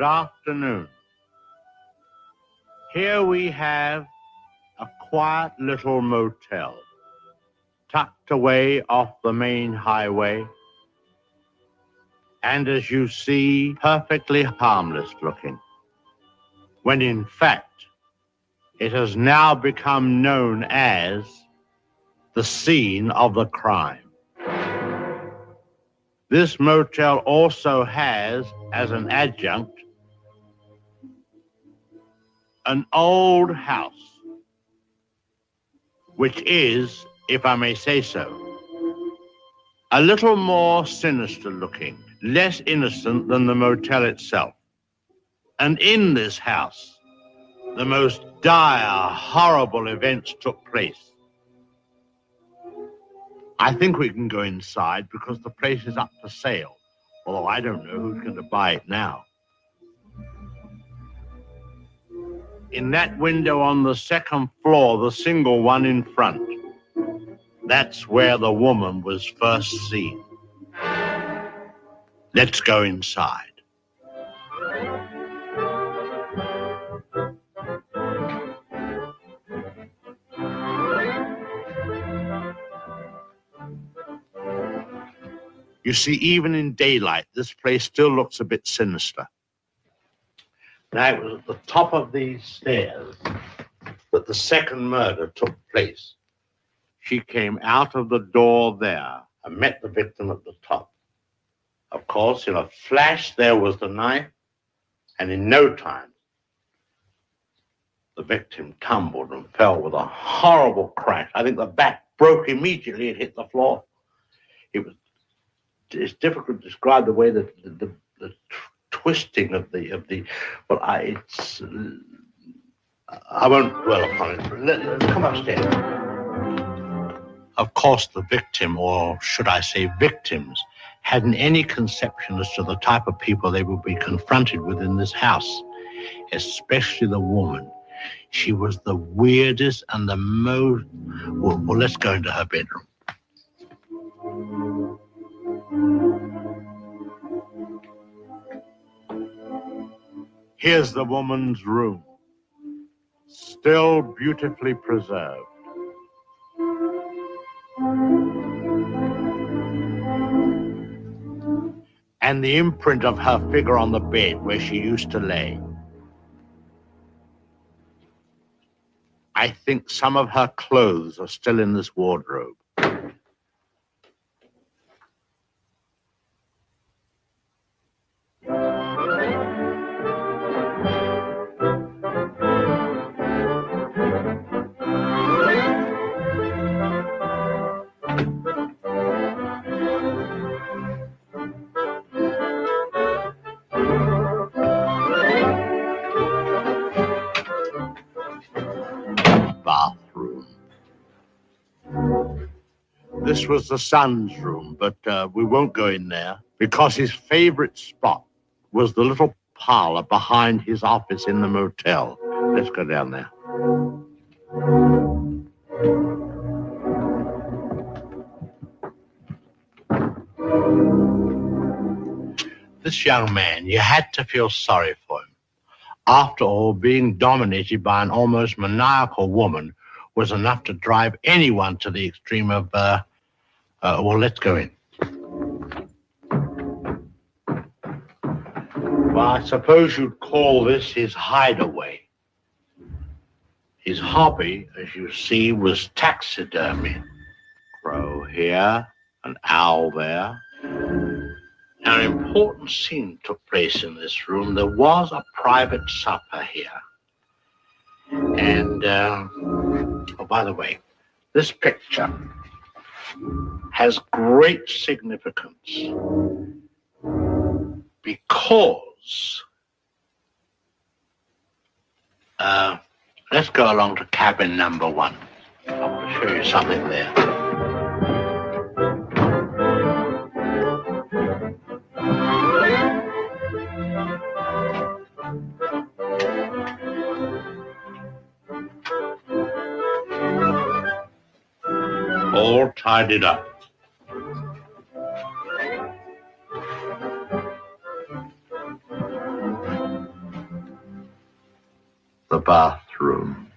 Good afternoon. Here we have a quiet little motel tucked away off the main highway. And as you see, perfectly harmless looking. When in fact, it has now become known as the scene of the crime. This motel also has, as an adjunct, an old house, which is, if I may say so, a little more sinister looking, less innocent than the motel itself. And in this house, the most dire, horrible events took place. I think we can go inside because the place is up for sale, although I don't know who's going to buy it now. In that window on the second floor, the single one in front, that's where the woman was first seen. Let's go inside. You see, even in daylight, this place still looks a bit sinister. Now, it was at the top of these stairs that the second murder took place. She came out of the door there and met the victim at the top. Of course, in a flash, there was the knife, and in no time, the victim tumbled and fell with a horrible crash. I think the back broke immediately and hit the floor. It was it's difficult to describe the way that the, the, the twisting of the of the. Well, I it's. I won't dwell upon it. Let, come upstairs. Of course, the victim, or should I say victims, hadn't any conception as to the type of people they would be confronted with in this house, especially the woman. She was the weirdest and the most. Well, well let's go into her bedroom. Here's the woman's room, still beautifully preserved. And the imprint of her figure on the bed where she used to lay. I think some of her clothes are still in this wardrobe. This was the son's room, but uh, we won't go in there because his favorite spot was the little parlor behind his office in the motel. Let's go down there. This young man, you had to feel sorry for him. After all, being dominated by an almost maniacal woman was enough to drive anyone to the extreme of uh, uh, well, let's go in. Well, I suppose you'd call this his hideaway. His hobby, as you see, was taxidermy. Crow here, an owl there. An important scene took place in this room. There was a private supper here. And, uh, oh, by the way, this picture has great significance because uh, let's go along to cabin number one. I want to show you something there. All tidied up. The bathroom.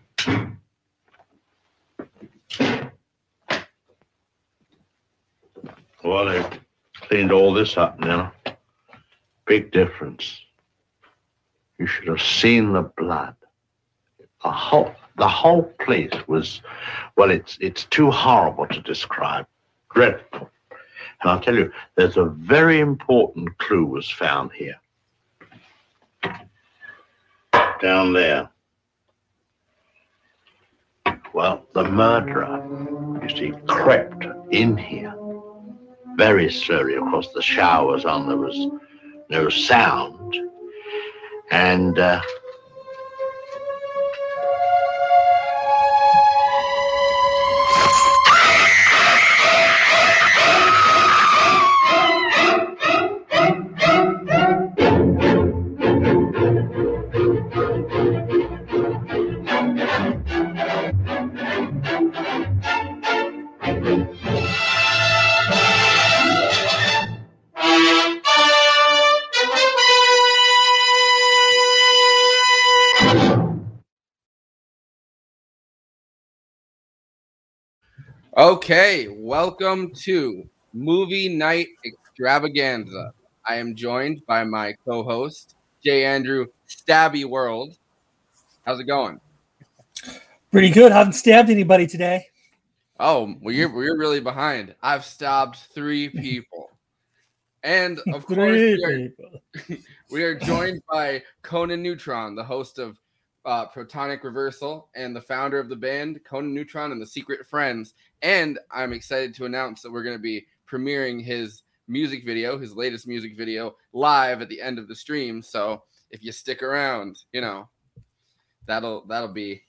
Well, they cleaned all this up now. Big difference. You should have seen the blood. The whole, the whole place was, well, it's it's too horrible to describe. Dreadful. And I'll tell you, there's a very important clue was found here. Down there. Well, the murderer, you see, crept in here very slowly. Of course, the shower was on, there was no sound. And uh, Okay, welcome to Movie Night Extravaganza. I am joined by my co-host J. Andrew Stabby World. How's it going? Pretty good. Haven't stabbed anybody today. Oh, well, you're we're really behind. I've stabbed three people, and of course we are, we are joined by Conan Neutron, the host of uh, Protonic Reversal and the founder of the band, Conan Neutron and the Secret Friends. And I'm excited to announce that we're going to be premiering his music video, his latest music video, live at the end of the stream. So if you stick around, you know, that'll that'll be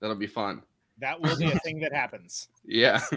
that'll be fun. That will be a thing that happens. Yeah.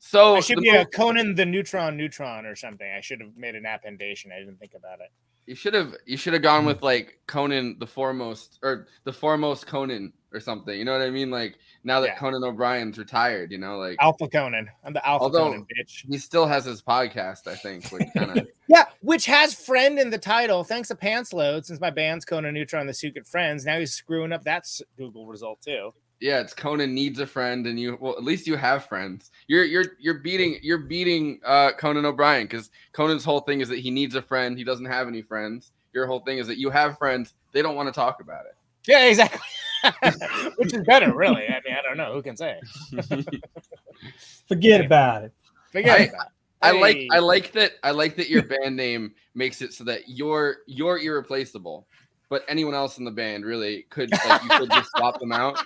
so I should be a Conan the Neutron Neutron or something. I should have made an appendation. I didn't think about it. You should have you should have gone hmm. with like Conan the foremost or the foremost Conan or something. You know what I mean? Like now that yeah. Conan O'Brien's retired, you know, like Alpha Conan. I'm the Alpha Although Conan bitch. He still has his podcast, I think. Which kinda... yeah, which has friend in the title. Thanks to Pantsload, since my band's Conan Neutron the Secret Friends. Now he's screwing up that Google result too yeah, it's Conan needs a friend, and you well at least you have friends. You're you're you're beating you're beating uh, Conan O'Brien because Conan's whole thing is that he needs a friend. He doesn't have any friends. Your whole thing is that you have friends. They don't want to talk about it. Yeah, exactly. Which is better, really. I mean, I don't know who can say. Forget about it. Forget I, about it. I like I like that I like that your band name makes it so that you're you're irreplaceable, but anyone else in the band really could like you could just swap them out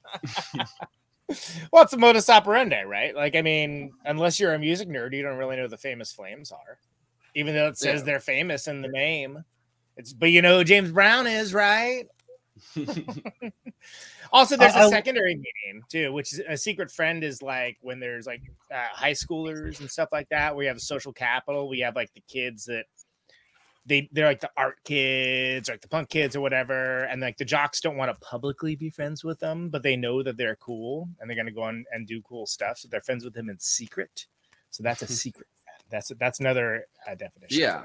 well, it's a modus operandi, right? Like, I mean, unless you're a music nerd, you don't really know the famous Flames are, even though it says yeah. they're famous in the name. It's but you know who James Brown is right. also, there's a secondary meaning too, which is a secret friend is like when there's like uh, high schoolers and stuff like that. Where we have social capital. We have like the kids that they they're like the art kids or like the punk kids or whatever and like the jocks don't want to publicly be friends with them but they know that they're cool and they're going to go on and do cool stuff so they're friends with them in secret so that's a secret that's that's another uh, definition yeah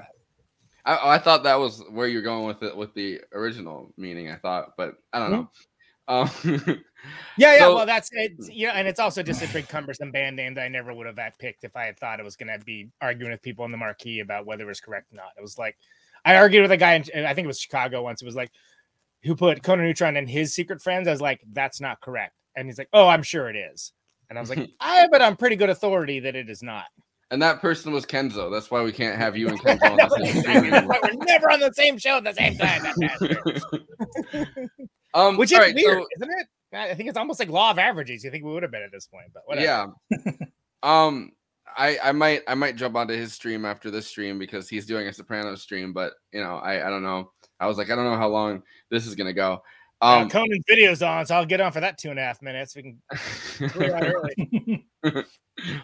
I, I thought that was where you're going with it with the original meaning i thought but i don't mm-hmm. know um, yeah, yeah. So, well, that's it. Yeah, and it's also just a big cumbersome band name that I never would have picked if I had thought it was going to be arguing with people in the marquee about whether it was correct or not. It was like I argued with a guy, in, I think it was Chicago once. It was like who put Conan Neutron in his secret friends. I was like, that's not correct, and he's like, oh, I'm sure it is, and I was like, I but I'm pretty good authority that it is not. And that person was Kenzo. That's why we can't have you and Kenzo on the same show. We're never on the same show at the same time. um, Which is right, weird, so, isn't it? I think it's almost like law of averages. You think we would have been at this point, but whatever. Yeah. um, I I might I might jump onto his stream after this stream because he's doing a Soprano stream, but you know I I don't know. I was like I don't know how long this is gonna go. Um, uh, Conan's video's on, so I'll get on for that two and a half minutes. We can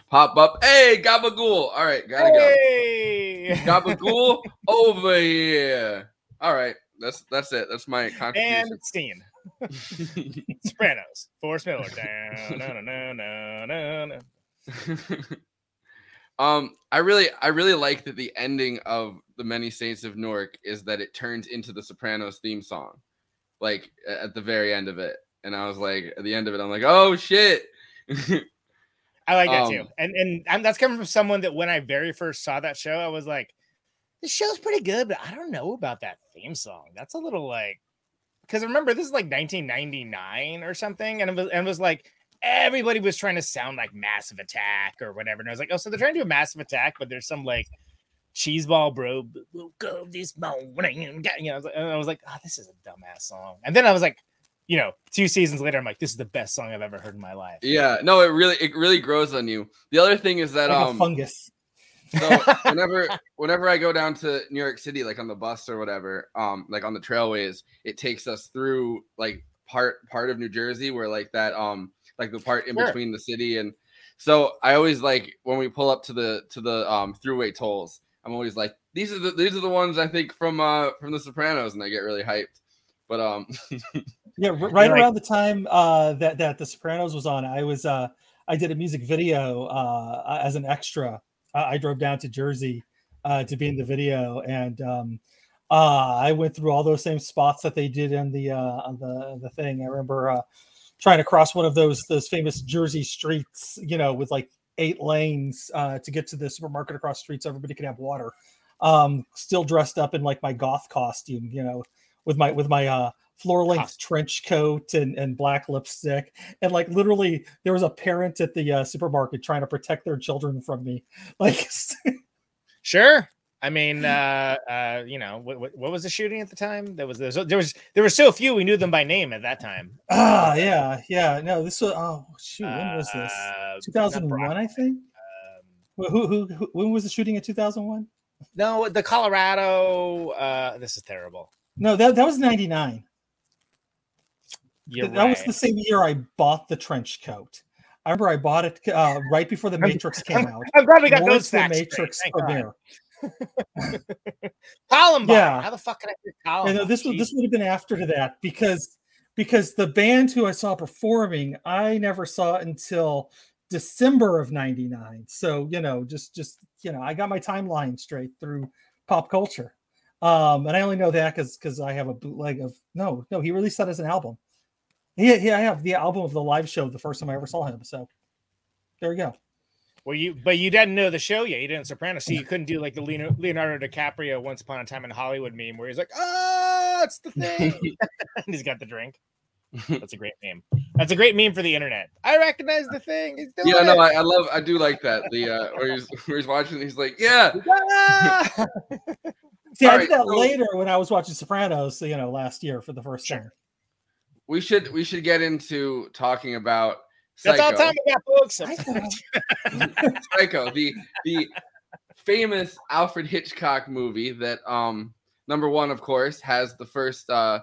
pop up. Hey, Gabagool. All right, gotta hey! go. Gabagool over here. All right, that's that's it. That's my contribution. And Steen. Sopranos. Forrest Miller. Down, no, no, no, no, no. Um, I really, I really like that the ending of the Many Saints of Newark is that it turns into the Sopranos theme song, like at the very end of it. And I was like, at the end of it, I'm like, oh shit. I like that Um, too, and and and that's coming from someone that when I very first saw that show, I was like, "This show's pretty good, but I don't know about that theme song. That's a little like." Because remember, this is like 1999 or something, and it was, and it was like everybody was trying to sound like Massive Attack or whatever, and I was like, "Oh, so they're trying to do a Massive Attack, but there's some like cheeseball bro will go this morning," and get-" you know, I was like, and I was like, "Oh, this is a dumbass song," and then I was like, you know, two seasons later, I'm like, "This is the best song I've ever heard in my life." yeah, no, it really, it really grows on you. The other thing is that Like um, fungus. so whenever whenever I go down to New York City, like on the bus or whatever, um, like on the trailways, it takes us through like part part of New Jersey where like that um like the part in Sure. between the city and so I always like when we pull up to the to the um throughway tolls, I'm always like these are the these are the ones I think from uh from the Sopranos and I get really hyped. But um Yeah, r- right like- around the time uh, that that The Sopranos was on, I was uh, I did a music video uh, as an extra. I, I drove down to Jersey uh, to be in the video, and um, uh, I went through all those same spots that they did in the uh, on the the thing. I remember uh, trying to cross one of those those famous Jersey streets, you know, with like eight lanes uh, to get to the supermarket across the street so everybody could have water. Um, still dressed up in like my goth costume, you know, with my with my uh floor length trench coat and, and black lipstick and like literally there was a parent at the uh, supermarket trying to protect their children from me like Sure. I mean, uh, uh, you know, what, what, what was the shooting at the time? There was there was there was there were so few we knew them by name at that time. ah yeah yeah no this was oh shoot when was this Uh, 2001 i think um, Wh- who, who, who when was the shooting in 2001 no, the Colorado. Uh, this is terrible. no that, that was 99 You're that was the same year i bought the trench coat i remember i bought it uh, right before the matrix came out I'm glad we got Lawrence those the facts. matrix premiere. Columbine. Yeah. How the fuck could I hear Yeah, Columbine? no, this would this would have been after that because because the band who I saw performing, I never saw until December of '99. So you know, just just you know, I got my timeline straight through pop culture, um, and I only know that because because I have a bootleg of no no he released that as an album. Yeah, yeah, I have the album of the live show the first time I ever saw him. So there we go. Well, you but you didn't know the show yet. You didn't Soprano, so you couldn't do like the Leonardo, Leonardo DiCaprio Once Upon a Time in Hollywood meme where he's like, "Oh, it's the thing," and he's got the drink. That's a great meme. That's a great meme for the internet. I recognize the thing. He's doing yeah, no. I, I love I do like that. The uh where he's where he's watching, he's like, yeah. Ah! See, All I right, did that so- later when I was watching Sopranos. You know, last year for the first Sure. time. We should we should get into talking about That's all Psycho. time we got, folks. Psycho, the the famous Alfred Hitchcock movie that um number one, of course, has the first uh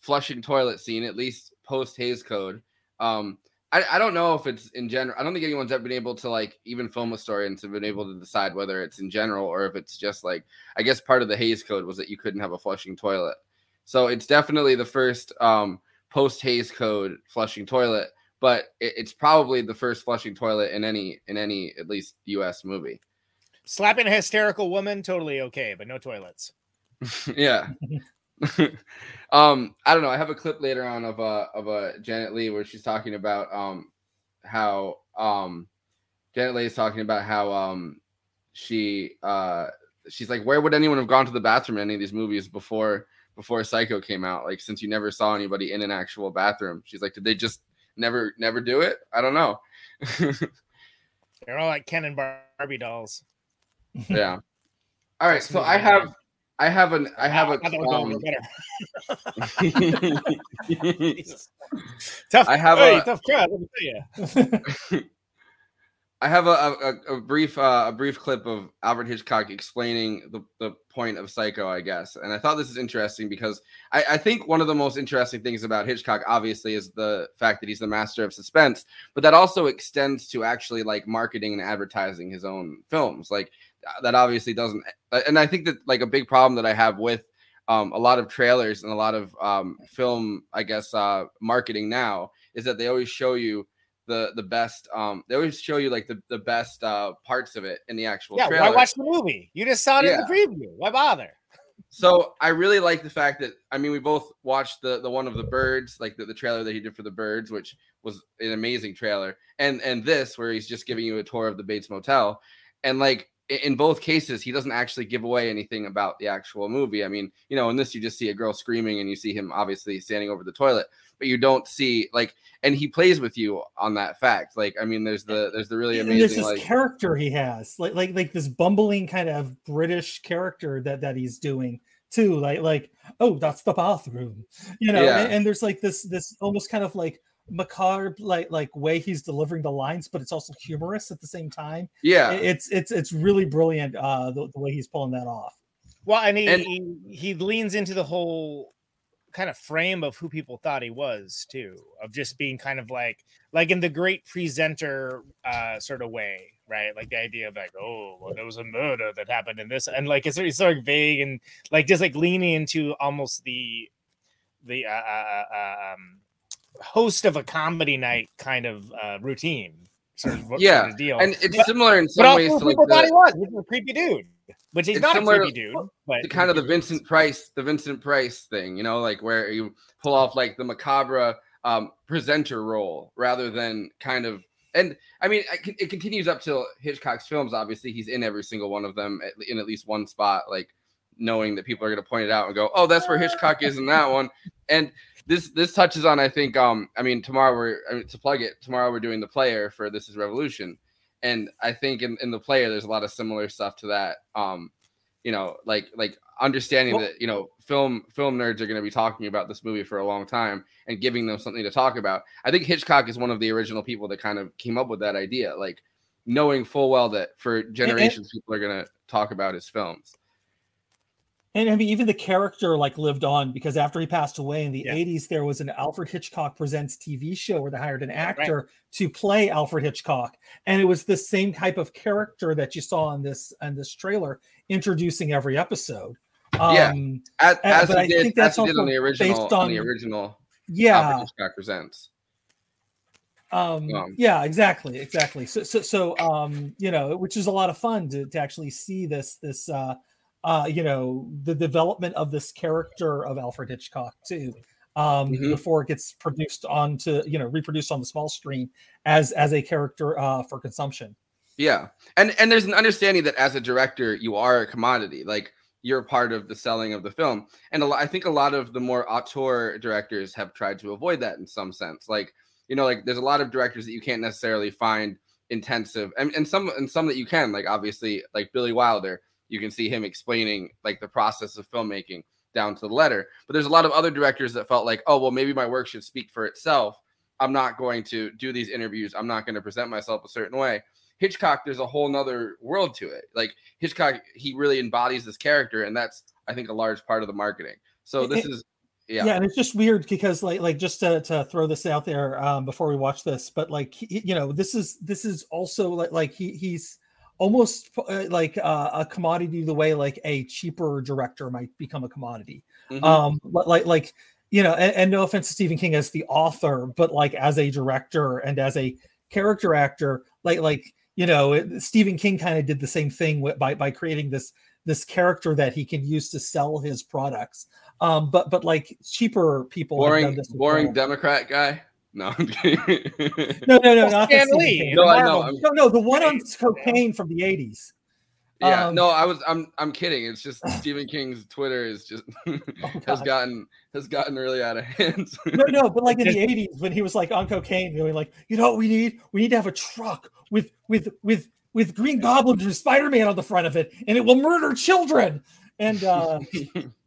flushing toilet scene, at least post Hays Code. Um I, I don't know if it's in general. I don't think anyone's ever been able to like even film historians have been able to decide whether it's in general or if it's just like I guess part of the Hays Code was that you couldn't have a flushing toilet. So it's definitely the first um, post Hays Code flushing toilet, but it, it's probably the first flushing toilet in any in any at least U.S. movie. Slapping a hysterical woman, totally okay, but no toilets. yeah. um, I don't know. I have a clip later on of uh of uh Janet Leigh where she's talking about um how um Janet Leigh is talking about how um she uh she's like where would anyone have gone to the bathroom in any of these movies before before Psycho came out like since you never saw anybody in an actual bathroom she's like did they just never never do it I don't know They're all like Ken and Barbie dolls. yeah all right so I have I have an I have Wow, a I thought we'd um, better. Jesus. Tough. I have hey, a- tough crowd. Let me tell you. I have a, a, a brief uh, a brief clip of Albert Hitchcock explaining the, the point of Psycho, I guess, and I thought this is interesting because I, I think one of the most interesting things about Hitchcock, obviously, is the fact that he's the master of suspense, but that also extends to actually like marketing and advertising his own films. Like that obviously doesn't, and I think that like a big problem that I have with um, a lot of trailers and a lot of um, film, I guess, uh, marketing now is that they always show you the the best um they always show you like the, the best uh parts of it in the actual Yeah, trailer. why watch the movie? You just saw it in the preview. Why bother? So I really like the fact that I mean we both watched the the one of the birds, like the, the trailer that he did for the birds, which was an amazing trailer, and and this where he's just giving you a tour of the Bates Motel, and like in both cases he doesn't actually give away anything about the actual movie. I mean, you know, in this you just see a girl screaming and you see him obviously standing over the toilet, but you don't see like, and he plays with you on that fact. Like, I mean, there's the there's the really And there's this like character he has, like like like this bumbling kind of British character that that he's doing too. Like like oh, that's the bathroom, you know. Yeah. And, and there's like this this almost kind of like macabre like like way he's delivering the lines, but it's also humorous at the same time. yeah. It- It's it's it's really brilliant uh the, the way he's pulling that off. Well, and he, And- he he leans into the whole kind of frame of who people thought he was too, of just being kind of like like in the great presenter uh sort of way, right? Like the idea of like, oh, well, there was a murder that happened in this, and like it's, it's sort of vague and like just like leaning into almost the the uh, uh, uh, um, host of a comedy night kind of uh, routine. Sort of, sort Yeah, of deal. and it's But- similar in but some also ways to like people thought the, he was. He's a creepy dude, which he's It's not a similar creepy to- dude. But the kind of the Vincent Price, the Vincent Price thing, you know, like where you pull off like the macabre um, presenter role rather than kind of. And I mean, it continues up till Hitchcock's films. Obviously, he's in every single one of them at, in at least one spot, like knowing that people are going to point it out and go, "Oh, that's where Hitchcock is in that one." And this this touches on, I think. Um, I mean, tomorrow we're I mean, to plug it. Tomorrow we're doing the player for This Is Revolution, and I think in, in the player there's a lot of similar stuff to that. Um, you know, like like understanding Well- that you know film film nerds are going to be talking about this movie for a long time and giving them something to talk about. I think Hitchcock is one of the original people that kind of came up with that idea, like knowing full well that for generations people are going to talk about his films. And I mean, even the character like lived on because after he passed away in the Yeah. 80s, there was an Alfred Hitchcock Presents TV show where they hired an actor to play Alfred Hitchcock. And it was the same type of character that you saw in this in this trailer, introducing every episode. Yeah. Um, As, as but he I did, think that's as on the original, based on the original yeah. Alfred Hitchcock Presents. Um, Um, yeah, exactly, exactly. So, so, so, um, you know, which is a lot of fun to, to actually see this, this, uh, uh, you know, the development of this character of Alfred Hitchcock too, um, Mhm. before it gets produced onto, you know, reproduced on the small screen as as a character uh, for consumption. Yeah, and and there's an understanding that as a director, you are a commodity. Like you're part of the selling of the film, and a lot, I think a lot of the more auteur directors have tried to avoid that in some sense. Like you know, like there's a lot of directors that you can't necessarily find intensive, and, and some and some that you can. Like obviously, like Billy Wilder, you can see him explaining like the process of filmmaking down to the letter. But there's a lot of other directors that felt like, oh well, maybe my work should speak for itself. I'm not going to do these interviews. I'm not going to present myself a certain way. Hitchcock, there's a whole nother world to it. Like Hitchcock, he really embodies this character, and that's I think a large part of the marketing. So this is yeah. yeah and it's just weird because like like just to, to throw this out there um before we watch this but like he, you know this is this is also like like he he's almost uh, like uh, a commodity the way like a cheaper director might become a commodity Mhm. um li- like like you know and, and no offense to stephen king as the author but like as a director and as a character actor like like you know it, stephen king kind of did the same thing with, by by creating this this character that he can use to sell his products um but but like cheaper people boring, boring. Democrat guy. No, I'm no no no not Stan Lee, No, I know, I'm- no no the one on cocaine from the 80s yeah, Um, no, I was, I'm, I'm kidding. It's just Stephen King's Twitter is just has Oh, God. gotten has gotten really out of hand. no, no, but like in the '80s when he was like on cocaine, going like, you know what we need? We need to have a truck with with with with Green Goblin and Spider Man on the front of it, and it will murder children. And uh,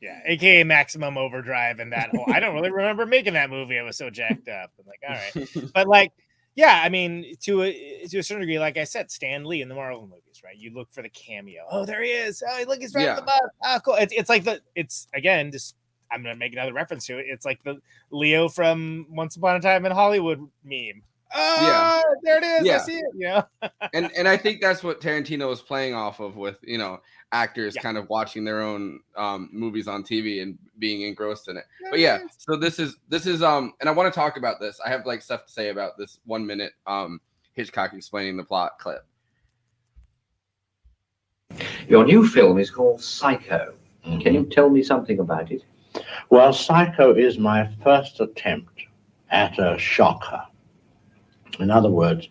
Yeah, aka Maximum Overdrive and that whole. I don't really remember making that movie. I was so jacked up. I'm like, all right, but like, yeah, I mean, to a to a certain degree, like I said, Stan Lee in the Marvel movies, right? You look for the cameo. Oh, there he is. Oh, look, he's right Yeah. on the bus. Oh, cool. It's, it's like the. It's again, just I'm gonna make another reference to it. It's like the Leo from Once Upon a Time in Hollywood meme. Oh, yeah. there it is. Yeah. I see it. Yeah. and and I think that's what Tarantino was playing off of with, you know, actors yeah. kind of watching their own um, movies on TV and being engrossed in it. There but yeah, so this is this is um and I want to talk about this. I have like stuff to say about this 1 minute um Hitchcock explaining the plot clip. Your new film is called Psycho. Mm-hmm. Can you tell me something about it? Well, Psycho is my first attempt at a shocker. In other words,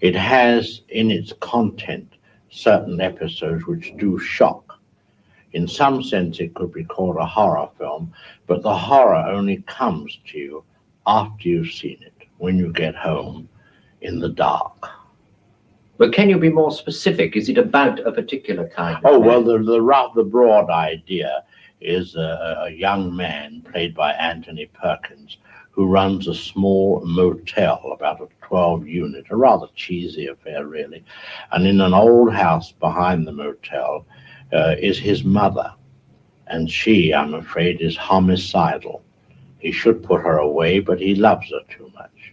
it has in its content certain episodes which do shock. In some sense, it could be called a horror film, but the horror only comes to you after you've seen it, when you get home in the dark. But can you be more specific? Is it about a particular kind? oh well, the the rough, the broad idea is a, a young man played by Anthony Perkins who runs a small motel, about a 12 unit, a rather cheesy affair, really. And in an old house behind the motel uh, is his mother. And she, I'm afraid, is homicidal. He should put her away, but he loves her too much.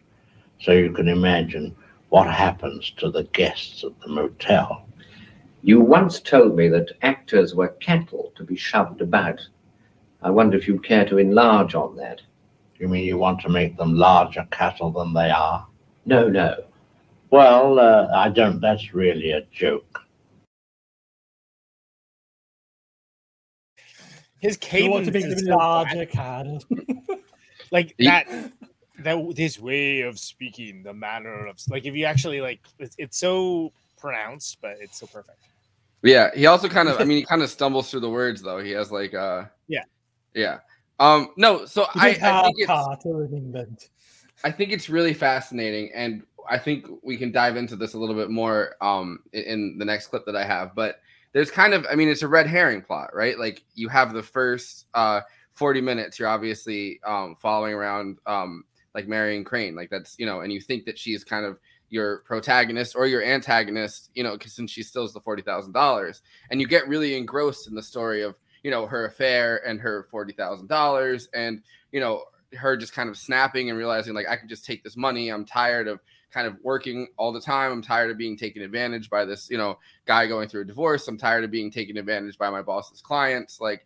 So you can imagine what happens to the guests at the motel. You once told me that actors were cattle to be shoved about. I wonder if you'd care to enlarge on that. You mean you want to make them larger cattle than they are? No, no. Well, uh, I don't. That's really a joke. His cadence to make them larger cattle. like that. That this way of speaking, the manner of like, if you actually like, it's, it's so pronounced, but it's so perfect. Yeah, he also kind of, I mean, he kind of stumbles through the words though. He has like, uh, yeah, yeah. Um, no, so I, I, think it's, I think it's really fascinating, and I think we can dive into this a little bit more um, in the next clip that I have. But there's kind of, I mean, it's a red herring plot, right? Like you have the first uh, 40 minutes, you're obviously um, following around um, like Marion Crane, like that's you know, and you think that she's kind of your protagonist or your antagonist, you know, because since she steals the forty thousand dollars, and you get really engrossed in the story of you know her affair and her forty thousand dollars, and you know her just kind of snapping and realizing like I can just take this money. I'm tired of kind of working all the time. I'm tired of being taken advantage by this, you know, guy going through a divorce. I'm tired of being taken advantage by my boss's clients. Like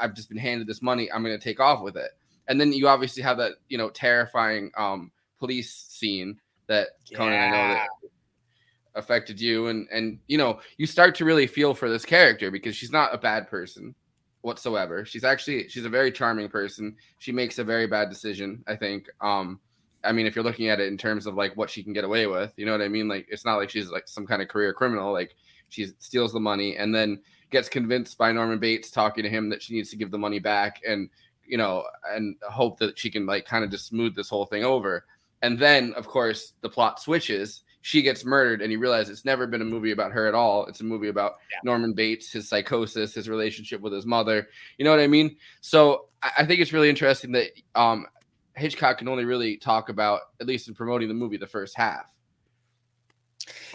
I've just been handed this money. I'm going to take off with it. And then you obviously have that, you know, terrifying um, police scene that yeah. Conan I know that affected you and and you know, you start to really feel for this character because she's not a bad person whatsoever. She's actually she's a very charming person. She makes a very bad decision, I think. Um I mean, if you're looking at it in terms of like what she can get away with, you know what I mean? Like it's not like she's like some kind of career criminal. Like she steals the money and then gets convinced by Norman Bates talking to him that she needs to give the money back and you know and hope that she can like kind of just smooth this whole thing over. And then of course the plot switches she gets murdered and you realize it's never been a movie about her at all it's a movie about yeah. norman bates his psychosis his relationship with his mother you know what i mean so i think it's really interesting that um, hitchcock can only really talk about at least in promoting the movie the first half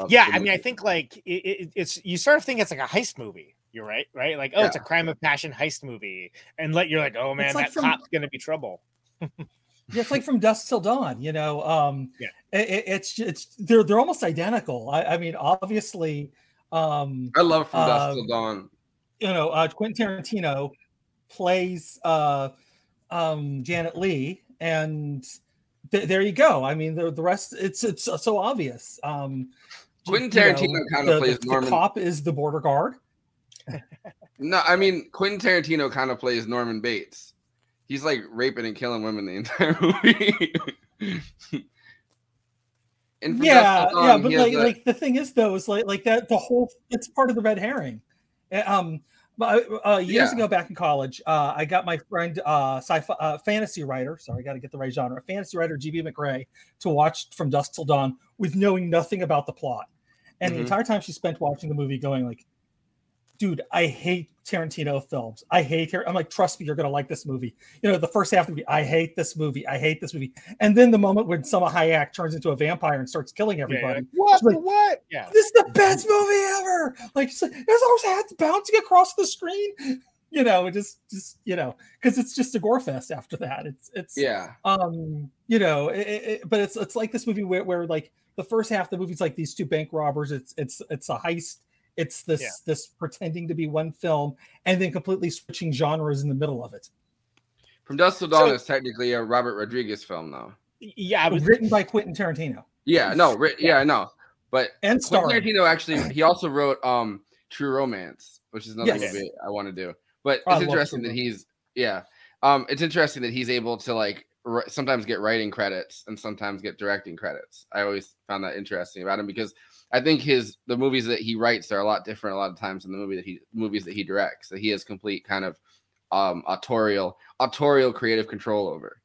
yeah i mean i think like it, it, it's you sort of think it's like a heist movie you're right right like oh yeah. it's a crime of passion heist movie and let you're like oh man like that from- cop's gonna be trouble Yeah, it's like from dusk till dawn. You know, um, yeah, it, it's it's they're they're almost identical. I, I mean, obviously, um, I love from uh, dusk till dawn. You know, uh, Quentin Tarantino plays uh, um, Janet Leigh, and th- there you go. I mean, the, the rest it's it's so obvious. Um, Quentin Tarantino know, kind of plays the, Norman. The cop is the border guard. no, I mean Quentin Tarantino kind of plays Norman Bates he's like raping and killing women the entire movie. Yeah, yeah, but like, like the thing is though, is like like that the whole it's part of the red herring. Eh, um, but uh, years yeah. ago back in college, uh, I got my friend, uh, sci-fi uh, fantasy writer. Sorry, I got to get the right genre. Fantasy writer GB McRae to watch From Dusk Till Dawn with knowing nothing about the plot, and mm-hmm. the entire time she spent watching the movie, going like, dude, I hate Tarantino films. I hate her. I'm like, trust me, you're gonna like this movie. You know, the first half of the movie, I hate this movie. I hate this movie. And then the moment when Salma Hayek turns into a vampire and starts killing everybody. Yeah, what? Like, what? Yeah. This is the best movie ever. Like, there's always hats bouncing across the screen. you know, it just just you know, because it's just a gore fest after that. It's it's yeah. Um, you know, it, it, but it's it's like this movie where, where like the first half of the movie's like these two bank robbers. It's it's it's a heist. It's this Yeah. this pretending to be one film and then completely switching genres in the middle of it. From Dusk Till Dawn So- is technically a Robert Rodriguez film, though. Yeah, I was Written by Quentin Tarantino Yeah, no, ri- yeah, I know. But and Quentin starring. Tarantino actually he also wrote um True Romance, which is another Yes. movie I want to do. But I it's love interesting that he's yeah. Um it's interesting that he's able to like ri- sometimes get writing credits and sometimes get directing credits. I always found that interesting about him because I think his the movies that he writes are a lot different a lot of times than the movie that he movies that he directs. That he has complete kind of um autorial autorial creative control over.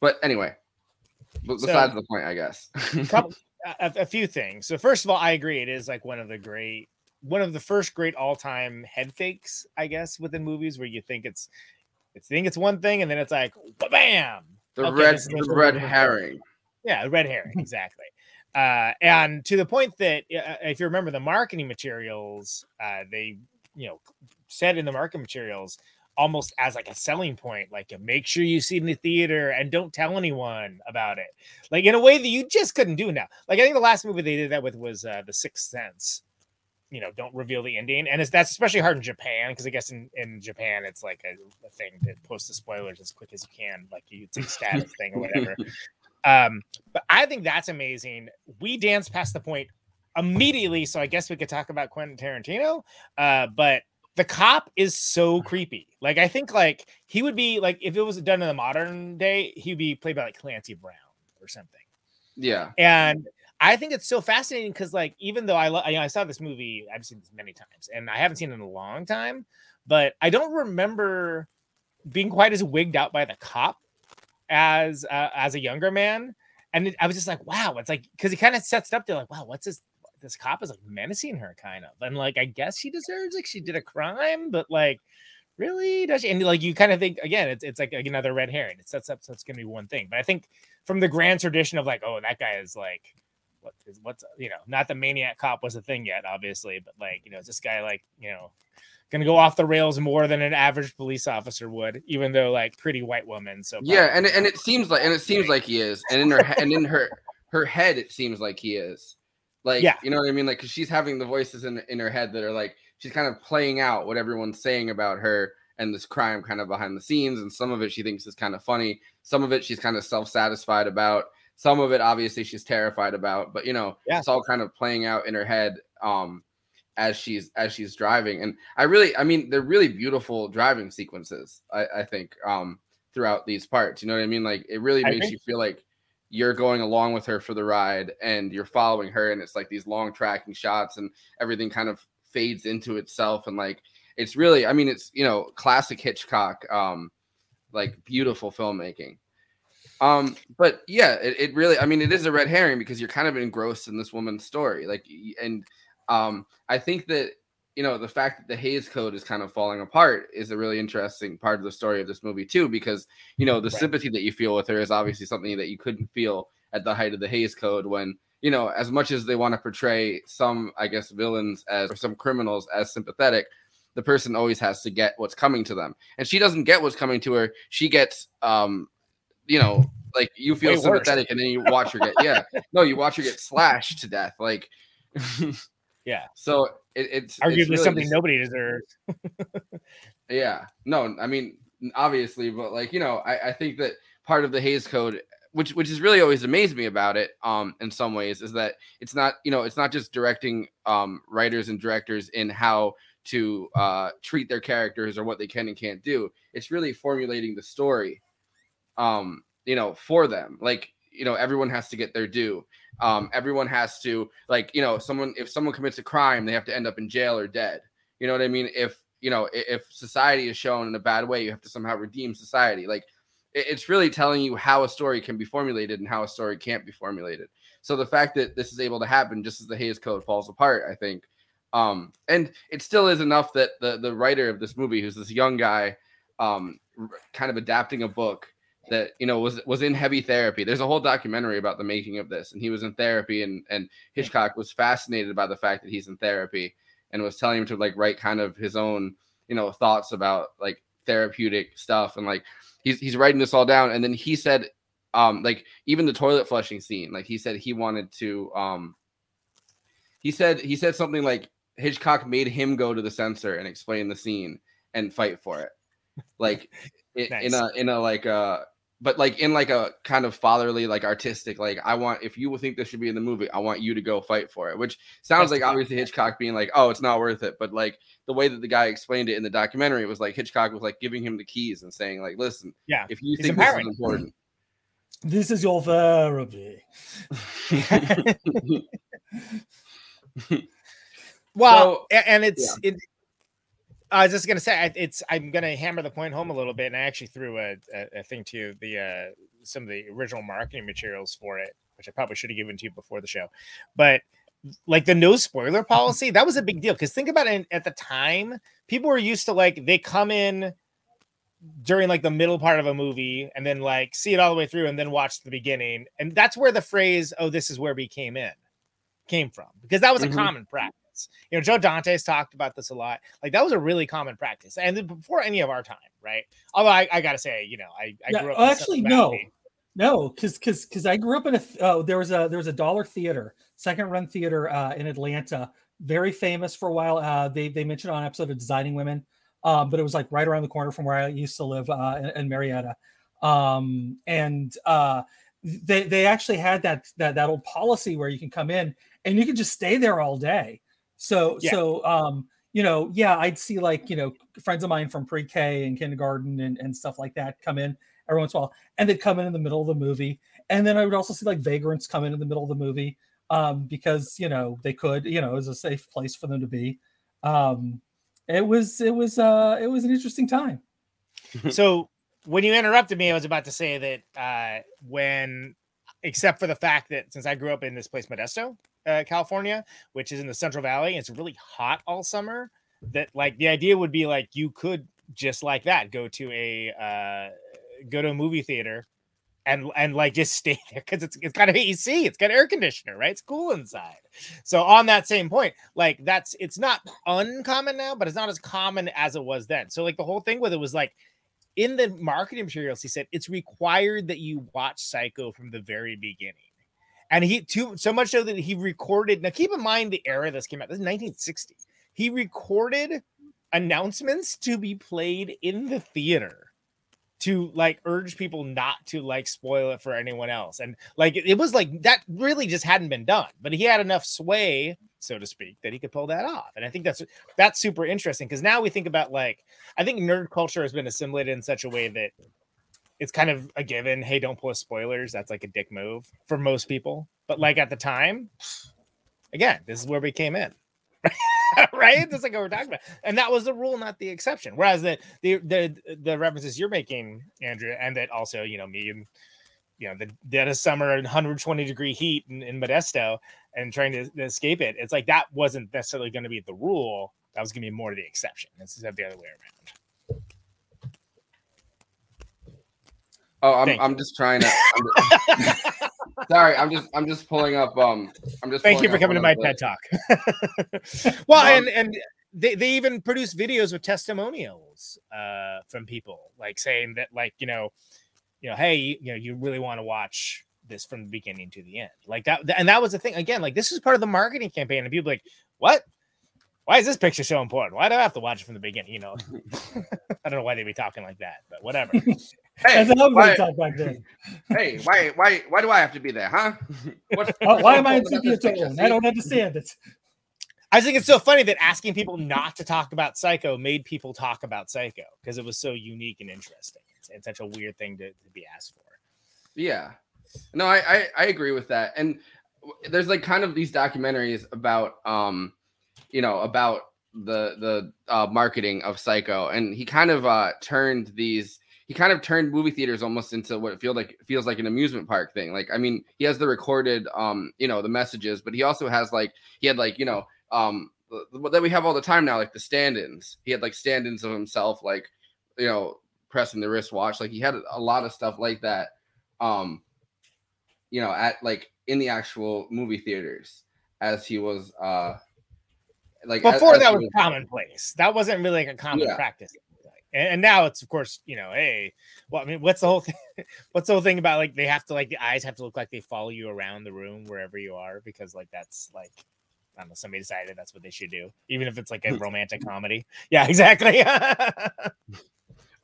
But anyway, b- So- besides the point, I guess. Prob- a, a few things. So first of all, I agree. It is like one of the great, one of the first great all-time head fakes, I guess, within movies where you think it's, you think it's one thing, and then it's like, bam. the Okay, red the red herring. Yeah, red herring, exactly. Uh, and to the point that uh, if you remember the marketing materials, uh, they you know said in the marketing materials almost as like a selling point, like make sure you see it in the theater and don't tell anyone about it, like in a way that you just couldn't do now. Like I think the last movie they did that with was uh, The Sixth Sense. You know, don't reveal the ending, and it's that's especially hard in Japan because I guess in, in Japan it's like a, a thing to post the spoilers as quick as you can, like you it's a status thing or whatever. Um, but I think that's amazing. We danced past the point immediately, so I guess we could talk about Quentin Tarantino. Uh, but the cop is so creepy. Like I think like he would be like if it was done in the modern day, he'd be played by like Clancy Brown or something. Yeah. And I think it's so fascinating because like even though I lo- you know, I saw this movie, I've seen this many times, and I haven't seen it in a long time, but I don't remember being quite as wigged out by the cop as uh, as a younger man. And it, I was just like, wow, it's like because he kind of sets it up. They're like, wow, what's this? This cop is like menacing her, kind of, and like I guess she deserves like she did a crime, but like really does she? And like you kind of think again, it's it's like another red herring. It sets up so it's gonna be one thing, but I think from the grand tradition of like, oh, that guy is like what is what's you know not the maniac cop was a thing yet obviously but like you know is this guy like you know gonna go off the rails more than an average police officer would even though like pretty white woman so Yeah, and probably- and it seems like and it seems like he is, and in her and in her her head, it seems like he is. Like, Yeah. you know what I mean? Like, cause she's having the voices in in her head that are like she's kind of playing out what everyone's saying about her and this crime kind of behind the scenes, and some of it she thinks is kind of funny, some of it she's kind of self satisfied about, some of it obviously she's terrified about, but you know, Yeah. it's all kind of playing out in her head. Um, as she's as she's driving and i really i mean they're really beautiful driving sequences i i think um throughout these parts you know what i mean like it really I makes agree. you feel like you're going along with her for the ride and you're following her and it's like these long tracking shots and everything kind of fades into itself and like it's really i mean it's you know classic hitchcock um like beautiful filmmaking um but yeah it, it really i mean it is a red herring because you're kind of engrossed in this woman's story like and um i think that you know the fact that the Hays Code is kind of falling apart is a really interesting part of the story of this movie too, because you know the Right. sympathy that you feel with her is obviously something that you couldn't feel at the height of the Hays Code when you know as much as they want to portray some I guess villains as or some criminals as sympathetic, the person always has to get what's coming to them, and she doesn't get what's coming to her. She gets um you know like you feel Way worse. sympathetic and then you watch her get yeah no you watch her get slashed to death like yeah so it, it's it's arguably really something just- nobody deserves yeah. No, I mean, obviously, but like, you know, I, I think that part of the Hays Code, which which has really always amazed me about it, um, in some ways, is that it's not, you know, it's not just directing um writers and directors in how to uh treat their characters or what they can and can't do. It's really formulating the story, um, you know, for them. Like, you know, everyone has to get their due. Um, everyone has to like, you know, someone if someone commits a crime, they have to end up in jail or dead. You know what I mean? If you know, if society is shown in a bad way, you have to somehow redeem society. Like it's really telling you how a story can be formulated and how a story can't be formulated. So the fact that this is able to happen just as the Hays Code falls apart, I think, um, and it still is enough that the the writer of this movie, who's this young guy, um, kind of adapting a book that you know was was in heavy therapy. There's a whole documentary about the making of this, and he was in therapy, and and Hitchcock was fascinated by the fact that he's in therapy and was telling him to like write kind of his own you know thoughts about like therapeutic stuff and like he's he's writing this all down and then he said um like even the toilet flushing scene like he said he wanted to um he said he said something like Hitchcock made him go to the censor and explain the scene and fight for it like nice. in a in a like uh but like in like a kind of fatherly like artistic like i want if you think this should be in the movie i want you to go fight for it which sounds That's like obviously hitchcock being like oh it's not worth it but like the way that the guy explained it in the documentary was like hitchcock was like giving him the keys and saying like listen yeah if you think this is important this is your therapy. Well so, and it's yeah. it I was just gonna say it's. I'm gonna hammer the point home a little bit, and I actually threw a, a, a thing to the uh, some of the original marketing materials for it, which I probably should have given to you before the show. But like the no spoiler policy, that was a big deal because think about it. At the time, people were used to like they come in during like the middle part of a movie and then like see it all the way through and then watch the beginning, and that's where the phrase "oh, this is where we came in" came from because that was a mm-hmm. common practice. You know, Joe Dante's talked about this a lot. Like that was a really common practice, and before any of our time, right? Although I, I gotta say, you know, I, I yeah, grew up. Actually, no, no, because because because I grew up in a oh, there was a there was a dollar theater, second run theater uh, in Atlanta, very famous for a while. Uh, they they mentioned on an episode of Designing Women, um, but it was like right around the corner from where I used to live uh, in, in Marietta, um, and uh, they they actually had that that that old policy where you can come in and you can just stay there all day. So yeah. so um you know yeah I'd see like you know friends of mine from pre-K and kindergarten and, and stuff like that come in every once in a while and they'd come in in the middle of the movie and then I would also see like vagrants come in in the middle of the movie um because you know they could you know it was a safe place for them to be um it was it was uh it was an interesting time so when you interrupted me I was about to say that uh when except for the fact that since I grew up in this place Modesto uh, California, which is in the Central Valley. It's really hot all summer. That like the idea would be like you could just like that go to a uh, go to a movie theater and and like just stay there because it's it's kind of AC, it's got air conditioner, right? It's cool inside. So on that same point, like that's it's not uncommon now, but it's not as common as it was then. So like the whole thing with it was like in the marketing materials, he said it's required that you watch Psycho from the very beginning and he too so much so that he recorded. Now, keep in mind the era this came out. This is 1960. He recorded announcements to be played in the theater to like urge people not to like spoil it for anyone else. And like it, it was like that really just hadn't been done, but he had enough sway, so to speak, that he could pull that off. And I think that's that's super interesting because now we think about like I think nerd culture has been assimilated in such a way that it's kind of a given. Hey, don't pull spoilers. That's like a dick move for most people. But like at the time, again, this is where we came in. right? That's like what we're talking about. And that was the rule, not the exception. Whereas the the the, the references you're making, Andrew, and that also, you know, me and you know, the dead of summer and 120 degree heat in, in Modesto and trying to, to escape it. It's like that wasn't necessarily going to be the rule. That was going to be more the exception instead of the other way around. Oh, I'm, I'm just trying to. I'm just, sorry, I'm just I'm just pulling up. Um, I'm just. Thank you for coming to my TED talk. well, um, and and they, they even produce videos with testimonials uh from people like saying that like you know you know hey you, you know you really want to watch this from the beginning to the end like that and that was the thing again like this is part of the marketing campaign and people like what why is this picture so important? Why do I have to watch it from the beginning? You know, I don't know why they'd be talking like that, but whatever. hey, why, back then. hey, why, why, why do I have to be there, huh? uh, why am I in sepia tone? I don't understand it. I think it's so funny that asking people not to talk about Psycho made people talk about Psycho because it was so unique and interesting. It's, it's such a weird thing to, to be asked for. Yeah, no, I, I I agree with that. And there's like kind of these documentaries about um you know, about the the uh, marketing of Psycho, and he kind of uh, turned these. He kind of turned movie theaters almost into what it feels like feels like an amusement park thing. Like, I mean, he has the recorded, um, you know, the messages, but he also has like he had like you know, um, that we have all the time now, like the stand-ins. He had like stand-ins of himself, like you know, pressing the wristwatch. Like he had a lot of stuff like that. Um, you know, at like in the actual movie theaters as he was uh like Before as- that as was commonplace. That wasn't really like a common Yeah. practice. And, and now it's of course, you know, hey, well, I mean, what's the whole thing? What's the whole thing about like they have to like the eyes have to look like they follow you around the room wherever you are because like that's like I don't know, somebody decided that's what they should do, even if it's like a romantic comedy. Yeah, exactly.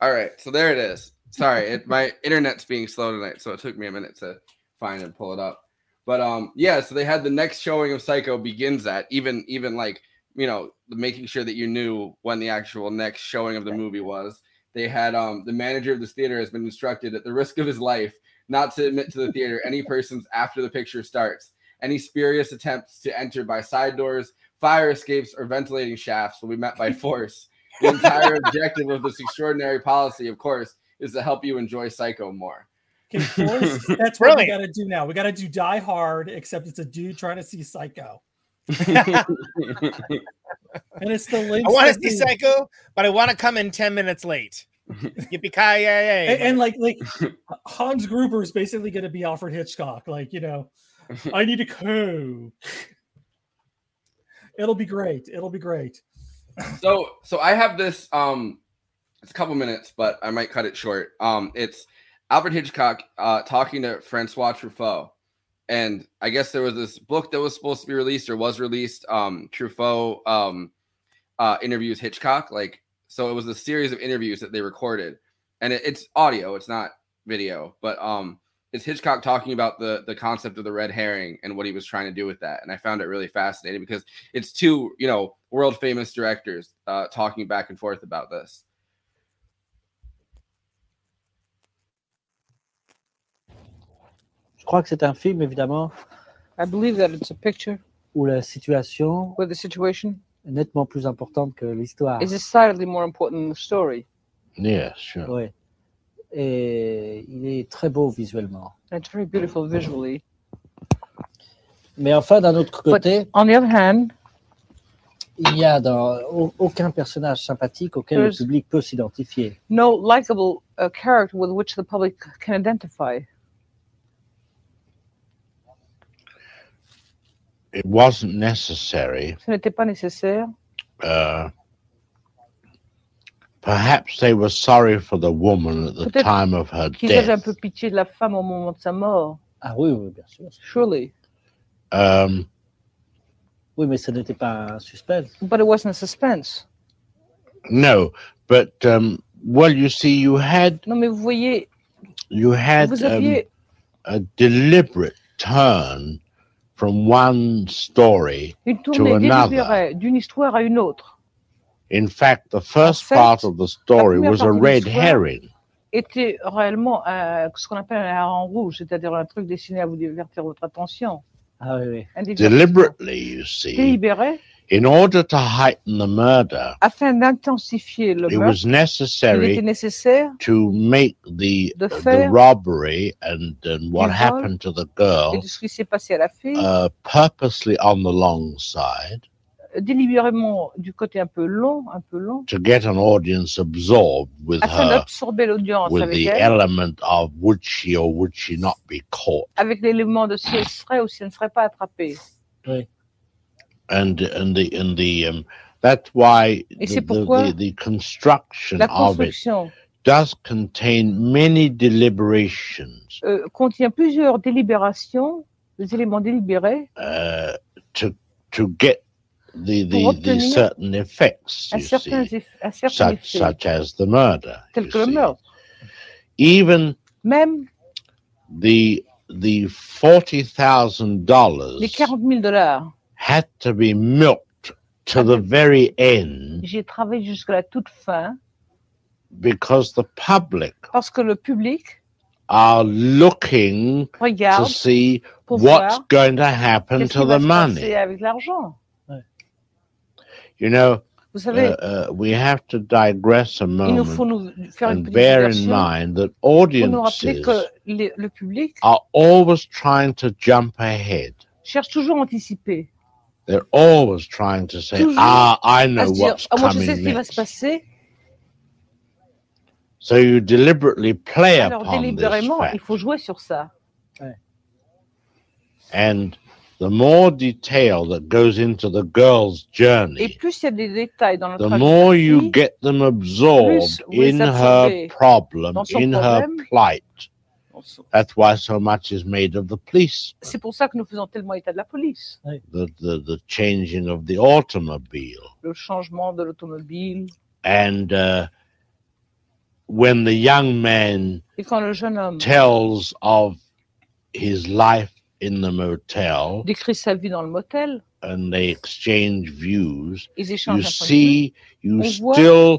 All right, so there it is. Sorry, it, my internet's being slow tonight, so it took me a minute to find and pull it up. But um, yeah, so they had the next showing of Psycho begins at even even like you know making sure that you knew when the actual next showing of the movie was. They had um the manager of this theater has been instructed at the risk of his life not to admit to the theater any persons after the picture starts. Any spurious attempts to enter by side doors, fire escapes, or ventilating shafts will be met by force. The entire objective of this extraordinary policy, of course, is to help you enjoy Psycho more. Okay, Forrest, that's what we got to do now. We got to do Die Hard, except it's a dude trying to see Psycho, and it's the I want to see the- Psycho, but I want to come in 10 minutes late. Yippee ki yay! and, and like like Hans Gruber is basically going to be Alfred Hitchcock. Like you know, I need a coke. It'll be great. It'll be great. So so I have this um it's a couple minutes, but I might cut it short. Um it's Alfred Hitchcock uh talking to Francois Truffaut. And I guess there was this book that was supposed to be released or was released. Um Truffaut um uh interviews Hitchcock. Like so it was a series of interviews that they recorded. And it, it's audio, it's not video, but um it's Hitchcock talking about the the concept of the red herring and what he was trying to do with that. And I found it really fascinating because it's two, you know, world famous directors uh, talking back and forth about this. Je crois que c'est un film, évidemment, I believe that it's a picture où la situation where the situation est nettement plus importante que l'histoire. is decidedly more important than the story. Yes, sure. Ouais. Et il est très beau visuellement. And it's very beautiful visually. Mais enfin, d'un autre But- côté, On the other hand, il n'y a dans, au- aucun personnage sympathique auquel le There's- public peut s'identifier. no likable uh, character with which the public can identify. It wasn't necessary. Ce n'était pas nécessaire. Uh, perhaps they were sorry for the woman at the Peut-être time of her Qu'ils avaient un death. peu pitié de la femme au moment de sa mort. Ah oui, oui, bien sûr. Surely. Um, Oui, mais ce n'était pas un suspense. But it wasn't a suspense. no, but um, well, you see, you had Non, mais vous voyez, you had vous um, aviez a deliberate turn from one story. une tournée another. délibérée d'une histoire à une autre. In fact, the first fait, part of the story première was a partie de red l'histoire- herring. Était réellement un- ce qu'on appelle un hareng rouge, c'est-à-dire un truc destiné à vous divertir votre attention. Ah oui, oui. Deliberately, you see, délibéré in order to heighten the murder, afin d'intensifier le it meurtre. was necessary to make the de the robbery and, and what happened to the girl de ce qui s'est passé à la fille, uh, purposely on the long side délibérément du côté un peu long, un peu long, to get an audience absorbed with afin her d'absorber l'audience with avec the elle, element of would she or would she not be caught. Avec l'élément de si elle serait ou si elle ne serait pas attrapée. and and the and the um that's why Et the, c'est the, pourquoi the, the construction La of it construction does contain many deliberations euh, contient plusieurs délibérations, des éléments délibérés, uh, to to get the the, the certain effects you see, such such as the murder tels you que le see. meurtre. even Même the the forty thousand dollars les 40 000 dollars. had to be milked to the very end J'ai travaillé jusqu'à la toute fin because the public parce que le public are looking to see what's going to happen to the money. avec l'argent. You know, Vous uh, savez, uh, we have to digress a il nous moment faut nous faire une and petite bear in mind that audiences que les- le public are always trying to jump ahead. cherche toujours à anticiper. They're always trying to say, Toujours "Ah, I À know dire, what's ah, moi je sais coming ce qui va se next." passer. So you deliberately play Alors upon this il fact. faut jouer sur ça. And the more detail that goes into the girl's Et journey, plus il y a des détails dans the more la you get them absorbed plus vous les in her problem, dans son in her plight. That's why so much is made of the police, c'est pour ça que nous faisons tellement état de la police. the, the, the changing of the automobile. Le changement de l'automobile. And uh, when the young man Et quand le jeune homme tells of his life in the motel décrit sa vie dans le motel, and they exchange views, ils you échangent un point de vue see, you On voit- still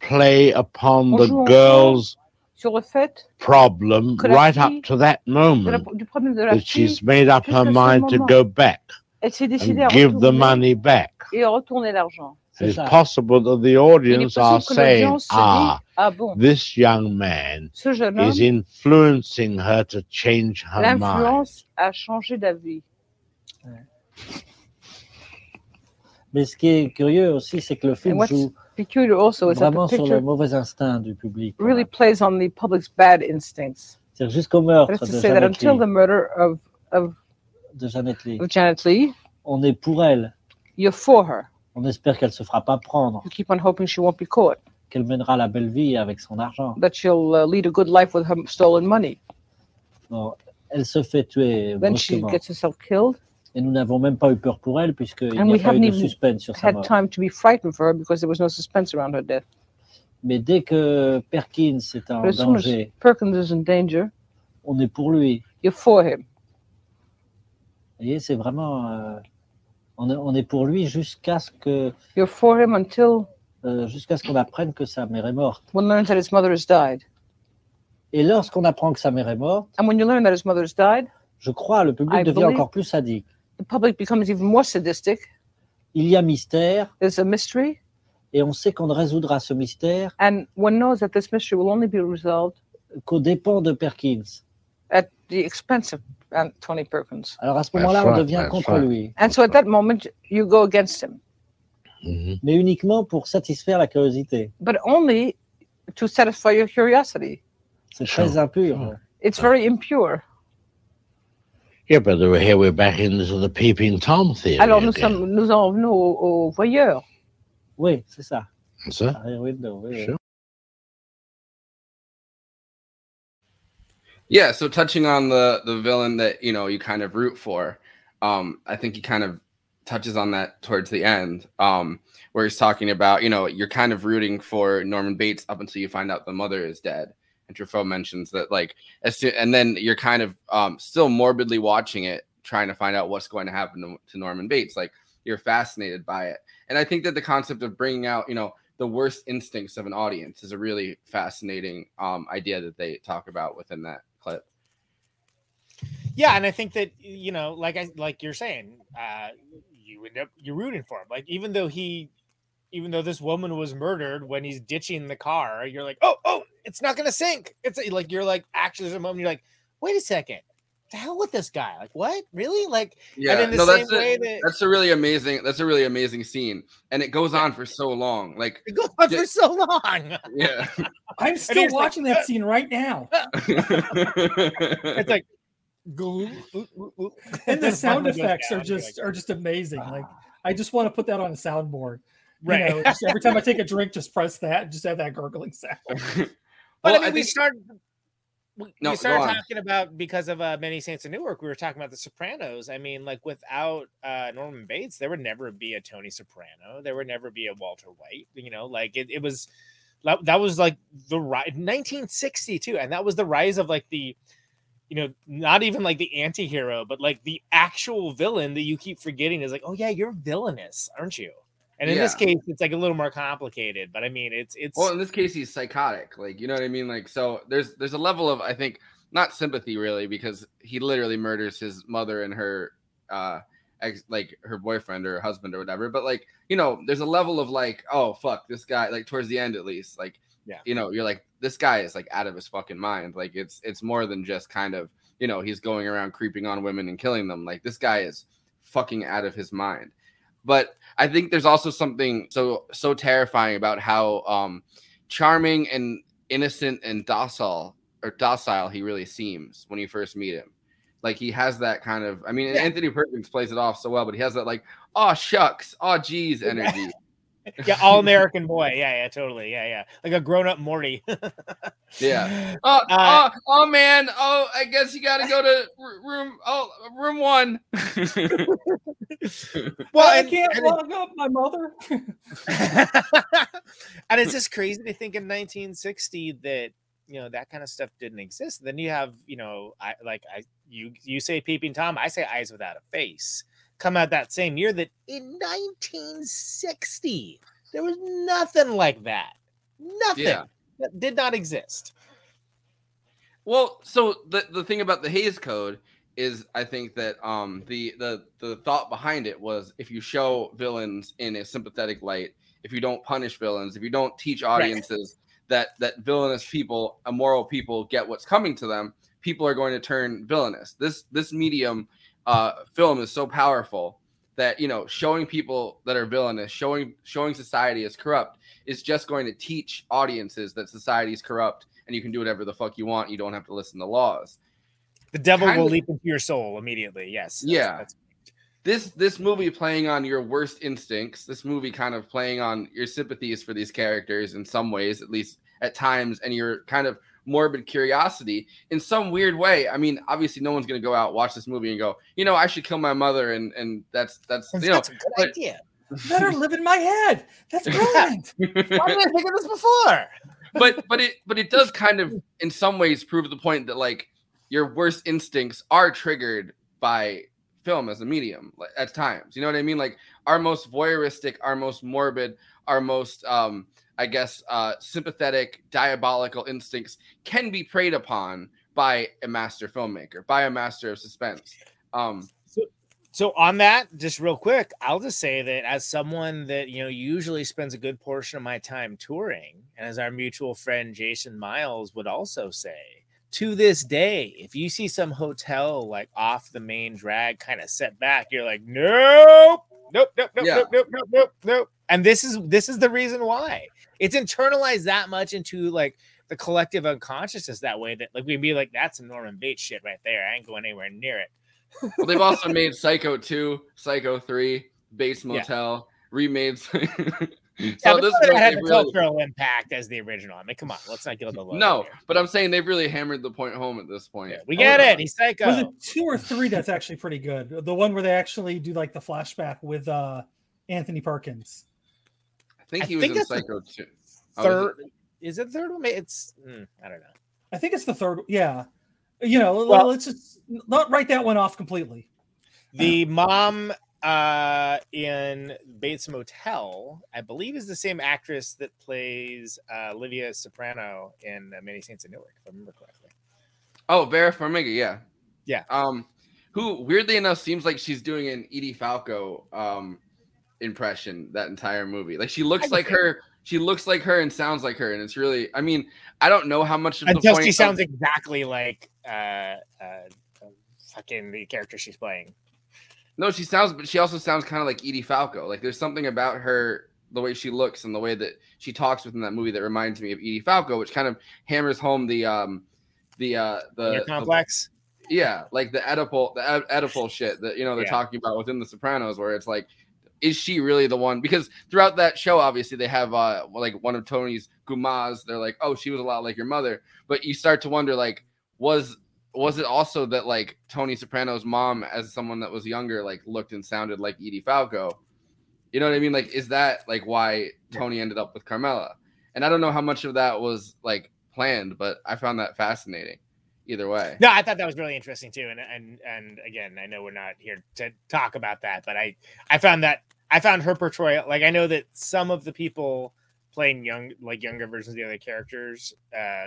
play upon On the joue girl's sur le fait problem right up to that la- moment du problème de la that fille. she's made up her mind to go back Elle s'est décidée à and give the money back. et retourner l'argent. C'est It's ça. possible that the audience are saying, ah, dit Ah bon, this young man homme, is influencing her to change her mind. l'influence a changé d'avis. Mais ce qui est curieux aussi, c'est que le film what's joue Peculiar also is that vraiment the sur le picture mauvais instinct du public. really même. plays on the public's bad instincts. C'est-à-dire jusqu'au meurtre to de say that Janet, until the murder of, of, de Janet Leigh, of Janet Leigh, on est pour elle. you're for her. On espère qu'elle se fera pas prendre, You keep on hoping she won't be caught, qu'elle mènera la belle vie avec son argent. that she'll uh, lead a good life with her stolen money. Bon, elle se fait tuer Then she brusquement. gets herself killed. Et nous n'avons même pas eu peur pour elle puisqu'il And n'y a pas eu haven't de even suspense sur sa Had mort. time to be frightened for her because there was no suspense around her death. Mais dès que Perkins est en But as soon as danger, Perkins is in danger, on est pour lui. you're for him. Vous voyez, c'est vraiment. euh, on, est, on est pour lui jusqu'à ce que You're for him until euh, jusqu'à ce qu'on apprenne que sa mère est morte. one learns that his mother has died. Et lorsqu'on apprend que sa mère est morte, And when you learn that his mother has died, je crois le public I devient encore plus sadique. the public becomes even more sadistic. Il y a mystère There's a mystery, et on sait qu'on ne résoudra ce mystère and one knows that this mystery will only be resolved qu'aux dépens de Perkins. at the expense of Aunt Tony Perkins. Alors à ce moment-là, on devient that's contre right. lui, And so at that moment, you go against him, Mhm. mais uniquement pour satisfaire la curiosité. but only to satisfy your curiosity. C'est Sure, très impur. sure. It's very impure. Yeah, but here we're back into the peeping Tom theory. Alors nous, sommes, nous en venons aux, aux voyeurs. Oui, c'est ça. It. Rear window, oui, oui. Yeah, so touching on the the villain that you know you kind of root for, um, I think he kind of touches on that towards the end, um, where he's talking about you know you're kind of rooting for Norman Bates up until you find out the mother is dead, and Truffaut mentions that like as soon, and then you're kind of um, still morbidly watching it, trying to find out what's going to happen to, to Norman Bates, like you're fascinated by it, and I think that the concept of bringing out you know the worst instincts of an audience is a really fascinating um, idea that they talk about within that clip. Yeah, and I think that you know, like I like you're saying, uh, you end up you're rooting for him. Like even though he, even though this woman was murdered when he's ditching the car, you're like, oh, oh, it's not gonna sink. It's like you're like actually there's a moment you're like, wait a second, the hell with this guy? Like what? Really? Like Yeah, in the no, same that's a, way that- that's a really amazing. That's a really amazing scene, and it goes on for so long. Like, it goes on Yeah. for so long. yeah, I'm still he's like, watching that scene right now. it's like. And the sound effects are just are just amazing. Like ah. I just want to put that on a soundboard. You right. know, every time I take a drink, just press that, and just have that gurgling sound. But Well, I mean, I we think- started. We, No, we started talking about because of uh, Many Saints of Newark. We were talking about The Sopranos. I mean, like without uh, Norman Bates, there would never be a Tony Soprano. There would never be a Walter White. You know, like it, it was that, that was like the rise 1962, and that was the rise of like the you know not even like the anti-hero but like the actual villain that you keep forgetting is like oh yeah you're villainous aren't you and in this case it's like a little more complicated but i mean it's it's well, in this case, he's psychotic. Like, you know what I mean? Like, so there's there's a level of I think not sympathy really because he literally murders his mother and her uh ex like her boyfriend or her husband or whatever. But like, you know, there's a level of like, oh fuck, this guy. Like towards the end at least, like, Yeah. you know, you're like, this guy is like out of his fucking mind. Like, it's it's more than just kind of you know he's going around creeping on women and killing them. Like, this guy is fucking out of his mind. But I think there's also something so so terrifying about how um charming and innocent and docile or docile he really seems when you first meet him. Like he has that kind of. I mean, Yeah. Anthony Perkins plays it off so well, but he has that like, oh shucks, oh geez energy. Yeah, all American boy. Yeah, yeah, totally. Yeah, yeah. Like a grown up Morty. Yeah. Oh, Uh, oh, oh man. Oh, I guess you got to go to r- room. Oh, room one. Well, I and- can't and it- log up my mother. and it's just crazy to think in 1960 that you know that kind of stuff didn't exist. Then you have you know I like I you you say peeping tom, I say eyes without a face. Come out that same year that in 1960 there was nothing like that. Nothing Yeah. that did not exist. Well, so the the thing about the Hays Code is, I think that um the the the thought behind it was if you show villains in a sympathetic light, if you don't punish villains, if you don't teach audiences that that villainous people, immoral people, get what's coming to them, people are going to turn villainous. This this medium, uh, film is so powerful that you know showing people that are villainous, showing showing society is corrupt, is just going to teach audiences that society is corrupt and you can do whatever the fuck you want. You don't have to listen to laws. The devil Kind will of- leap into your soul immediately. Yes. that's- Yeah. that's- This this movie playing on your worst instincts. This movie kind of playing on your sympathies for these characters in some ways, at least at times, and your kind of morbid curiosity in some weird way. I mean, obviously, no one's gonna go out watch this movie and go, you know, I should kill my mother, and and that's that's you know. a good but- idea. Better live in my head. That's brilliant. Why didn't I think of this before? but but it but it does kind of in some ways prove the point that like your worst instincts are triggered by film as a medium at times you know what i mean? Like our most voyeuristic our most morbid our most um i guess uh sympathetic diabolical instincts can be preyed upon by a master filmmaker by a master of suspense. Um So on that, just real quick, I'll just say that as someone that you know usually spends a good portion of my time touring, and as our mutual friend Jason Miles would also say, to this day, if you see some hotel like off the main drag kind of set back, you're like, nope, nope, nope, nope, Yeah. nope, nope, nope, nope, nope. And this is this is the reason why it's internalized that much into like the collective unconsciousness that way that like we'd be like, that's some Norman Bates shit right there. I ain't going anywhere near it. well they've also made psycho 2 psycho 3 bates Yeah. motel remade so Yeah, but this none one, had they've the really- cultural impact as the original. I mean, come on, let's not get on the low. No, here. but I'm saying they've really hammered the point home at this point. Yeah, we get it. He's psycho. Was it two or three that's actually pretty good? The one where they actually do like the flashback with uh Anthony Perkins. I think I he was think in Psycho too. Oh, is Third, is it third one? It's mm, I don't know. I think it's the third. Yeah, you know, Well- let's just not write that one off completely. The mom uh in Bates Motel, I believe, is the same actress that plays uh, Olivia Soprano in uh, Many Saints of Newark, if I remember correctly. Oh, Vera Farmiga, yeah, Yeah. Um, who weirdly enough seems like she's doing an Edie Falco um impression that entire movie. Like she looks like it. her. She looks like her and sounds like her, and it's really. I mean, I don't know how much of the Until point. she of- sounds exactly like uh, uh, fucking the character she's playing. No, she sounds, but she also sounds kind of like Edie Falco. Like there's something about her, the way she looks and the way that she talks within that movie that reminds me of Edie Falco, which kind of hammers home the um, the uh, the, Inner the- complex. yeah, like the Oedipal, the Oed- Oedipal shit that you know they're Yeah. talking about within the Sopranos, where it's like, is she really the one? Because throughout that show, obviously they have uh like one of Tony's gumas. They're like, oh, she was a lot like your mother, but you start to wonder like, was was it also that like Tony Soprano's mom, as someone that was younger, like looked and sounded like Edie Falco? You know what I mean? Like, is that like why Tony ended up with Carmela? And I don't know how much of that was like planned, but I found that fascinating. Either way. No, I thought that was really interesting too, and and and again, I know we're not here to talk about that, but I I found that I found her portrayal like I know that some of the people playing young like younger versions of the other characters uh,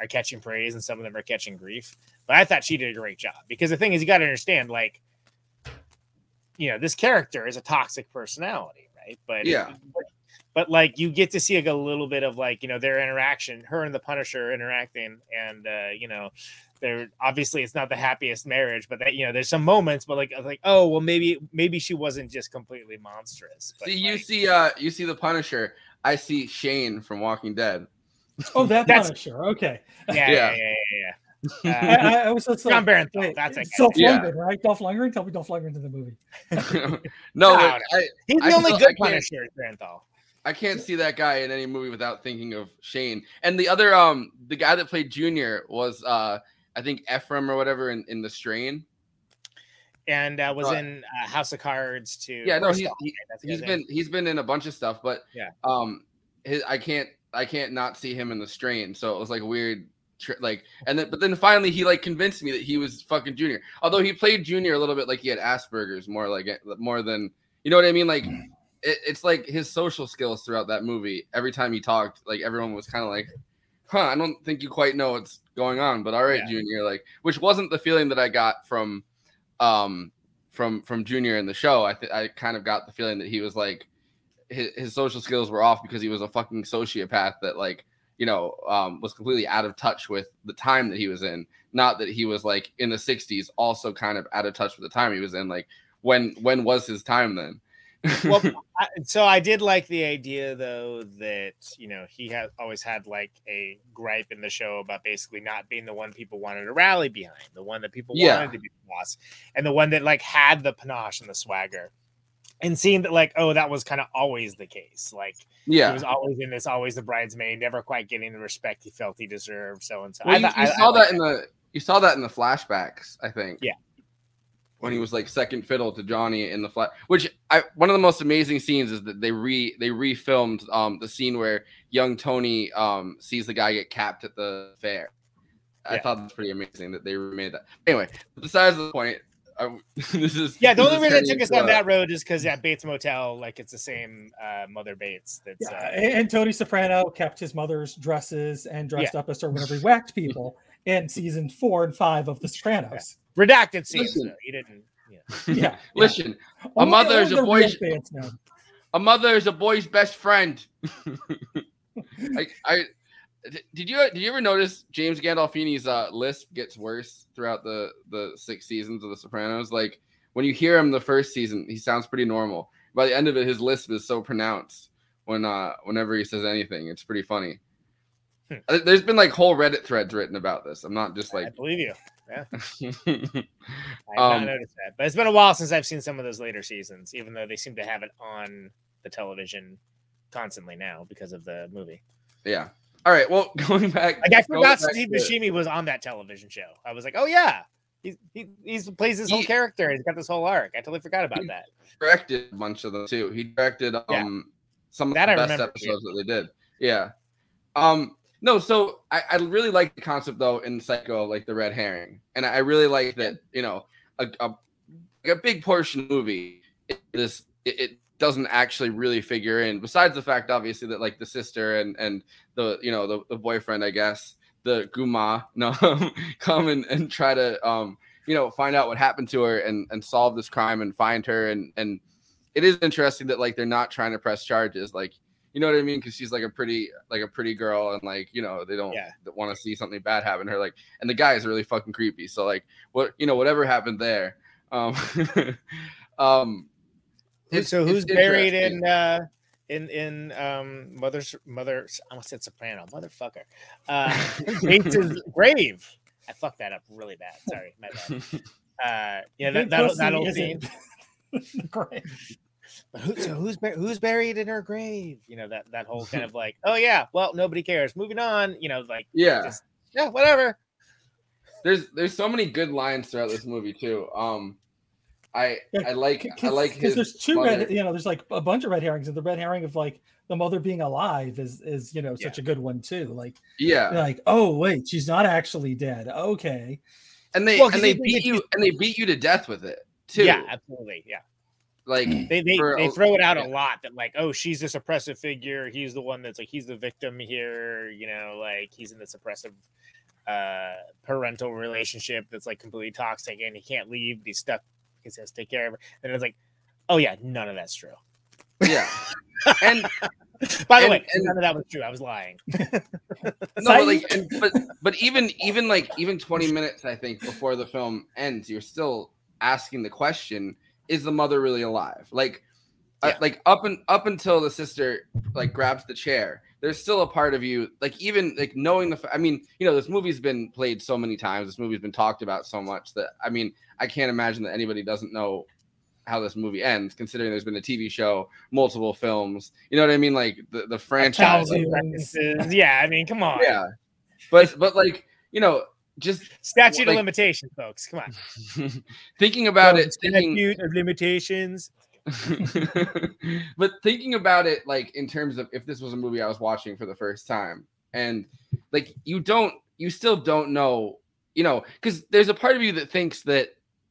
are catching praise, and some of them are catching grief. But I thought she did a great job because the thing is, you got to understand, like, you know, this character is a toxic personality, right? But Yeah. but, but like you get to see like a little bit of like you know their interaction, her and the Punisher interacting, and uh, you know they're obviously it's not the happiest marriage, but that you know there's some moments, but like like oh well maybe maybe she wasn't just completely monstrous. But See, you like, see, uh, you see the Punisher. I see Shane from Walking Dead. Oh, that That's- Punisher. Okay. yeah, yeah, Yeah. yeah, yeah, yeah. Uh, I, I, I was just Jon like, Bernthal. wait, That's it. it's Dolph Yeah. Lundgren, right? Dolph Lundgren. Tell me Dolph Lundgren's in the movie. no, No, but I, He's the only still- good I can't- Punisher, Bernthal. I can't see that guy in any movie without thinking of Shane. And the other, um, the guy that played Junior was, uh, I think Ephraim or whatever in, in The Strain. And uh, was Uh, in uh, House of Cards too. Yeah, no, Or he's he, right? That's the been he's been in a bunch of stuff, but Yeah. um, his I can't I can't not see him in The Strain. So it was like weird. Like and then but then finally he like convinced me that he was fucking Junior. Although he played Junior a little bit like he had Asperger's more like more than you know what I mean. Like it, it's like his social skills throughout that movie. Every time he talked, like everyone was kind of like, "Huh, I don't think you quite know what's going on." But all right, Yeah. Junior. Like, which wasn't the feeling that I got from, um, from from Junior in the show. I th- I kind of got the feeling that he was like, his, his social skills were off because he was a fucking sociopath that like you know um, was completely out of touch with the time that he was in. Not that he was like in the '60s, also kind of out of touch with the time he was in. Like when when was his time then? well, I, so I did like the idea though that you know he had always had like a gripe in the show about basically not being the one people wanted to rally behind, the one that people Yeah. wanted to be the boss, and the one that like had the panache and the swagger. And seeing that, like, oh, that was kind of always the case. Like, yeah he was always in this, always the bridesmaid, never quite getting the respect he felt he deserved. So and so. Well, I you, you I- I saw like that in the you saw that in the flashbacks, I think. Yeah. When he was like second fiddle to Johnny in the flat, which I one of the most amazing scenes is that they re they refilmed um the scene where young Tony um sees the guy get capped at the fair. I Yeah. thought that's pretty amazing that they remade that. Anyway, besides the point, I, this is Yeah, the only reason it took us into on that road is because at Bates Motel, like it's the same uh, Mother Bates. That's Yeah, uh, and and Tony Soprano kept his mother's dresses and dressed up as her whenever he whacked people in season four and five of The Sopranos. redacted scenes. Listen. He didn't. Yeah. Yeah, Listen, Only- mother is a boy's- a mother is a boy's best friend. I, I did you did you ever notice James Gandolfini's uh, lisp gets worse throughout the the six seasons of The Sopranos? Like when you hear him the first season, he sounds pretty normal. By the end of it, his lisp is so pronounced when uh whenever he says anything. It's pretty funny. Hmm. Uh, There's been like whole Reddit threads written about this. I'm not just like I believe you. Yeah. I have Um, not noticed that, but it's been a while since I've seen some of those later seasons. Even though they seem to have it on the television constantly now because of the movie. yeah. All right. Well, going back. Like I forgot Steve Buscemi was on that television show. I was like, oh yeah, he he he's plays his whole character. He's got this whole arc. I totally forgot about He- that. directed a bunch of them too. He directed um Yeah. some of That the I best episodes that they did. Yeah. Um no, so I, I really like the concept though in Psycho, like the red herring, and I really like that you know a a, a big portion of the movie this it, it doesn't actually really figure in. Besides the fact, obviously, that like the sister and and the you know the, the boyfriend, I guess the guma, no, come and, and try to um you know find out what happened to her and and solve this crime and find her and and it is interesting that like they're not trying to press charges like you know what i mean because she's like a pretty like a pretty girl and like you know they don't Yeah. want to see something bad happen to her like and the guy is really fucking creepy so like what you know whatever happened there um um it's- so who's buried in uh in in um mother's mother I almost said soprano motherfucker. Uh Bates's grave. I fucked that up really bad. Sorry my bad. Uh yeah that that, pussy that old isn't- scene Great. But who, so who's who's buried in her grave? You know that that whole kind of like oh yeah well nobody cares moving on you know like yeah. just yeah whatever. There's there's so many good lines throughout this movie too. Um i i like i like Cause, like 'cause his there's two mother. red, you know, there's like a bunch of red herrings, and the red herring of like the mother being alive is is you know such a good one too. Like yeah like oh wait, she's not actually dead. Okay, and they Well, 'cause and they they- beat you and they beat you to death with it too yeah absolutely yeah like they they, for they throw it out yeah. a lot that like oh she's this oppressive figure he's the one that's like he's the victim here you know like he's in this oppressive uh parental relationship that's like completely toxic and he can't leave he's stuck because he has to take care of her. And it's like oh yeah none of that's true. Yeah. And by the And- way and- none of that was true. I was lying. No but like and, but but even even like even 20 minutes i think before the film ends you're still asking the question is the mother really alive? Like uh, like up and up until the sister like grabs the chair there's still a part of you like even like knowing the i mean you know this movie's been played so many times this movie's been talked about so much that i mean i can't imagine that anybody doesn't know how this movie ends considering there's been a tv show multiple films you know what i mean like the, the franchise. Yeah, I mean, come on. yeah but but like you know just Statute Like- of limitations, folks. Come on. thinking about it thinking, Statute of limitations. but thinking about it like in terms of if this was a movie I was watching for the first time and like you don't you still don't know you know because there's a part of you that thinks that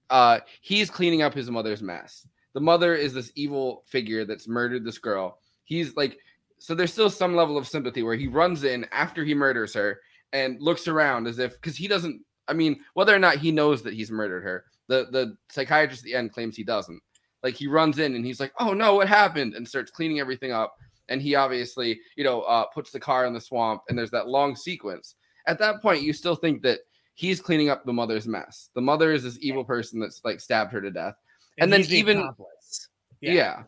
uh he's cleaning up his mother's mess. The mother is this evil figure that's murdered this girl. He's like so there's still some level of sympathy where he runs in after he murders her and looks around as if because he doesn't i mean whether or not he knows that he's murdered her the the psychiatrist at the end claims he doesn't like he runs in and he's like oh no what happened and starts cleaning everything up and he obviously you know uh, puts the car in the swamp and there's that long sequence at that point you still think that he's cleaning up the mother's mess the mother is this evil person that's like stabbed her to death And then the even- accomplice. yeah.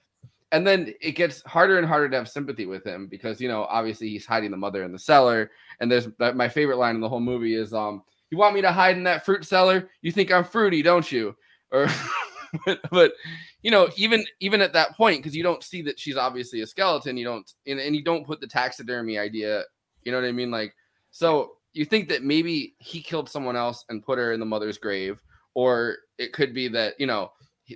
And then it gets harder and harder to have sympathy with him because you know obviously he's hiding the mother in the cellar. And there's my favorite line in the whole movie is um you want me to hide in that fruit cellar? You think I'm fruity, don't you? Or but, but you know even even at that point because you don't see that she's obviously a skeleton you don't and, and you don't put the taxidermy idea you know what i mean? Like so you think that maybe he killed someone else and put her in the mother's grave or it could be that you know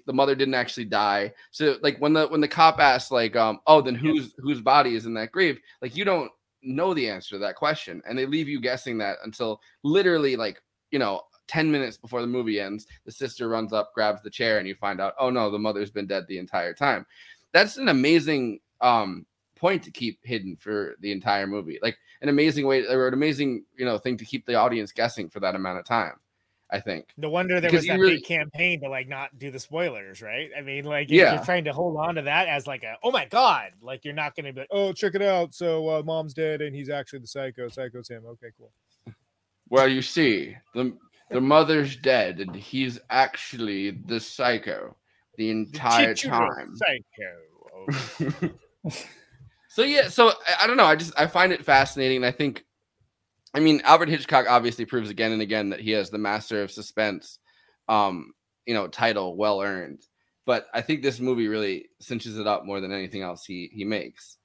the mother didn't actually die. So like when the when the cop asks like um oh then whose whose body is in that grave? Like you don't know the answer to that question and they leave you guessing that until literally like you know 10 minutes before the movie ends the sister runs up grabs the chair and you find out oh no the mother's been dead the entire time that's an amazing um point to keep hidden for the entire movie like an amazing way or an amazing you know thing to keep the audience guessing for that amount of time i think No wonder there Because was that really- big campaign to like not do the spoilers, right? I mean, like Yeah. you're trying to hold on to that as like a oh my god, like you're not gonna be like, oh check it out. So uh, mom's dead and he's actually the psycho. Psycho's him. Okay, cool. well you see the the mother's dead and he's actually the psycho the The entire titular time Psycho. So yeah so I, I don't know i just i find it fascinating and i think i mean alfred hitchcock obviously proves again and again that he has the master of suspense um you know title well earned but i think this movie really cinches it up more than anything else he he makes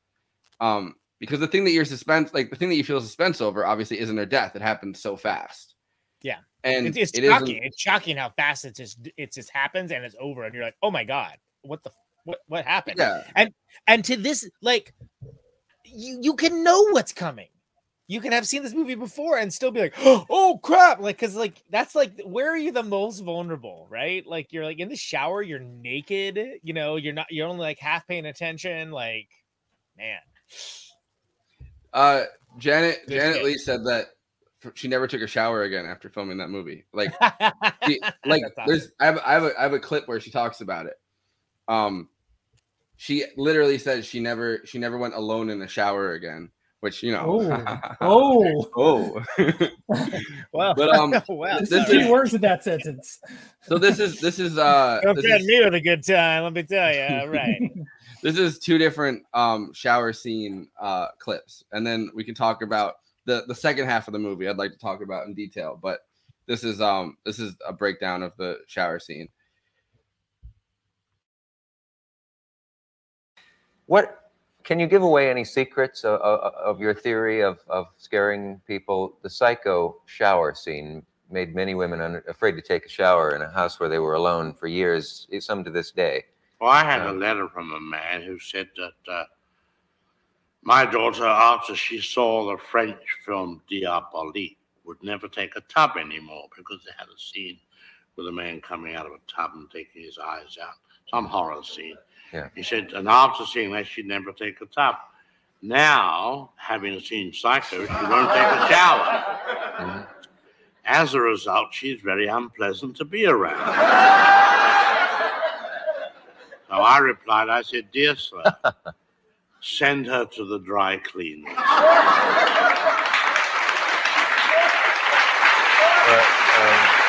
um because the thing that you're suspense like the thing that you feel suspense over obviously isn't her death it happened so fast Yeah. And it's, it's it shocking. It's shocking how fast it just it just happens and it's over, and you're like, oh my god, what the what what happened? yeah. And and to this like you you can know what's coming. You can have seen this movie before and still be like oh crap. Like because like that's like where are you the most vulnerable right? Like you're like in the shower you're naked you know you're not you're only like half paying attention like man. Uh janet janet leigh said that she never took a shower again after filming that movie like she, like there's I have, I have a I have a clip where she talks about it. Um she literally says she never she never went alone in a shower again, which you know Oh, oh oh. wow. but um well this there's is- key words in that sentence. so this is this is uh don't this is, me with a good time let me tell you right this is two different um shower scene uh clips and then we can talk about the the second half of the movie I'd like to talk about in detail but this is um this is a breakdown of the shower scene What can you give away any secrets of, of, of your theory of, of scaring people? The psycho shower scene made many women un- afraid to take a shower in a house where they were alone for years, some to this day. Well, I had a Um, letter from a man who said that uh, my daughter, after she saw the French film Diabolique, would never take a tub anymore because they had a scene with a man coming out of a tub and taking his eyes out, some horror scene. Yeah. He said, and after seeing that, she'd never take a tub. Now, having seen Psycho, she won't take a shower. Mhm. As a result, she's very unpleasant to be around. so I replied, I said, Dear sir, send her to the dry cleaners. But, um,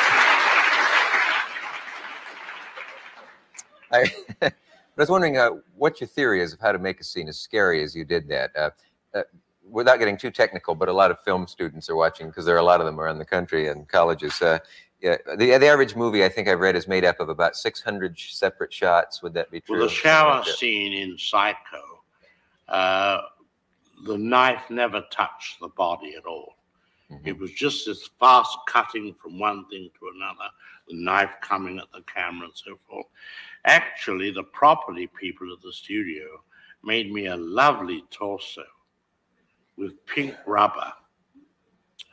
I, I was wondering uh, what your theory is of how to make a scene as scary as you did that. Uh, uh, without getting too technical, but a lot of film students are watching because there are a lot of them around the country and colleges. Uh, yeah, the, the average movie I think I've read is made up of about 600 separate shots. Would that be true? Well, the shower scene in Psycho, uh, the knife never touched the body at all. Mm-hmm. It was just this fast cutting from one thing to another, the knife coming at the camera and so forth. Actually, the property people at the studio made me a lovely torso with pink rubber,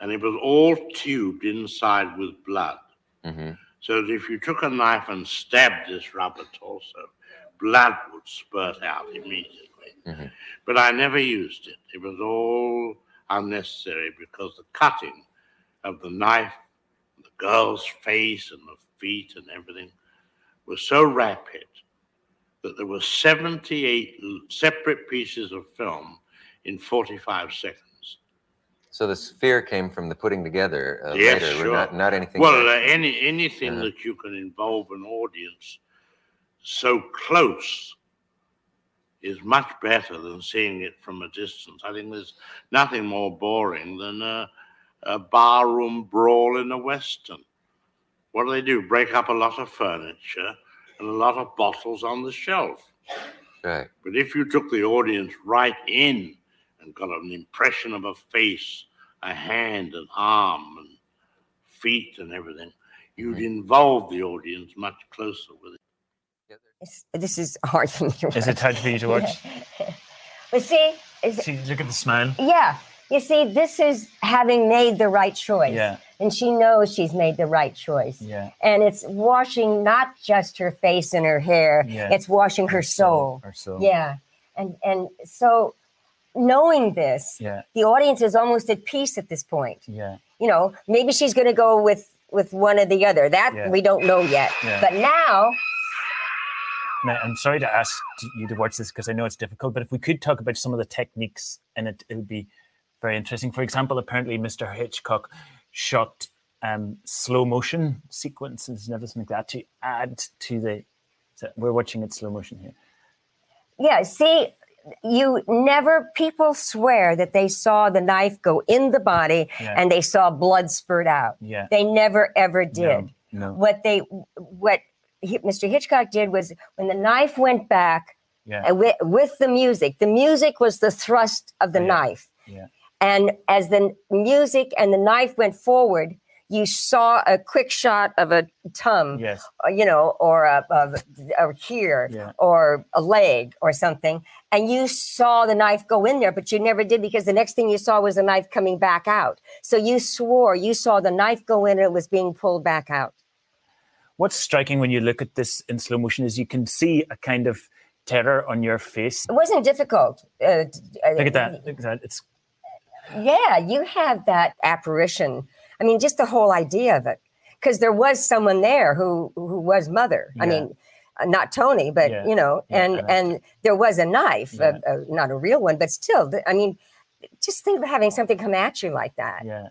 and it was all tubed inside with blood. Mhm. So that if you took a knife and stabbed this rubber torso, blood would spurt out immediately. Mhm. But I never used it. It was all unnecessary because the cutting of the knife, the girl's face and the feet and everything was so rapid that there were 78 separate pieces of film in 45 seconds. So the fear came from the putting together uh, Yes, later, sure. not, not anything. Well, uh, any anything Uh-huh. that you can involve an audience so close is much better than seeing it from a distance. I think there's nothing more boring than a, a barroom brawl in a western. What do they do? Break up a lot of furniture and a lot of bottles on the shelf. right. But if you took the audience right in and got an impression of a face, a hand, an arm, and feet, and everything, you'd mm-hmm. involve the audience much closer with it. It's- This is hard for me to watch. Is it hard for you to watch? But see, is, See, look at the smile. yeah, you see, this is having made the right choice. Yeah. And she knows she's made the right choice. Yeah. And it's washing not just her face and her hair, Yeah. it's washing her soul. Or so. Yeah. And and so knowing this, Yeah. the audience is almost at peace at this point. Yeah. You know, maybe she's going to go with with one or the other. That Yeah. we don't know yet. Yeah. But now, Now, I'm sorry to ask you to watch this because I know it's difficult, but if we could talk about some of the techniques and it, it would be very interesting. For example, apparently Mr. Hitchcock shot um, slow motion sequences and everything like that to add to the. So we're watching it slow motion here. yeah, see, you never people swear that they saw the knife go in the body Yeah. and they saw blood spurt out. Yeah. They never ever did. No. no. What they what he, Mr. Hitchcock did was when the knife went back Yeah. uh, with, with the music, the music was the thrust of the Yeah. knife. Yeah. And as the music and the knife went forward, you saw a quick shot of a tum, Yes. uh, you know, or a, a, a here, Yeah. or a leg, or something, and you saw the knife go in there, but you never did because the next thing you saw was the knife coming back out. So you swore you saw the knife go in and it was being pulled back out. What's striking when you look at this in slow motion is you can see a kind of terror on your face. It wasn't difficult. Uh, Look at that. Look at that. It's Yeah, you have that apparition. I mean, just the whole idea of it, because there was someone there who who was mother. I mean, uh, not Tony, but Yeah. you know, Yeah, and and there was a knife, Yeah. uh, uh, not a real one, but still. I mean, just think of having something come at you like that, yeah.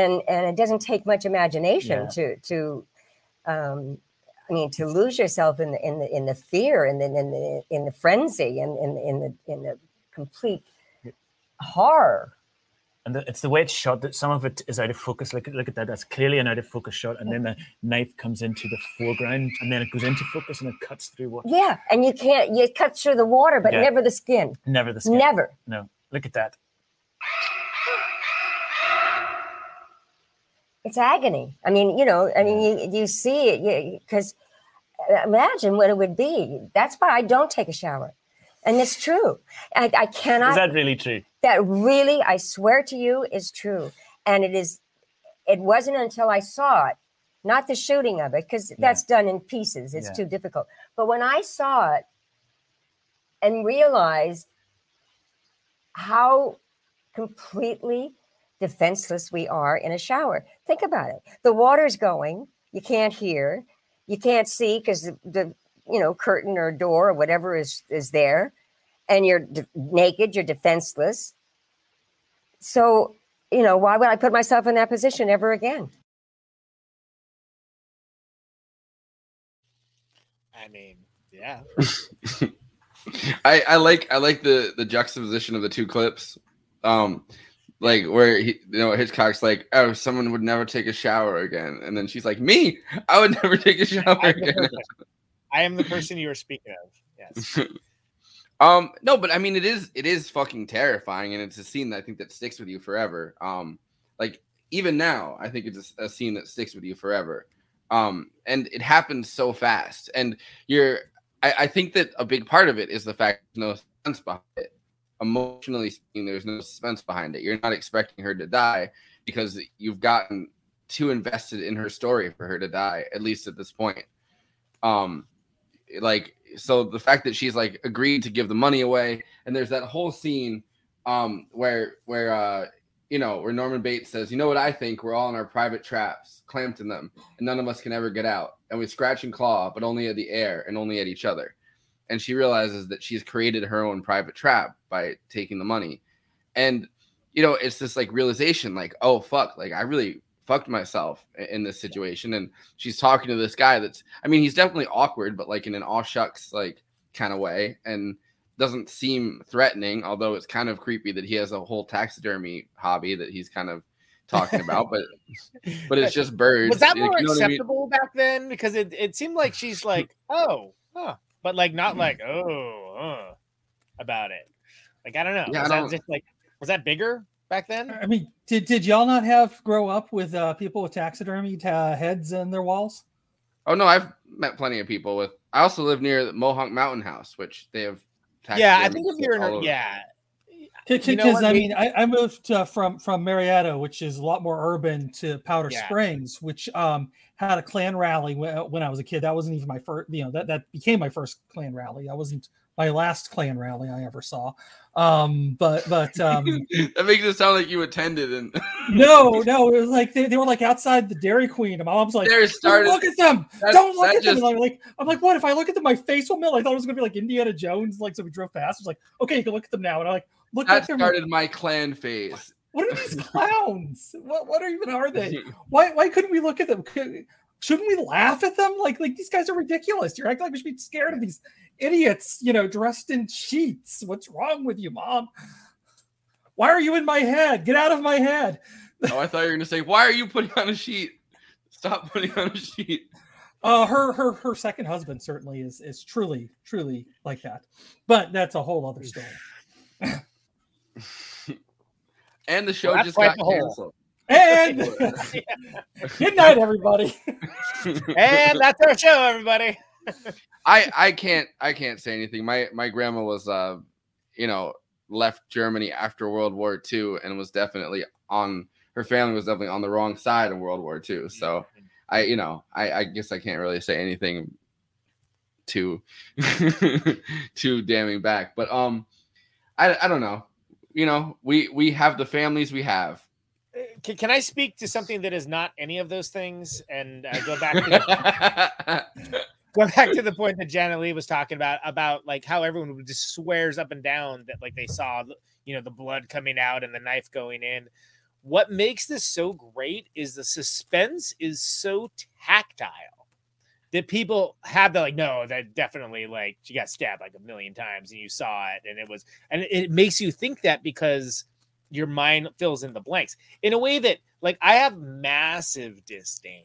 and and it doesn't take much imagination Yeah. to to. Um, I mean, to lose yourself in the in the in the fear and then in the in the frenzy and in in the in the complete horror. And the, it's the way it's shot that some of it is out of focus. Look, at- look at that. That's clearly an out of focus shot. And then the knife comes into the foreground and then it goes into focus and it cuts through what? Yeah, and you can't you cut through the water, but Yeah. never the skin. Never the skin. Never. No. Look at that. It's agony. I mean, you know, I mean, you you see it because uh, imagine what it would be. That's why I don't take a shower, and it's true. I, I cannot. Is that really true? that really, I swear to you, is true. And it is. It wasn't until I saw it, not the shooting of it, because that's done in pieces. It's Yeah. too difficult. But when I saw it and realized how completely defenseless we are in a shower. Think about it. The water's going, you can't hear, you can't see because the, the you know curtain or door or whatever is is there, and you're de- naked, you're defenseless. So you know why would I put myself in that position ever again? I mean, Yeah. I, I like I like the the juxtaposition of the two clips. Um like where he you know Hitchcock's like, oh, someone would never take a shower again. And then she's like, Me, I would never take a shower again. I am the person you were speaking of. Yes. um no but i mean it is it is fucking terrifying and it's a scene that i think that sticks with you forever um like even now i think it's a, a scene that sticks with you forever um and it happens so fast and you're I, I think that a big part of it is the fact no suspense behind it emotionally speaking there's no suspense behind it. You're not expecting her to die because you've gotten too invested in her story for her to die at least at this point. Um like so the fact that she's like agreed to give the money away and there's that whole scene um where where uh you know where norman bates says you know what i think? We're all in our private traps clamped in them and none of us can ever get out. And we scratch and claw but only at the air and only at each other and she realizes that she's created her own private trap by taking the money and you know it's this like realization like oh fuck like i really fucked myself in this situation and she's talking to this guy that's i mean he's definitely awkward but like in an all shucks like kind of way and doesn't seem threatening although it's kind of creepy that he has a whole taxidermy hobby that he's kind of talking about but but it's just birds Was that more you know what I mean? acceptable back then? Because it, it seemed like she's like, oh, huh. But like not like, oh, uh, about it. Like I don't know. Yeah, I was don't- that just like was that bigger back then? I mean, did did y'all not have grow up with uh, people with taxidermy uh, heads in their walls? oh no i've met plenty of people with i also live near the mohonk mountain house which they have Yeah, I think if you're in a, yeah. Because You know I mean, I, I moved uh, from from Marietta, which is a lot more urban, to Powder Yeah. Springs, which um, had a Klan rally when, when I was a kid. That wasn't even my first, you know, that that became my first Klan rally. That wasn't my last Klan rally I ever saw. Um, but but um, that makes it sound like you attended and no, no, it was like they, they were like outside the Dairy Queen. And my mom's like, There "Don't look at them. that- Don't look at them. just- And I'm like, I'm like, what? If I look at them, my face will melt. I thought it was gonna be like Indiana Jones. Like so, we drove past. It's like, okay, you can look at them now. And I'm like, look that started my Klan phase What are these clowns? what what are even are they? Why why couldn't we look at them? Could- Shouldn't we laugh at them? Like like these guys are ridiculous. You're acting like we should be scared of these idiots, you know, dressed in sheets. What's wrong with you, mom? Why are you in my head? Get out of my head. oh i thought you were gonna say why are you putting on a sheet stop putting on a sheet Uh her her her second husband certainly is is truly truly like that. But that's a whole other story. and the show that's just got canceled And good night, everybody. And that's our show, everybody. I I can't I can't say anything. My my grandma was uh you know left Germany after World War II and was definitely on her family was definitely on the wrong side of World War II. So I you know I I guess I can't really say anything too too damning back. But um I I don't know. You know we we have the families we have. Can, can I speak to something that is not any of those things and uh, go back to go back to the point that Janet Leigh was talking about about like how everyone just swears up and down that like they saw you know the blood coming out and the knife going in. What makes this so great is the suspense is so tactile that people have the like no that definitely like she got stabbed like a million times and you saw it and it was and it makes you think that because your mind fills in the blanks in a way that like I have massive disdain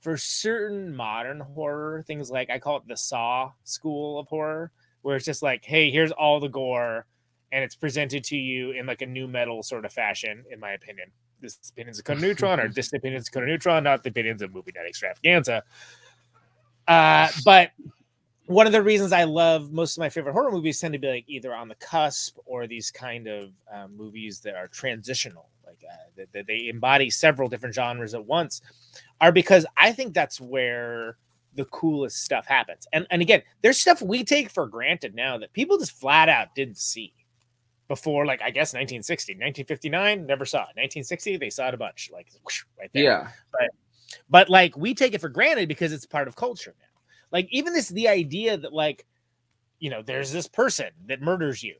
for certain modern horror things like I call it the Saw school of horror, where it's just like, hey, here's all the gore, and it's presented to you in like a nu metal sort of fashion, in my opinion. This opinions of Conan Neutron, or this opinions of Conan Neutron, not the opinions of Movie Night Extravaganza. Uh, but one of the reasons I love most of my favorite horror movies tend to be like either on the cusp or these kind of um, movies that are transitional, like uh, that, that they embody several different genres at once, are because I think that's where the coolest stuff happens. And and again, there's stuff we take for granted now that people just flat out didn't see before, like I guess 1960, 1959, never saw it. 1960, they saw it a bunch, like whoosh, right there Yeah. but but like we take it for granted because it's part of culture now like even this the idea that like you know there's this person that murders you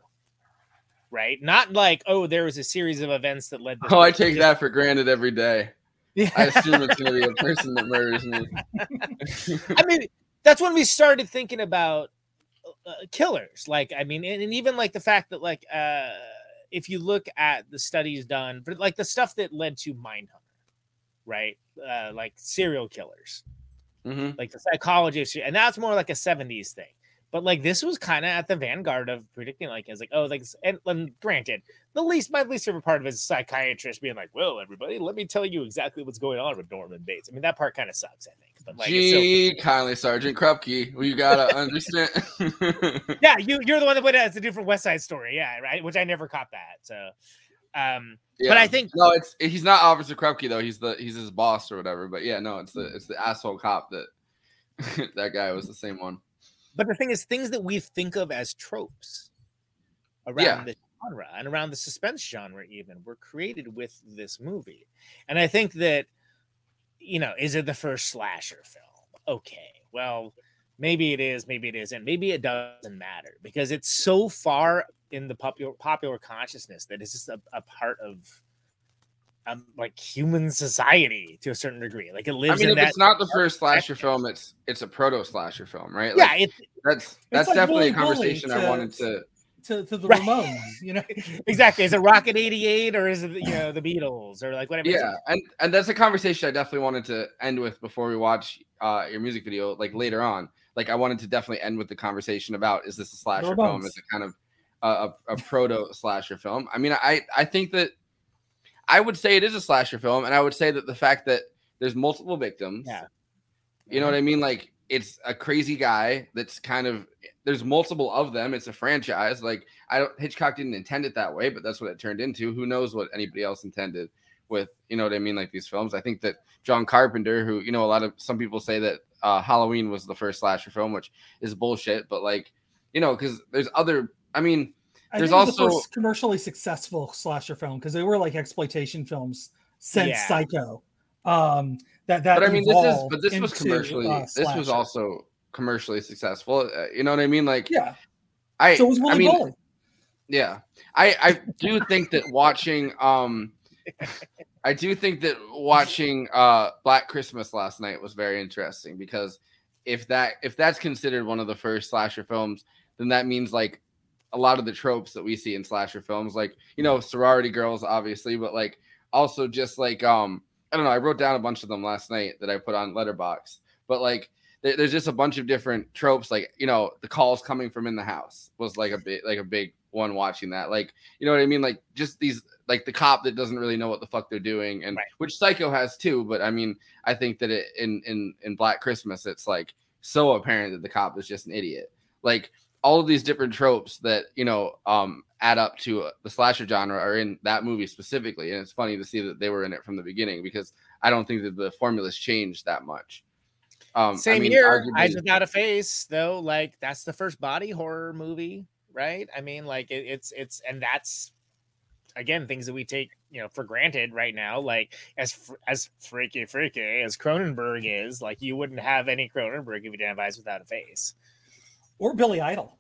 right not like oh there was a series of events that led Oh, I take that for granted every day. Yeah. I assume it's gonna be a person that murders me. I mean that's when we started thinking about uh, killers. Like, I mean, and, and even like the fact that like uh if you look at the studies done, but like the stuff that led to Mindhunter, right? Uh, like serial killers, Mhm. like the psychology, of and that's more like a '70s thing. But like this was kind of at the vanguard of predicting, like as like oh, like and, and granted, the least my least favorite part of it is psychiatrist being like, "Well, everybody, let me tell you exactly what's going on with Norman Bates." I mean, that part kind of sucks, I think. But like, it's Gee, kindly, Sergeant Krupke. We gotta understand. yeah, you you're the one that put it as a different West Side Story, yeah, right. Which I never caught that. So, um, but I think no, it's he's not Officer Krupke though. He's the he's his boss or whatever. But yeah, no, it's the it's the asshole cop that that guy was the same one. But the thing is, things that we think of as tropes around Yeah. the genre and around the suspense genre, even were created with this movie. And I think that, you know, is it the first slasher film? Okay, well, maybe it is, maybe it isn't, maybe it doesn't matter because it's so far in the popular popular consciousness that it's just a, a part of. Um, like human society to a certain degree, like it lives. I mean, in if that. it's not the first slasher film, it's it's a proto slasher film, right? yeah, Like, it's that's that's like definitely a conversation I wanted to. to, to the Right. Ramones, you know. exactly. Is it Rocket 88 or is it you know the Beatles or like whatever? Yeah, and and that's a conversation I definitely wanted to end with before we watch uh your music video, like later on. Like I wanted to definitely end with the conversation about is this a slasher film? Ramones. Is it kind of a, a, a proto slasher film? I mean, I I think that I would say it is a slasher film, and I would say that the fact that there's multiple victims, Yeah. you know mm-hmm. what I mean? Like it's a crazy guy that's kind of there's multiple of them. It's a franchise. Like I don't Hitchcock didn't intend it that way, but that's what it turned into. Who knows what anybody else intended with you know what I mean? Like these films. I think that John Carpenter, who you know a lot of some people say that uh, Halloween was the first slasher film, which is bullshit. But like you know, because there's other. I mean, I There's think it was the also- first commercially successful slasher film because they were like exploitation films since Yeah. Psycho. Um, that that but I mean, this is but this was into, commercially. uh, this was also commercially successful. Uh, you know what I mean? Like yeah. I. So it was I Wooly mean, Bully. Yeah. I I do think that watching um I do think that watching uh Black Christmas last night was very interesting because if that if that's considered one of the first slasher films, then that means like a lot of the tropes that we see in slasher films, like you know, sorority girls, obviously, but like also just like um I don't know, I wrote down a bunch of them last night that I put on letterboxd, but like there- there's just a bunch of different tropes like you know the calls coming from in the house was like a big like a big one watching that like you know what i mean? Like just these like the cop that doesn't really know what the fuck they're doing and Right. which psycho has too but i mean i think that it in in in black christmas it's like so apparent that the cop is just an idiot. Like all of these different tropes that you know um add up to uh, the slasher genre are in that movie specifically and it's funny to see that they were in it from the beginning because i don't think that the formulas changed that much um I Same mean, here. arguably- Eyes Without a Face, though, like that's the first body horror movie, right? I mean, like it, it's it's and that's again things that we take you know for granted right now. Like as fr- as freaky freaky as Cronenberg is, like you wouldn't have any Cronenberg if you didn't have Eyes Without a Face. Or Billy Idol.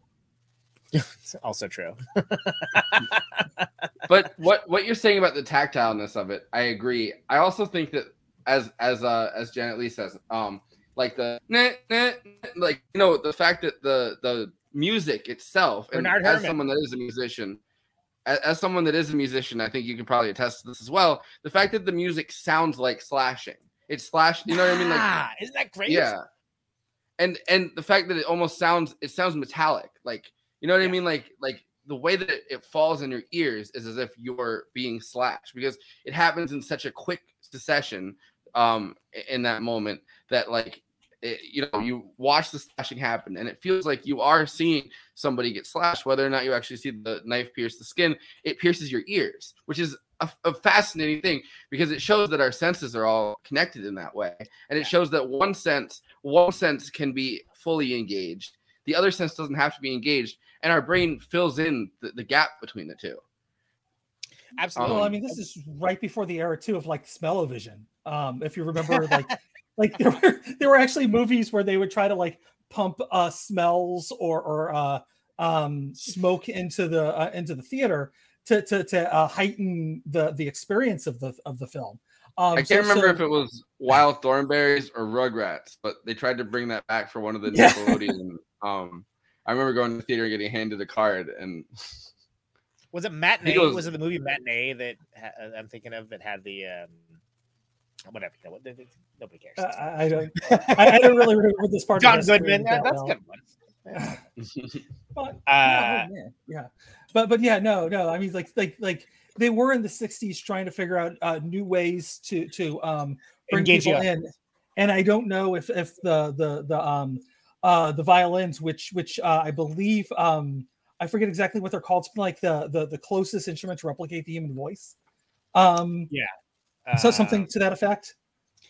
It's also true. but what what you're saying about the tactileness of it, I agree. I also think that as as uh as Janet Leigh says, um, like the nah, nah, nah, like you know the fact that the the music itself, and Bernard as Herrmann. someone that is a musician, as, as someone that is a musician, I think you can probably attest to this as well. The fact that the music sounds like slashing, it's slash. You know what I mean? Like Ah, isn't that great? yeah and and the fact that it almost sounds it sounds metallic like you know what i mean like like the way that it, it falls in your ears is as if you're being slashed because it happens in such a quick succession um in that moment that like it, you know you watch the slashing happen and it feels like you are seeing somebody get slashed whether or not you actually see the knife pierce the skin it pierces your ears which is a, a fascinating thing because it shows that our senses are all connected in that way and it shows that one sense one sense can be fully engaged. The other sense doesn't have to be engaged and our brain fills in the, the gap between the two absolutely. well, I Um, mean, this is right before the era too of like smell-o-vision. Um, if you remember, like, like there were there were actually movies where they would try to like pump uh smells or or uh um smoke into the uh, into the theater to to to uh, heighten the the experience of the of the film. Um, I can't remember so- if it was Wild Thornberrys or Rugrats, but they tried to bring that back for one of the Yeah. Nickelodeon. um, I remember going to the theater and getting handed a card, and Was it matinee? it was- Was, it the movie matinee that ha- uh, I'm thinking of that had the um, whatever? You know, what, nobody cares. Uh, I I don't. I, I don't really remember this part. John of Goodman. that uh, that's a well. good one. But, Uh, yeah, oh, yeah, but but yeah, no, no. I mean, like like like they were in the '60s trying to figure out uh, new ways to to um, bring Engage people you. in, and I don't know if if the the the um uh the violins, which which uh, I believe um I forget exactly what they're called, something like the the the closest instrument to replicate the human voice. Um, yeah. so something to that effect.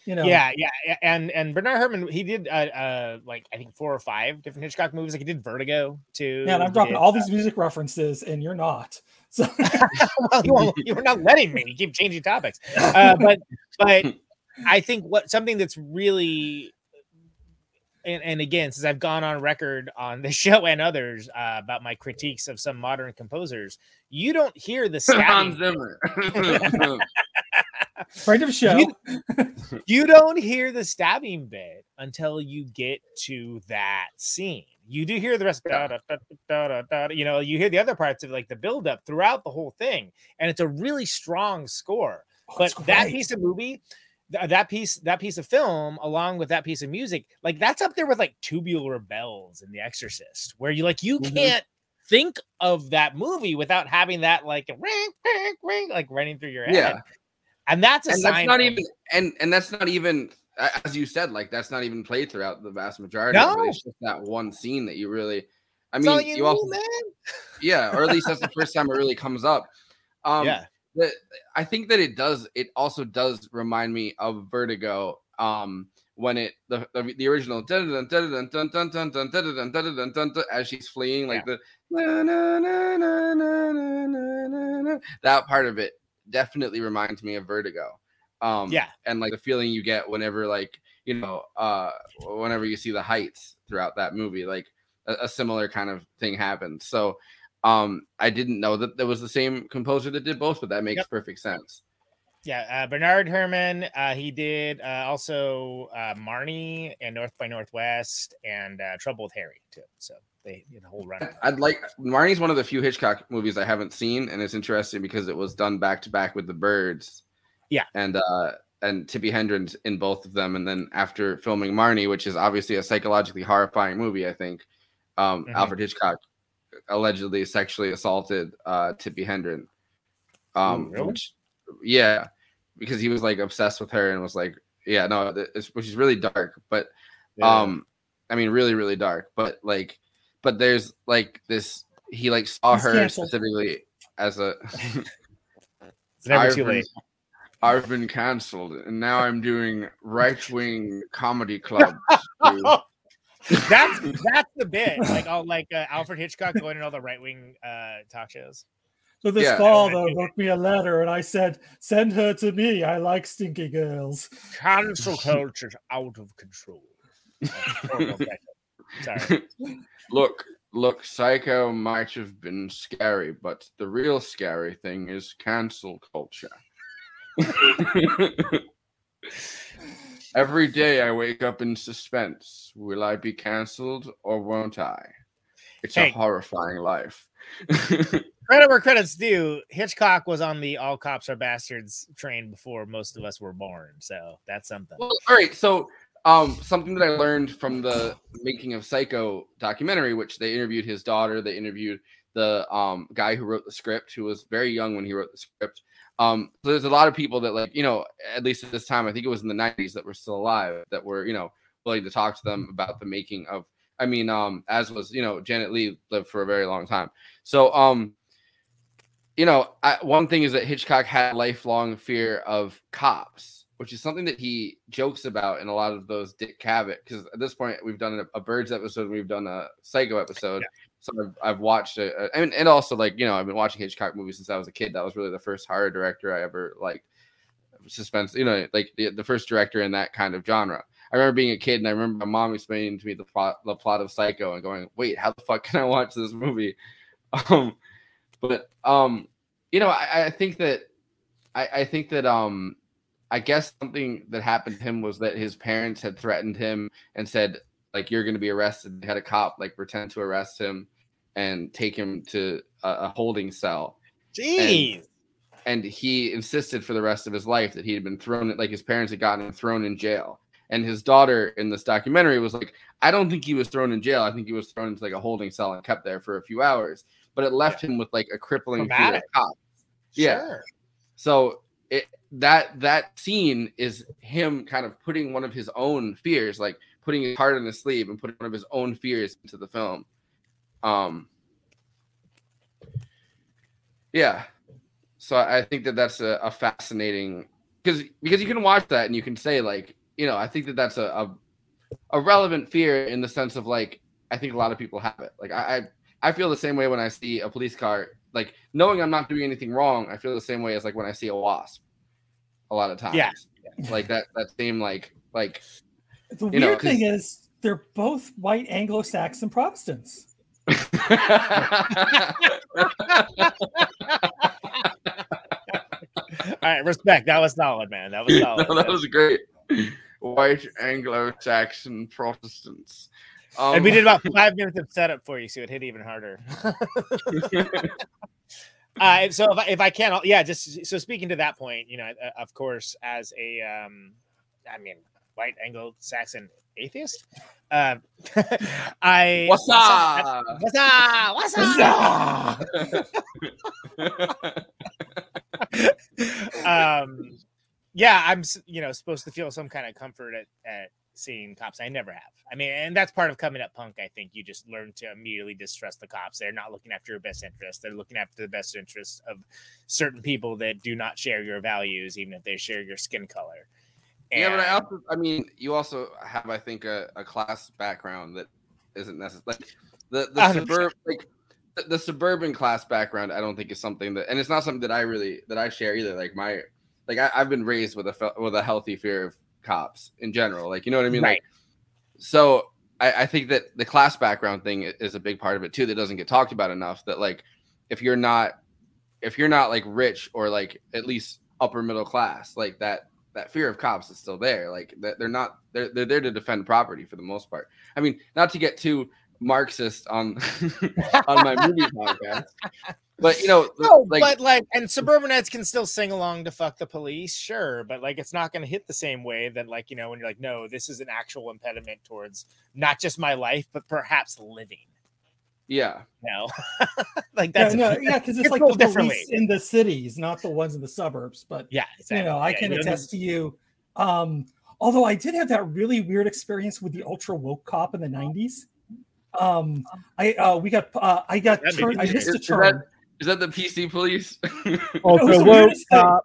You know, Yeah, yeah, and and Bernard Herrmann, he did uh, uh like I think four or five different Hitchcock movies. Like he did Vertigo too. Man, I'm dropping did, all uh, these music references, and you're not. So well, you, you were not letting me. You keep changing topics. Uh, but but I think what something that's really and, and again, since I've gone on record on the show and others uh, about my critiques of some modern composers, you don't hear the Hans stabbing. Zimmer. friend of show. You, you don't hear the stabbing bit until you get to that scene. You do hear the rest, da, da, da, da, da, da, you know, you hear the other parts of like the buildup throughout the whole thing, and it's a really strong score. Oh, but that piece of movie, th- that piece, that piece of film, along with that piece of music, like that's up there with like tubular bells in The Exorcist, where you like you Mhm. can't think of that movie without having that like ring, ring, ring, like running through your head. Yeah. And that's a and sign. that's not even and and that's not even as you said like that's not even played throughout the vast majority of No. it. it's just that one scene that you really i mean you, you, also man. yeah or at least that's the first time it really comes up um yeah the, I think that it does. It also does remind me of Vertigo. Um, when it the the, the original as she's fleeing, like yeah. the that part of it definitely reminds me of Vertigo. Um, yeah, and like the feeling you get whenever like you know uh whenever you see the heights throughout that movie, like a, a similar kind of thing happens. So um i didn't know that there was the same composer that did both but that makes Yep. perfect sense Yeah, uh, Bernard Herrmann. Uh, he did uh, also uh, Marnie and North by Northwest and uh, Trouble with Harry too. So they did a whole run. i'd like marnie's one of the few hitchcock movies i haven't seen and it's interesting because it was done back to back with the birds Yeah. and uh and Tippi Hedren's in both of them, and then after filming Marnie, which is obviously a psychologically horrifying movie, I think um, Mhm. Alfred Hitchcock allegedly sexually assaulted uh, Tippi Hedren. Um, Ooh, really? which, yeah, because he was like obsessed with her and was like, yeah, no, it's, which is really dark, but um, I mean, really, really dark, but like, but there's like this. He like saw He's her canceled. specifically as a. It's never I've too been- late. I've been canceled, and now I'm doing right wing comedy clubs. to- that's that's the bit. Like all like uh, Alfred Hitchcock going in all the right wing uh, talk shows. So this Yeah. father wrote me a letter, and I said, "Send her to me. I like stinky girls." Cancel culture's out of control. Oh, Sorry. look, look, Psycho might have been scary, but the real scary thing is cancel culture. Every day I wake up in suspense. Will I be canceled or won't I? It's Hey. a horrifying life. Credit where credit's due. Hitchcock was on the "all cops are bastards" train before most of us were born. So that's something. Well, all right. So, um, something that I learned from the making of Psycho documentary, which they interviewed his daughter, they interviewed the um guy who wrote the script, who was very young when he wrote the script. Um, so there's a lot of people that like, you know, at least at this time, I think it was in the 90s that were still alive that were, you know, willing to talk to them about the making of. I mean, um, as was, you know, Janet Leigh lived for a very long time. So, um, you know, I, one thing is that Hitchcock had lifelong fear of cops, which is something that he jokes about in a lot of those Dick Cavett. Because at this point, we've done a, a Birds episode, we've done a Psycho episode. So I've, I've watched it, uh, and, and also like you know, I've been watching Hitchcock movies since I was a kid. That was really the first horror director I ever like suspense. You know, like the, the first director in that kind of genre. I remember being a kid, and I remember my mom explaining to me the plot, the plot of Psycho, and going, "Wait, how the fuck can I watch this movie?" Um, but um, you know, I, I think that I, I think that um, I guess something that happened to him was that his parents had threatened him and said, like, you're going to be arrested. They had a cop like pretend to arrest him and take him to a, a holding cell. Jeez. And, and he insisted for the rest of his life that he had been thrown, like his parents had gotten him thrown in jail. And his daughter in this documentary was like, I don't think he was thrown in jail. I think he was thrown into like a holding cell and kept there for a few hours. But it left him with like a crippling fear of cops. Yeah. Sure. So it that that scene is him kind of putting one of his own fears, like putting his heart on his sleeve and putting one of his own fears into the film. Um. Yeah. So I think that that's a, a fascinating because because you can watch that and you can say like you know I think that that's a, a a relevant fear in the sense of like I think a lot of people have it. Like I I, I feel the same way when I see a police car. Like knowing I'm not doing anything wrong, I feel the same way as like when I see a wasp. A lot of times. Yeah. Like that that same like like The You know, weird thing 'cause- is, they're both white Anglo-Saxon Protestants. All right, respect. That was solid, man. That was solid. no, that was great. White Anglo-Saxon Protestants. Um, and we did about five minutes of setup for you, so it hit even harder. uh, so if I, if I can, I'll, yeah, just so speaking to that point, you know, uh, of course, as a, um, I mean, white Anglo-Saxon atheist, uh, I What's up? What's up? What's up? um, yeah, I'm you know supposed to feel some kind of comfort at, at seeing cops. I never have. I mean, and that's part of coming up punk. I think you just learn to immediately distrust the cops. They're not looking after your best interest. They're looking after the best interests of certain people that do not share your values, even if they share your skin color. Yeah, but I also, I mean, you also have, I think, a, a class background that isn't necessary. Like the the 100%. suburb, like the, the suburban class background, I don't think is something that, and it's not something that I really that I share either. Like my, like I, I've been raised with a with a healthy fear of cops in general. Like you know what I mean? Right. Like, so I, I think that the class background thing is a big part of it too that doesn't get talked about enough. That like if you're not if you're not like rich or like at least upper middle class, like that that fear of cops is still there. Like they're not they're they're there to defend property for the most part. I mean, not to get too Marxist on on my movie podcast, but you know, No, like but like, and suburbanites can still sing along to "fuck the police," sure, but like, it's not going to hit the same way that, like, you know, when you're like, no, this is an actual impediment towards not just my life, but perhaps living. Yeah, No, like Yeah, that's no, yeah, because it's, it's like the police in the cities, not the ones in the suburbs. But yeah, you know, I Yeah, can you don't attest to you. Um, although I did have that really weird experience with the ultra woke cop in the '90s. Um, I uh, we got uh, I got That'd turned, I good. missed a Is- is that- is that the PC police? It was the weirdest thing.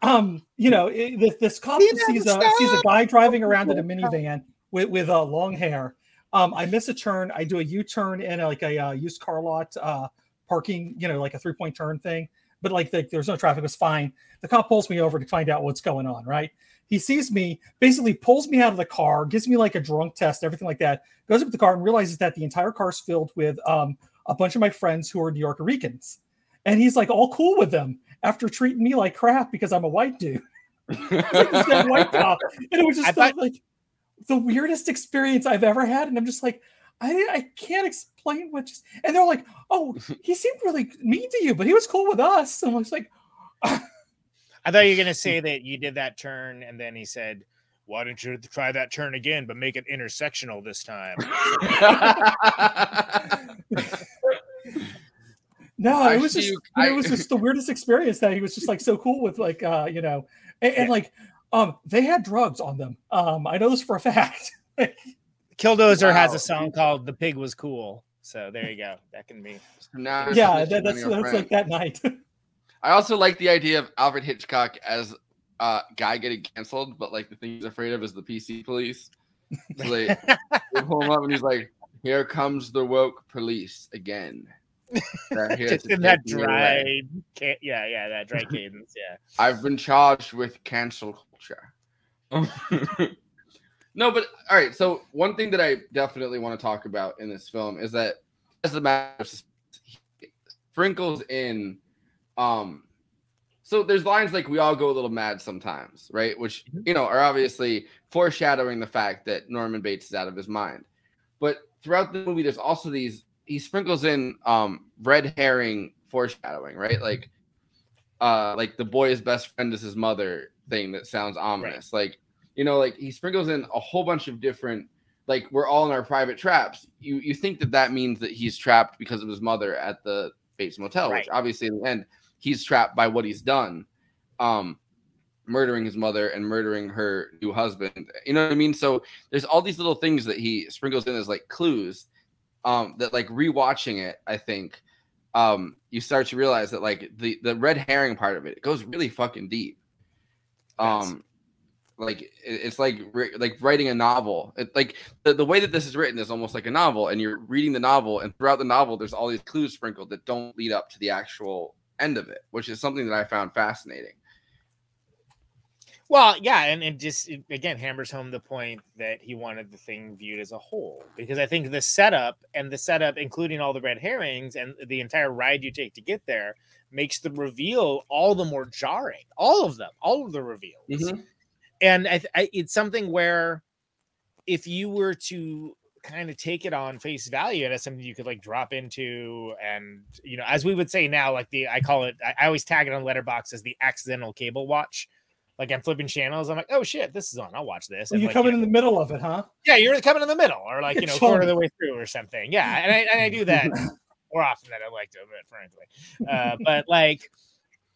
Um, you know, it, this, this cop sees a sees a guy driving around in a minivan with with uh, long hair. Um, I miss a turn. I do a U turn in like a uh, used car lot uh, parking. You know, like a three point turn thing. But like the, there's no traffic. It was fine. The cop pulls me over to find out what's going on. Right. He sees me, basically pulls me out of the car, gives me like a drunk test, everything like that. Goes up to the car and realizes that the entire car is filled with um, a bunch of my friends who are Nuyoricans. And he's like all cool with them after treating me like crap because I'm a white dude. Like this white cop. And it was just I thought- like the weirdest experience I've ever had. And I'm just like, I, I can't explain what just and they're like, oh, he seemed really mean to you, but he was cool with us. And I was like, I thought you were gonna say that you did that turn, and then he said, "Why don't you try that turn again, but make it intersectional this time?" No, I it was just you- it was just the weirdest experience that he was just like so cool with like uh you know and, and like um they had drugs on them. Um I know this for a fact. Killdozer has a song called "The Pig Was Cool," so there you go. That can be. Now yeah, that, that's that's friend. like that night. I also like the idea of Alfred Hitchcock as uh guy getting canceled, but like the thing he's afraid of is the PC police. So they, they pull him up and he's like, "Here comes the woke police again." They're Just in that take me away. dry, ca- yeah, yeah, that dry cadence, yeah. I've been charged with cancel culture. no, but all right. So one thing that I definitely want to talk about in this film is that as a matter of sprinkles in um so there's lines like we all go a little mad sometimes, right? Which Mm-hmm. you know are obviously foreshadowing the fact that Norman Bates is out of his mind. But throughout the movie, there's also these he sprinkles in um red herring foreshadowing, right? Like uh like the boy's best friend is his mother thing that sounds ominous. Like, you know, like he sprinkles in a whole bunch of different like we're all in our private traps. You you think that that means that he's trapped because of his mother at the Bates Motel, which obviously in the end he's trapped by what he's done. Um murdering his mother and murdering her new husband. You know what I mean? So there's all these little things that he sprinkles in as like clues um that like rewatching it, I think um you start to realize that like the the red herring part of it, it goes really fucking deep. Um like it- it's like like writing a novel. It, like the, the way that this is written is almost like a novel and you're reading the novel and throughout the novel there's all these clues sprinkled that don't lead up to the actual end of it, which is something that I found fascinating. Well, yeah, and, and just again hammers home the point that he wanted the thing viewed as a whole. Because I think the setup and the setup, including all the red herrings and the entire ride you take to get there, makes the reveal all the more jarring. All of them, all of the reveals. Mhm. And I, I, it's something where if you were to kind of take it on face value and as something you could like drop into and you know as we would say now like the i call it i, I always tag it on letterboxd as the accidental cable watch like i'm flipping channels i'm like oh shit this is on i'll watch this Well, you're like, coming you in the middle of it, huh? yeah, you're coming in the middle, or like you know, quarter of the way through, or something. Yeah, and I, and I do that more often than I like to admit, frankly. Uh, but like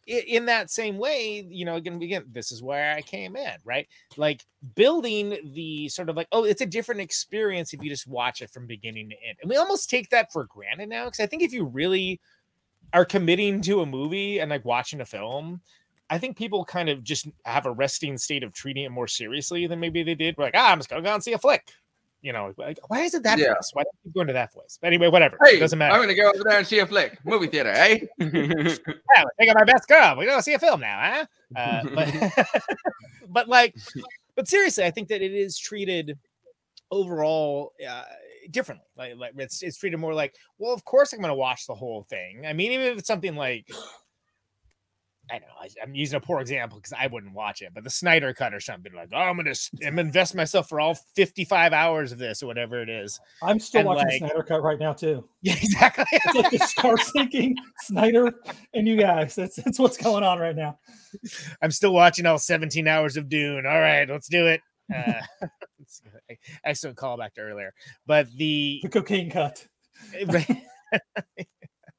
in that same way, you know, again, again, this is where I came in, right? Like building the sort of like, oh, it's a different experience if you just watch it from beginning to end, and we almost take that for granted now because I think if you really are committing to a movie and like watching a film. I think people kind of just have a resting state of treating it more seriously than maybe they did. We're like, ah, I'm just gonna go and see a flick. You know, like, why is it that Yeah. voice? Why do you going to that voice? But anyway, whatever. Hey, it doesn't matter. I'm gonna go over there and see a flick, movie theater, eh? Yeah, we're taking my best girl. We're gonna see a film now, huh? Uh, but but like, but seriously, I think that it is treated overall uh, differently. Like, like it's it's treated more like, well, of course I'm gonna watch the whole thing. I mean, even if it's something like. I know I, I'm using a poor example because I wouldn't watch it, but the Snyder cut or something like, oh, I'm gonna, I'm gonna invest myself for all 55 hours of this or whatever it is. I'm still And, watching like- Snyder Cut right now too. Yeah, exactly. It's like the star sinking Snyder and you guys. That's that's what's going on right now. I'm still watching all 17 hours of Dune. All right, let's do it. Uh, excellent callback to earlier, but the The cocaine cut.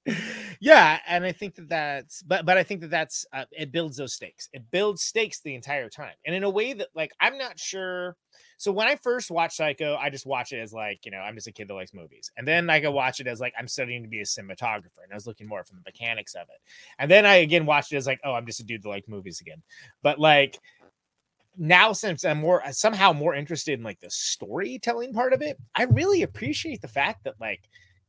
yeah, and I think that that's but but I think that that's uh, it builds those stakes. It builds stakes the entire time, and in a way that like I'm not sure. So when I first watched Psycho, I just watch it as like you know I'm just a kid that likes movies, and then I go watch it as like I'm studying to be a cinematographer, and I was looking more from the mechanics of it, and then I again watched it as like oh I'm just a dude that likes movies again, but like now since I'm more somehow more interested in like the storytelling part of it, I really appreciate the fact that like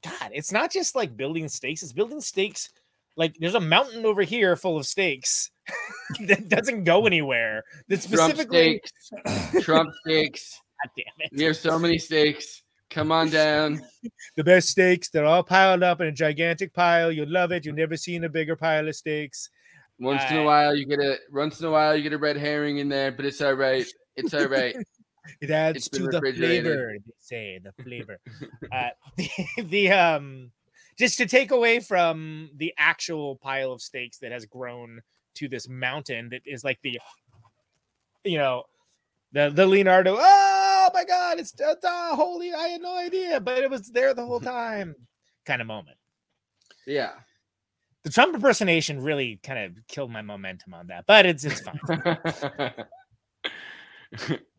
God, it's not just like building stakes, it's building stakes. Like there's a mountain over here full of stakes that doesn't go anywhere. That specifically Trump stakes. Trump stakes. God damn it. We have so many stakes. Come on down. The best steaks, they're all piled up in a gigantic pile. You'll love it. You've never seen a bigger pile of steaks. Once in a Uh, while, you get a once in a while you get a red herring in there, but it's all right. It's all right. It adds to the flavor. They say the flavor. uh, the, the um, just to take away from the actual pile of steaks that has grown to this mountain that is like the, you know, the the Leonardo. Oh my God! It's uh, holy! I had no idea, but it was there the whole time. Kind of moment. Yeah. The Trump impersonation really kind of killed my momentum on that, but it's it's fine.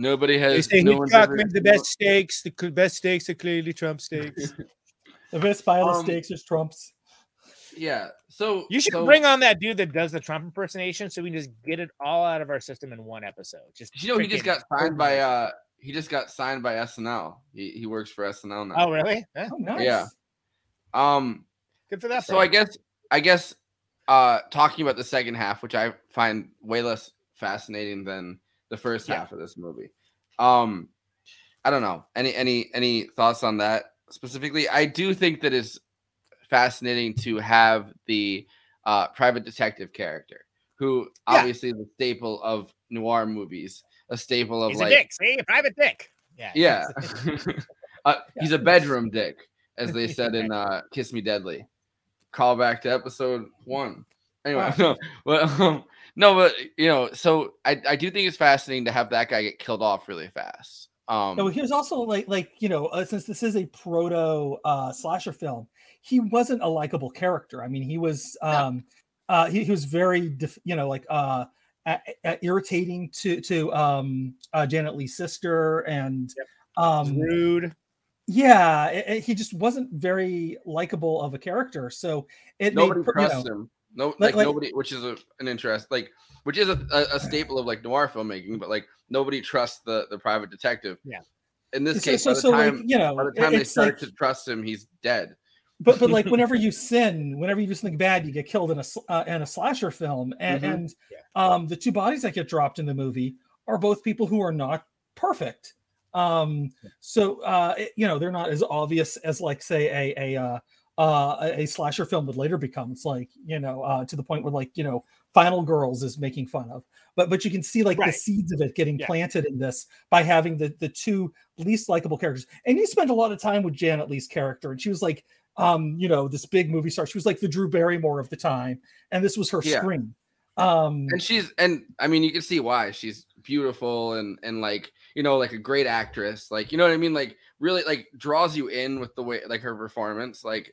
Nobody has. They has. say no one's Hitchcock made the best steaks. The best steaks are clearly Trump steaks. The best pile of Um, steaks is Trump's. Yeah. So You should so- bring on that dude that does the Trump impersonation so we can just get it all out of our system in one episode. Just You know, he just got signed by. uh He just got signed by SNL. He he works for SNL now. Oh, really? Huh? Oh, nice. Yeah. Um. Good for that. So bro. I guess I guess uh talking about the second half, which I find way less fascinating than the first Yeah. half of this movie. Um I don't know. Any any any thoughts on that specifically? I do think that it's fascinating to have the uh private detective character. who Yeah. obviously is a staple of noir movies, a staple of He's like a dick. See, a private dick. Yeah. yeah, uh, he's a bedroom dick, as they said in uh, "Kiss Me Deadly." Call back to episode one. Anyway, no, but um, no, but you know, so I I do think it's fascinating to have that guy get killed off really fast. Um, No, he was also like like you know uh, since this is a proto uh, slasher film, he wasn't a likable character. I mean, he was um uh he, he was very dif- you know like uh a- a- irritating to to um uh, Janet Leigh's sister and um rude. Yeah, it- it- he just wasn't very likable of a character. So it nobody made, per- you know, him. No, like- like, like- nobody, which is a, an interest, like which is a, a, a staple of like noir filmmaking, but like nobody trusts the the private detective. Yeah. In this So- case, so- by the so, like, you know, by the time they start like- to trust him, he's dead. but but like whenever you sin, whenever you do something bad, you get killed in a uh, in a slasher film, and, Mhm. and um, the two bodies that get dropped in the movie are both people who are not perfect. Um, so uh, it- you know they're not as obvious as like say a a uh, uh, a a slasher film would later become. It's like you know uh, to the point where like you know Final Girls is making fun of, but but you can see like Right. the seeds of it getting planted in this by having the the two least likable characters. And you spend a lot of time with Janet Leigh's character, and she was like um, you know, this big movie star. She was like the Drew Barrymore of the time, and this was her Yeah. scream. Um, and she's and I mean you can see why she's beautiful and and like you know like a great actress like you know what I mean like really like draws you in with the way like her performance like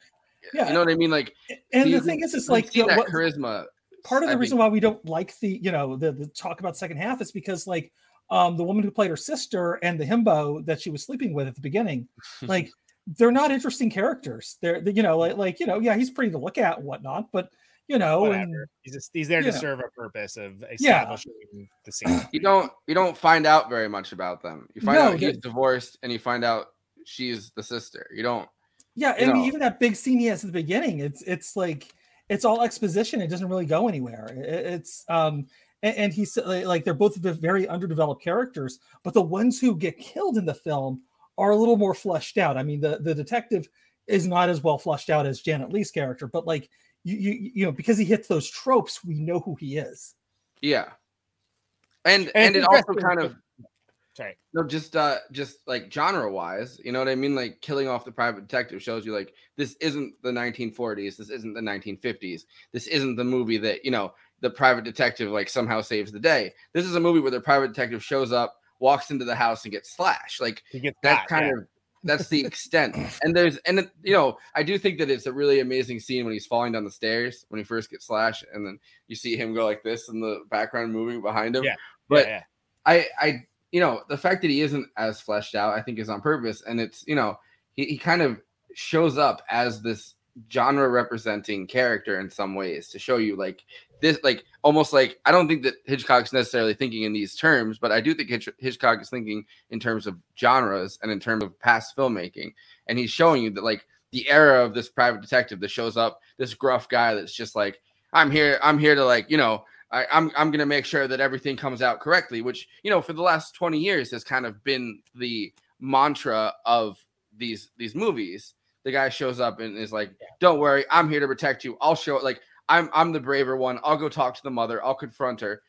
Yeah. you know what I mean like and the thing is, it's like see you know, that what- charisma part of I the reason think- why we don't like the you know the, the talk about second half is because like um the woman who played her sister and the himbo that she was sleeping with at the beginning like they're not interesting characters they're they- you know like like you know yeah he's pretty to look at and whatnot but you know and He's just he's there to know. serve a purpose of Yeah. the scene. you don't you don't find out very much about them you find No, out he's they- divorced and you find out she's the sister you don't yeah you mean know. even that big scene he has at the beginning it's it's like it's all exposition it doesn't really go anywhere. It- it's um and, and he's uh, like they're both very underdeveloped characters but the ones who get killed in the film are a little more fleshed out. I mean the the detective is not as well fleshed out as janet leigh's character but like you you, you know because he hits those tropes we know who he is. Yeah. And And and, it also kind of Sorry. No, just uh just like genre wise, you know what I mean? Like killing off the private detective shows you like this isn't the 1940s, this isn't the 1950s. This isn't the movie that, you know, the private detective like somehow saves the day. This is a movie where the private detective shows up, walks into the house and gets slashed. Like gets that's that, kind yeah. of that's the extent. And there's and it- you know, I do think that it's a really amazing scene when he's falling down the stairs when he first gets slashed and then you see him go like this in the background moving behind him. Yeah. But yeah, yeah. I, I, you know, the fact that he isn't as fleshed out, I think, is on purpose, and it's, you know, he, he kind of shows up as this genre representing character in some ways to show you like this, like almost like I don't think that Hitchcock's necessarily thinking in these terms, but I do think Hitch- Hitchcock is thinking in terms of genres and in terms of past filmmaking, and he's showing you that like the era of this private detective that shows up, this gruff guy that's just like, I'm here, I'm here to like, you know, I, I'm I'm gonna make sure that everything comes out correctly, which you know for the last 20 years has kind of been the mantra of these these movies. The guy shows up and is like, "Don't worry, I'm here to protect you. I'll show it. Like I'm I'm the braver one. I'll go talk to the mother. I'll confront her."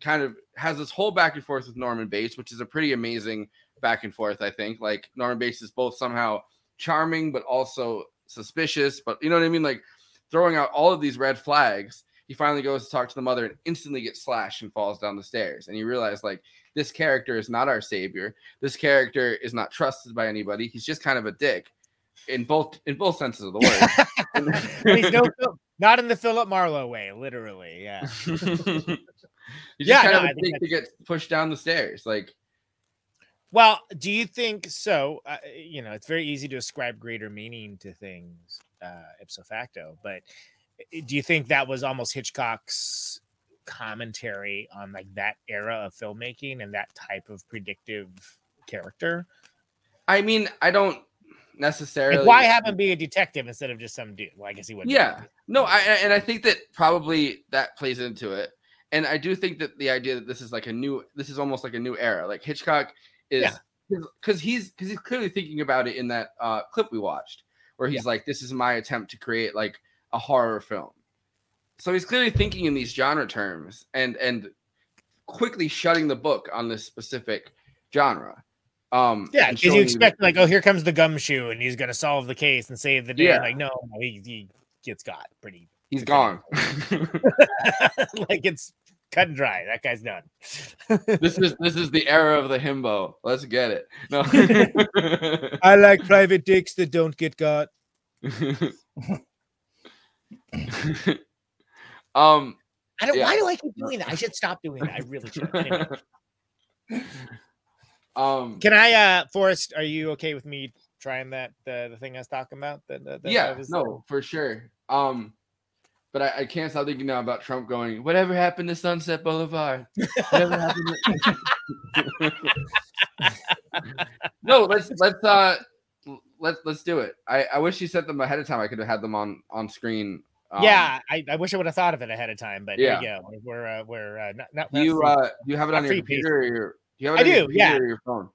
Kind of has this whole back and forth with Norman Bates, which is a pretty amazing back and forth. I think like Norman Bates is both somehow charming but also suspicious. But you know what I mean? Like throwing out all of these red flags he finally goes to talk to the mother and instantly gets slashed and falls down the stairs. And you realize like this character is not our savior. This character is not trusted by anybody. He's just kind of a dick in both in both senses of the word. Mean, no, no, not in the Philip Marlowe way, literally. Yeah. He's just Yeah, kind no, of a think dick to get pushed down the stairs. Like Well, do you think so? Uh, you know, it's very easy to ascribe greater meaning to things uh, ipso facto, but do you think that was almost Hitchcock's commentary on like that era of filmmaking and that type of predictive character? I mean, I don't necessarily Like, why have him be a detective instead of just some dude? Well, I guess he wouldn't. Yeah. No, I and I think that probably that plays into it. And I do think that the idea that this is like a new this is almost like a new era. Like Hitchcock is Yeah. because he's because he's clearly thinking about it in that uh clip we watched where he's like, This is my attempt to create like a horror film. so he's clearly thinking in these genre terms and and quickly shutting the book on this specific genre. Um, Yeah, because you expect like, oh, here comes the gumshoe, and he's gonna solve the case and save the day. Yeah. Like, no, no, he, he gets got pretty. he's gone. like it's cut and dry. That guy's done. this is this is the era of the himbo. Let's get it. No. I like private dicks that don't get got. um I don't. Yeah. Why do I keep doing that? I should stop doing that. I really should. Anyway. um Can I, uh, Forrest? Are you okay with me trying that the the thing I was talking about? That, that I yeah, no, for sure. Um but I, I can't stop thinking now about Trump going, whatever happened to Sunset Boulevard? Whatever happened to- no, let's let's uh let's let's do it. I, I wish you sent them ahead of time. I could have had them on on screen. Um, yeah, I, I wish I would have thought of it ahead of time, but Yeah. yeah, we're we're uh, we're uh, not, not Do you uh do you have it on your computer or your do you have it I on your do, computer yeah. or your phone?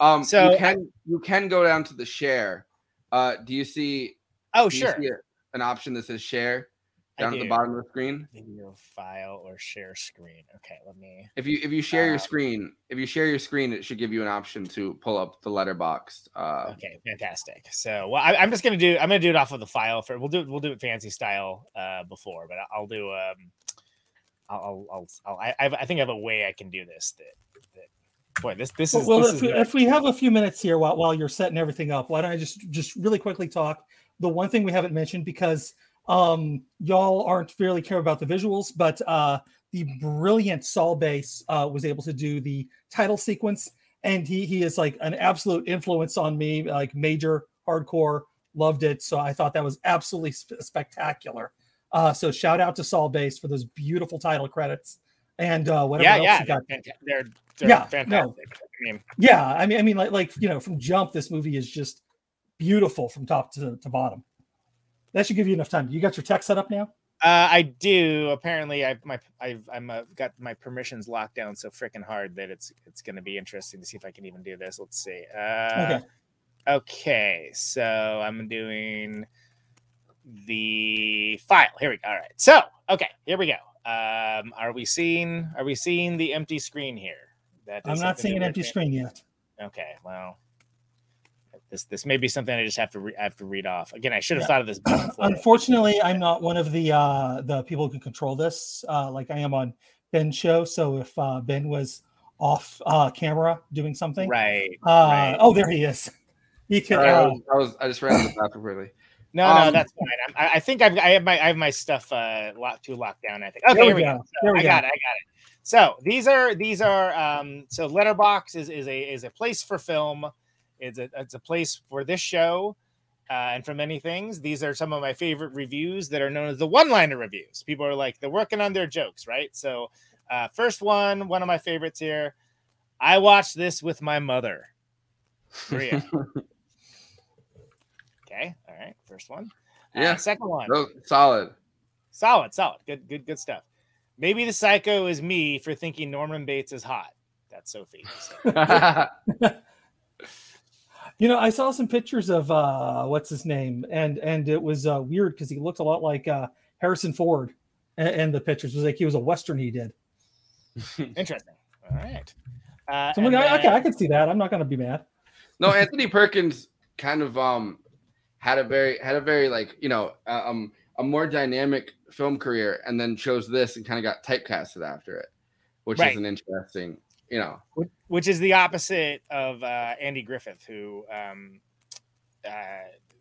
Um So, you I- can you can go down to the share. Uh do you see Oh, do sure. see an option that says share I down at the bottom of the screen? Video file or share screen. Okay, let me. If you if you share your Uh, screen, if you share your screen, it should give you an option to pull up the letterboxd. Uh, Okay, fantastic. So, well, I, I'm just gonna do. I'm gonna do it off of the file for. We'll do it. We'll do it fancy style uh, before, but I'll do. Um, I'll. I'll. I'll, I'll I, I've- I think I have a way I can do this. That. that boy, this. This is. well, this if, is we, if we have a few minutes here while, while you're setting everything up, why don't I just just really quickly talk the one thing we haven't mentioned because um y'all aren't really care about the visuals, but uh the brilliant Saul Bass uh, was able to do the title sequence, and he he is like an absolute influence on me, like major hardcore, loved it. So I thought that was absolutely sp- spectacular. Uh, so shout out to Saul Bass for those beautiful title credits and uh, whatever yeah, else yeah, you got. they're, they're, they're Yeah, no. fantastic. I mean, Yeah, I mean, I mean, like, like you know, from jump, this movie is just beautiful from top to, to bottom. That should give you enough time. You got your tech set up now? Uh, I do. Apparently, I've my I've I'm uh, got my permissions locked down so freaking hard that it's it's going to be interesting to see if I can even do this. Let's see. Uh, Okay. Okay, so I'm doing the file. Here we go. All right. So okay, here we go. Um, are we seeing are we seeing the empty screen here? That is I'm not seeing an empty screen yet. Okay, well, this this may be something I just have to re- I have to read off. Again, I should have Yeah. thought of this before. Unfortunately, I'm not one of the uh, the people who can control this, uh, like I am on Ben's show. So if uh, Ben was off uh, camera doing something, Right. Uh, right. Oh, there he is. He can. Sorry, I, Uh, was, I was I just ran to the bathroom quickly. No, no, Um, that's fine. I'm, I, I think I've I have my I have my stuff uh locked to locked down. I think. Okay, There we here we go. go. So There we I got it. I got it. So these are these are um so Letterboxd is is a is a place for film. It's a it's a place for this show. Uh, and for many things, these are some of my favorite reviews that are known as the one-liner reviews. People are like they're working on their jokes, right? So, uh, first one, one of my favorites here. I watched this with my mother. Maria. okay, all right. First one. Uh, Yeah. second one. Oh, solid. Solid, solid. Good, good, good stuff. Maybe the psycho is me for thinking Norman Bates is hot. That's Sophie. So, You know, I saw some pictures of uh, what's his name, and and it was uh, weird because he looked a lot like uh, Harrison Ford, and, and the pictures it was like he was a western he did. interesting. All right. Uh, So I'm like, and okay, I then- could see that. I'm not going to be mad. no, Anthony Perkins kind of um had a very had a very like you know uh, um a more dynamic film career, and then chose this and kind of got typecasted after it, which Right. is an interesting you know Which- which is the opposite of uh, Andy Griffith, who um, uh,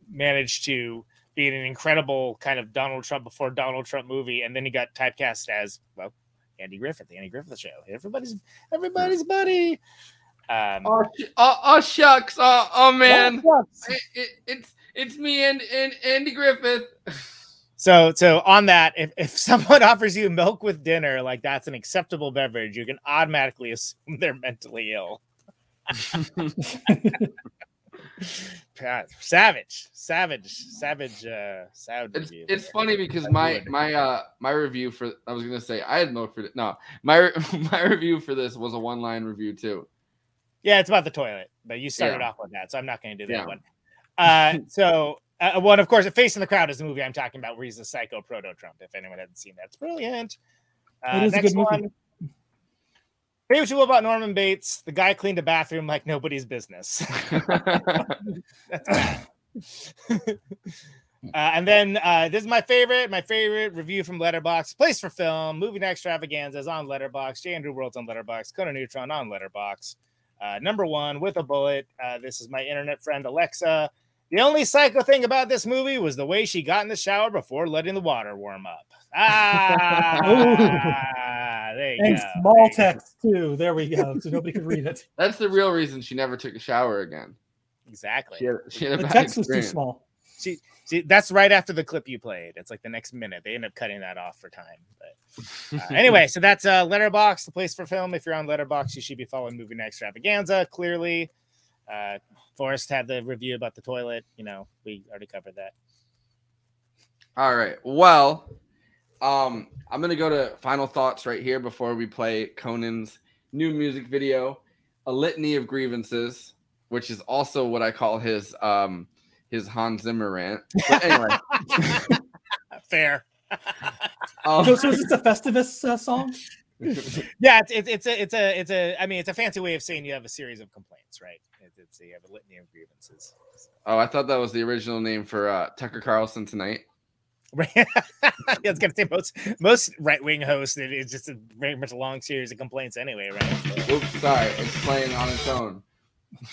managed to be in an incredible kind of Donald Trump before Donald Trump movie, and then he got typecast as well Andy Griffith, the Andy Griffith Show. Everybody's everybody's buddy. Um, Oh, oh, oh shucks! Oh, oh man! oh, It, it, it's it's me and, and Andy Griffith. So, so on that, if, if someone offers you milk with dinner, like that's an acceptable beverage, you can automatically assume they're mentally ill. God, savage, savage, savage, uh, savage. It's, it's funny because my my uh my review for I was gonna say I had milk for no my my review for this was a one line review too. Yeah, it's about the toilet, but you started Yeah. off with that, so I'm not going to do that Yeah. one. Uh, so Uh, well, and of course, Face in the Crowd is the movie I'm talking about, where he's the psycho proto Trump. If anyone hasn't seen that, it's brilliant. Uh, It is a next good movie. one. Favorite tool about Norman Bates: the guy cleaned a bathroom like nobody's business. Uh, and then uh, this is my favorite, my favorite review from Letterboxd. Place for Film, Movie Night Extravaganzas on Letterboxd. J. Andrew World's on Letterboxd. Conan Neutron on Letterboxd. Uh, number one with a bullet. Uh, this is my internet friend Alexa. The only psycho thing about this movie was the way she got in the shower before letting the water warm up. Ah, there you and go. small text too. There we go. So nobody could read it. That's the real reason she never took a shower again. Exactly. She had, she had a The bad text was too small. See, see, that's right after the clip you played. It's like the next minute. They end up cutting that off for time. But uh, anyway, so that's uh, Letterboxd, the place for film. If you're on Letterboxd, you should be following Movie Night Extravaganza. Clearly, uh, Forrest had the review about the toilet. You know, we already covered that. All right. Well, um, I'm gonna go to final thoughts right here before we play Conan's new music video, "A Litany of Grievances," which is also what I call his um his Hans Zimmer rant. But anyway, Fair. um, So, so is this a Festivus uh, song? Yeah, it's, it's it's a it's a it's a. I mean, it's a fancy way of saying you have a series of complaints, right? It's, it's you have a litany of grievances. oh, I thought that was the original name for uh, Tucker Carlson tonight. Right. I was gonna say most most right wing hosts. It is just a very much a long series of complaints anyway, right? Oops, sorry, it's playing on its own.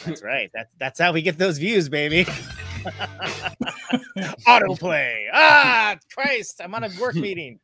That's right. That's that's how we get those views, baby. Autoplay. Ah, Christ! I'm on a work meeting.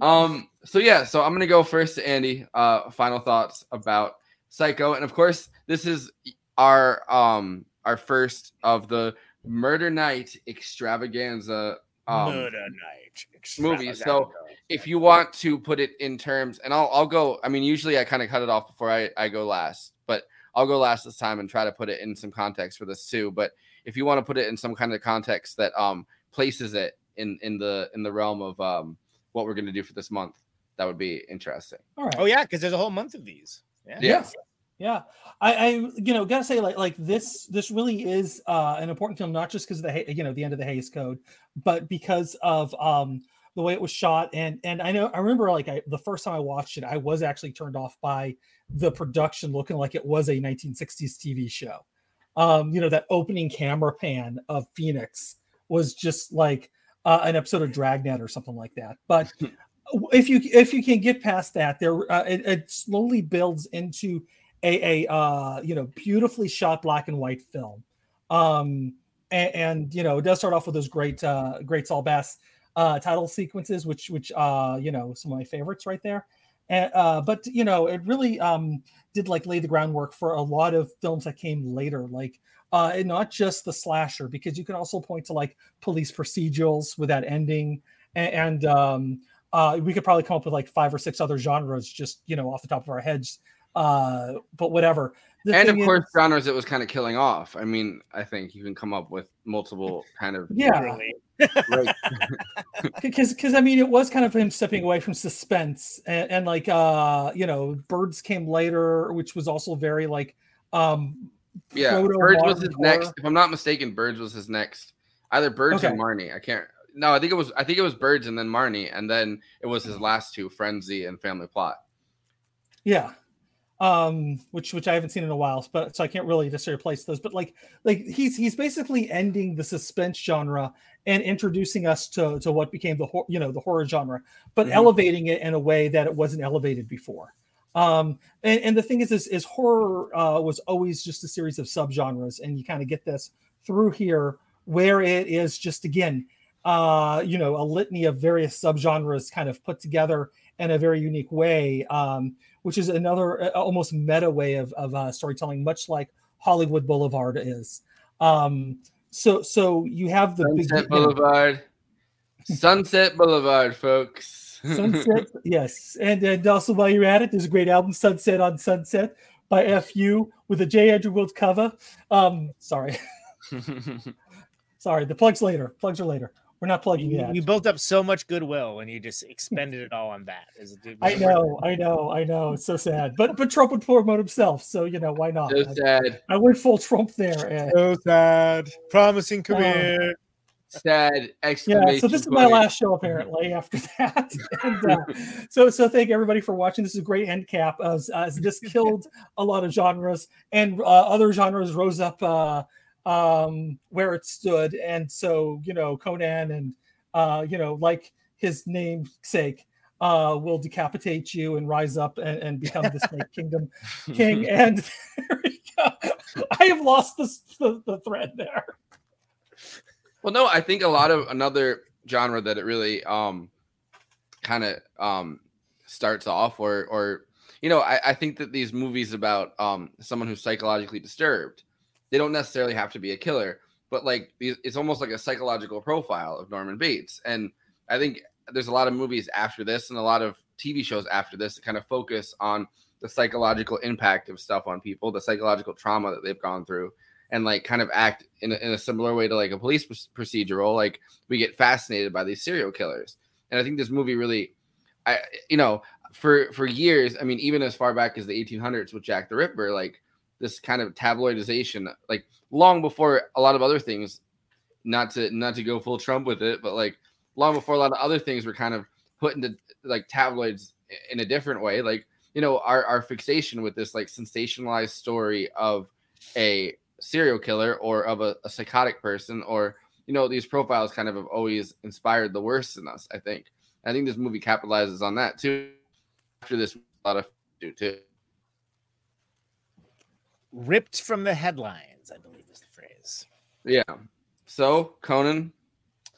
Um so yeah so i'm gonna go first to andy uh final thoughts about psycho and of course this is our um our first of the murder night extravaganza um Murder night. movie. So if you want to put it in terms and i'll, I'll go i mean usually i kind of cut it off before I, I go last but i'll go last this time and try to put it in some context for this too but if you want to put it in some kind of context that um places it in in the in the realm of um what we're going to do for this month that would be interesting All right. Oh yeah, because there's a whole month of these. Yeah. Yeah. Yeah. I, I, you know, gotta say, like, like this, this really is uh, an important film, not just because of the, you know, the end of the Hays Code, but because of um, the way it was shot. And and I know, I remember, like, I, the first time I watched it, I was actually turned off by the production looking like it was a 1960s TV show. Um, you know, that opening camera pan of Phoenix was just like uh, an episode of Dragnet or something like that. But if you if you can get past that, there uh, it, it slowly builds into a, a uh, you know beautifully shot black and white film. Um, and, and you know it does start off with those great uh, great Saul Bass uh, title sequences, which which uh, you know some of my favorites right there. And, uh, but you know it really um, did like lay the groundwork for a lot of films that came later, like uh, and not just the slasher, because you can also point to like police procedurals with that ending, and, and um, uh, we could probably come up with like five or six other genres just you know off the top of our heads. Uh, but whatever. The and of thing is- course genres it was kind of killing off i mean i think you can come up with multiple kind of yeah, Literally. because because I mean it was kind of him stepping away from suspense and, and like uh you know birds came later, which was also very like um yeah birds was his horror. next if i'm not mistaken birds was his next either birds or marnie i can't no i think it was i think it was birds and then marnie and then it was his last two frenzy and family plot Yeah. Um, which which I haven't seen in a while, but so I can't really necessarily place those. But like like he's he's basically ending the suspense genre and introducing us to to what became the hor- you know the horror genre, but Mhm. elevating it in a way that it wasn't elevated before. Um, and, and the thing is, is, is horror uh, was always just a series of subgenres, and you kind of get this through here, where it is just again, uh, you know, a litany of various subgenres kind of put together in a very unique way, um, which is another uh, almost meta way of, of uh, storytelling, much like Hollywood Boulevard is. Um, so, so you have the big sunset you know, boulevard. Sunset boulevard folks Sunset, yes, and and also while you're at it, there's a great album, Sunset on Sunset, by FU with a J. Andrew World cover. Um, sorry, sorry, the plugs later. Plugs are later. We're not plugging You, yet. you built up so much goodwill and you just expended it all on that. Is it- I know, I know, I know. It's so sad. But but Trump would promote himself, so you know why not? So sad. I went full Trump there. And, So sad. Promising Um, Sad yeah, so this is my last show apparently. After that, and, uh, so so thank everybody for watching. This is a great end cap as, as this killed a lot of genres and uh, other genres rose up uh, um, where it stood. And so you know Conan and uh, you know like his namesake uh, will decapitate you and rise up and, and become the Snake Kingdom king. And there we go. I have lost this, the, the thread there. Well, no, I think a lot of another genre that it really um kind of um starts off or or you know, I, I think that these movies about um someone who's psychologically disturbed, they don't necessarily have to be a killer, but like it's almost like a psychological profile of Norman Bates. And I think there's a lot of movies after this and a lot of TV shows after this that kind of focus on the psychological impact of stuff on people, the psychological trauma that they've gone through and like kind of act in a, in a similar way to like a police procedural like we get fascinated by these serial killers. And i think this movie really i you know for for years i mean even as far back as the 1800s with jack the ripper like this kind of tabloidization like long before a lot of other things not to not to go full trump with it but like long before a lot of other things were kind of put into like tabloids in a different way like you know our, our fixation with this like sensationalized story of a serial killer or of a, a psychotic person or you know these profiles kind of have always inspired the worst in us i think. I think this movie capitalizes on that too. After this a lot of do too. Ripped from the headlines, I believe is the phrase. yeah. So conan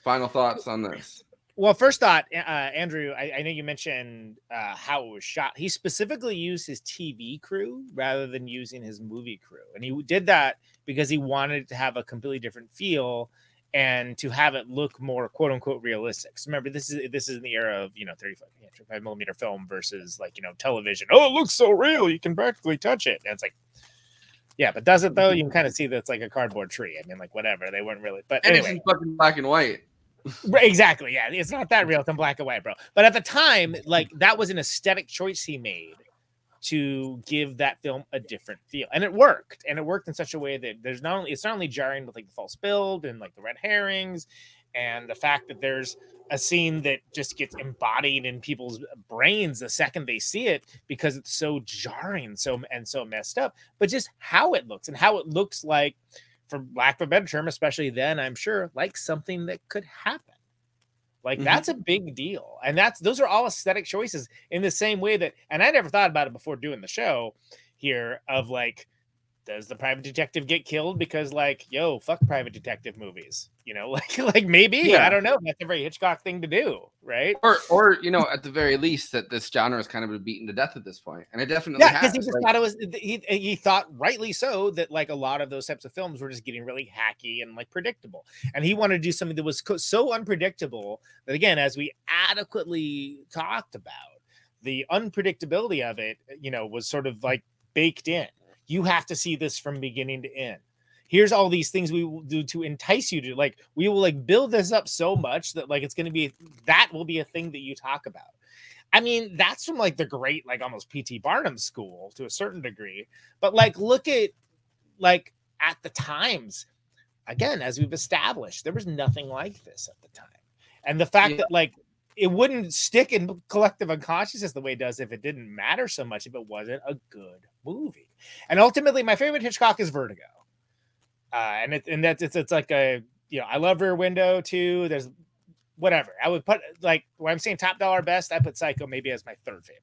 final thoughts on this Well, first thought, uh, Andrew, I, I know you mentioned uh, how it was shot. He specifically used his TV crew rather than using his movie crew, and he did that because he wanted it to have a completely different feel and to have it look more "quote unquote" realistic. So remember, this is this is in the era of you know 35, 35 millimeter film versus like you know television. Oh, it looks so real, you can practically touch it. And it's like, yeah, but does it though? You can kind of see that it's like a cardboard tree. I mean, like whatever, they weren't really. But and anyway, it's in fucking black and white exactly. Yeah, it's not that real. It's in black and white, bro. But at the time, mm-hmm. like that was an aesthetic choice he made to give that film a different feel, and it worked. And it worked in such a way that there's not only it's not only jarring with like the false build and like the red herrings, and the fact that there's a scene that just gets embodied in people's brains the second they see it because it's so jarring, so and so messed up. But just how it looks and how it looks like for lack of a better term, especially then, I'm sure, like something that could happen. Like Mhm. that's a big deal. And that's those are all aesthetic choices in the same way that, and I never thought about it before doing the show here of like, does the private detective get killed because like, yo, fuck private detective movies? You know, like like maybe Yeah. I don't know. That's a very Hitchcock thing to do, right? or or you know at the very least that this genre is kind of beaten to death at this point and it definitely Yeah, has because he just like- thought it was he, he thought rightly so that like a lot of those types of films were just getting really hacky and like predictable, and he wanted to do something that was co- so unpredictable that again, as we adequately talked about, the unpredictability of it, you know, was sort of like baked in. You have to see this from beginning to end. Here's all these things we will do to entice you to like. We will like build this up so much that like it's going to be that will be a thing that you talk about. I mean, that's from like the great, like almost P.T. Barnum school to a certain degree. But like, look at like at the times, again, as we've established, there was nothing like this at the time. And the fact Yeah. that like it wouldn't stick in collective unconsciousness the way it does if it didn't matter so much, if it wasn't a good movie. And ultimately, my favorite Hitchcock is Vertigo. Uh, and it, and that's it's, it's like a you know I love Rear Window too. There's whatever I would put like when I'm saying top dollar best, I put Psycho maybe as my third favorite.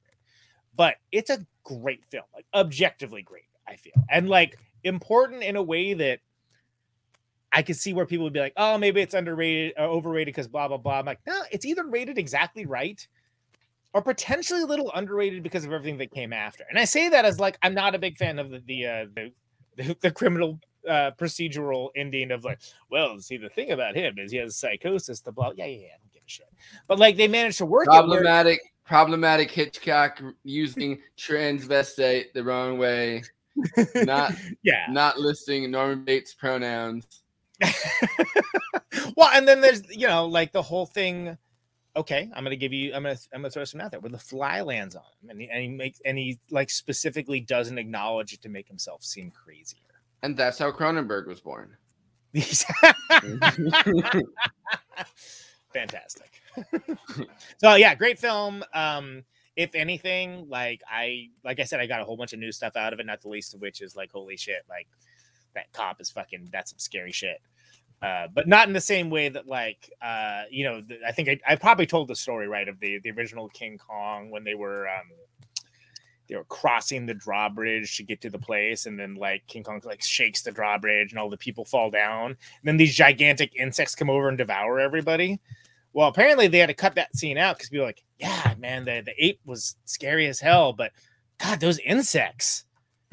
But it's a great film, like objectively great. I feel and like important in a way that I could see where people would be like, oh, maybe it's underrated or overrated because blah blah blah. I'm like, no, it's either rated exactly right or potentially a little underrated because of everything that came after. And I say that as like I'm not a big fan of the the uh, the, the, the criminal uh, procedural ending of like, well, see the thing about him is he has psychosis. The blah, yeah, yeah, yeah, I don't give a shit. But like they managed to work it where- problematic problematic hitchcock using transvestite the wrong way not yeah, not listing norman bates pronouns well, and then there's you know like the whole thing. Okay, I'm gonna give you. I'm gonna. I'm gonna throw some out there where the fly lands on him, and he, and he makes and he like specifically doesn't acknowledge it to make himself seem crazier. And that's how Cronenberg was born. Fantastic. so yeah, great film. Um, if anything, like I like I said, I got a whole bunch of new stuff out of it, not the least of which is like, holy shit, like that cop is fucking that's some scary shit. Uh, but not in the same way that like uh, you know, the, I think I, I probably told the story right of the the original King Kong when they were um they were crossing the drawbridge to get to the place, and then like King Kong like shakes the drawbridge, and all the people fall down. And then these gigantic insects come over and devour everybody. Well, apparently they had to cut that scene out because people were like, yeah, man, the, the ape was scary as hell, but God, those insects.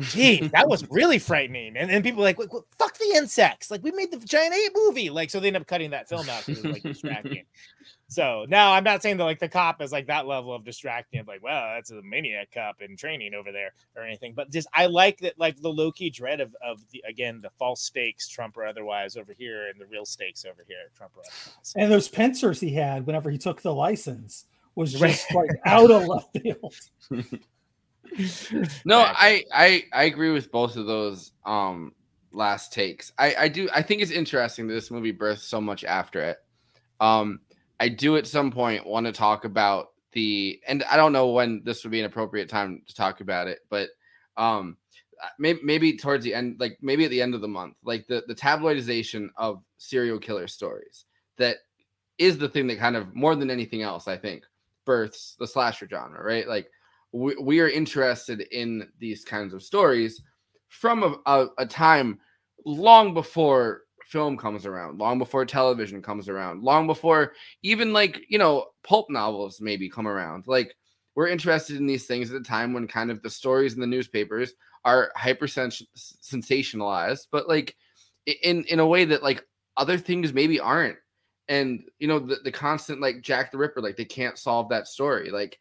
Gee, that was really frightening. And then people were like, fuck the insects. Like, we made the giant ape movie. Like, so they end up cutting that film out because it was like distracting. So now I'm not saying that like the cop is like that level of distracting, like, well, that's a maniac cop in training over there or anything. But just I like that like the low key dread of of the again the false stakes, Trump or otherwise over here, and the real stakes over here, Trump or otherwise. And those pincers he had whenever he took the license was just like out of left field. no, I, I I agree with both of those um last takes. I I do I think it's interesting that this movie birthed so much after it. Um I do at some point want to talk about the and I don't know when this would be an appropriate time to talk about it, but um maybe maybe towards the end like maybe at the end of the month like the the tabloidization of serial killer stories that is the thing that kind of more than anything else i think births the slasher genre right like we, we are interested in these kinds of stories from a, a, a time long before film comes around, long before television comes around, long before even like, you know, pulp novels maybe come around. Like we're interested in these things at a time when kind of the stories in the newspapers are hyper sensationalized, but like in in a way that like other things maybe aren't. And you know, the, the constant like Jack the Ripper, like they can't solve that story. Like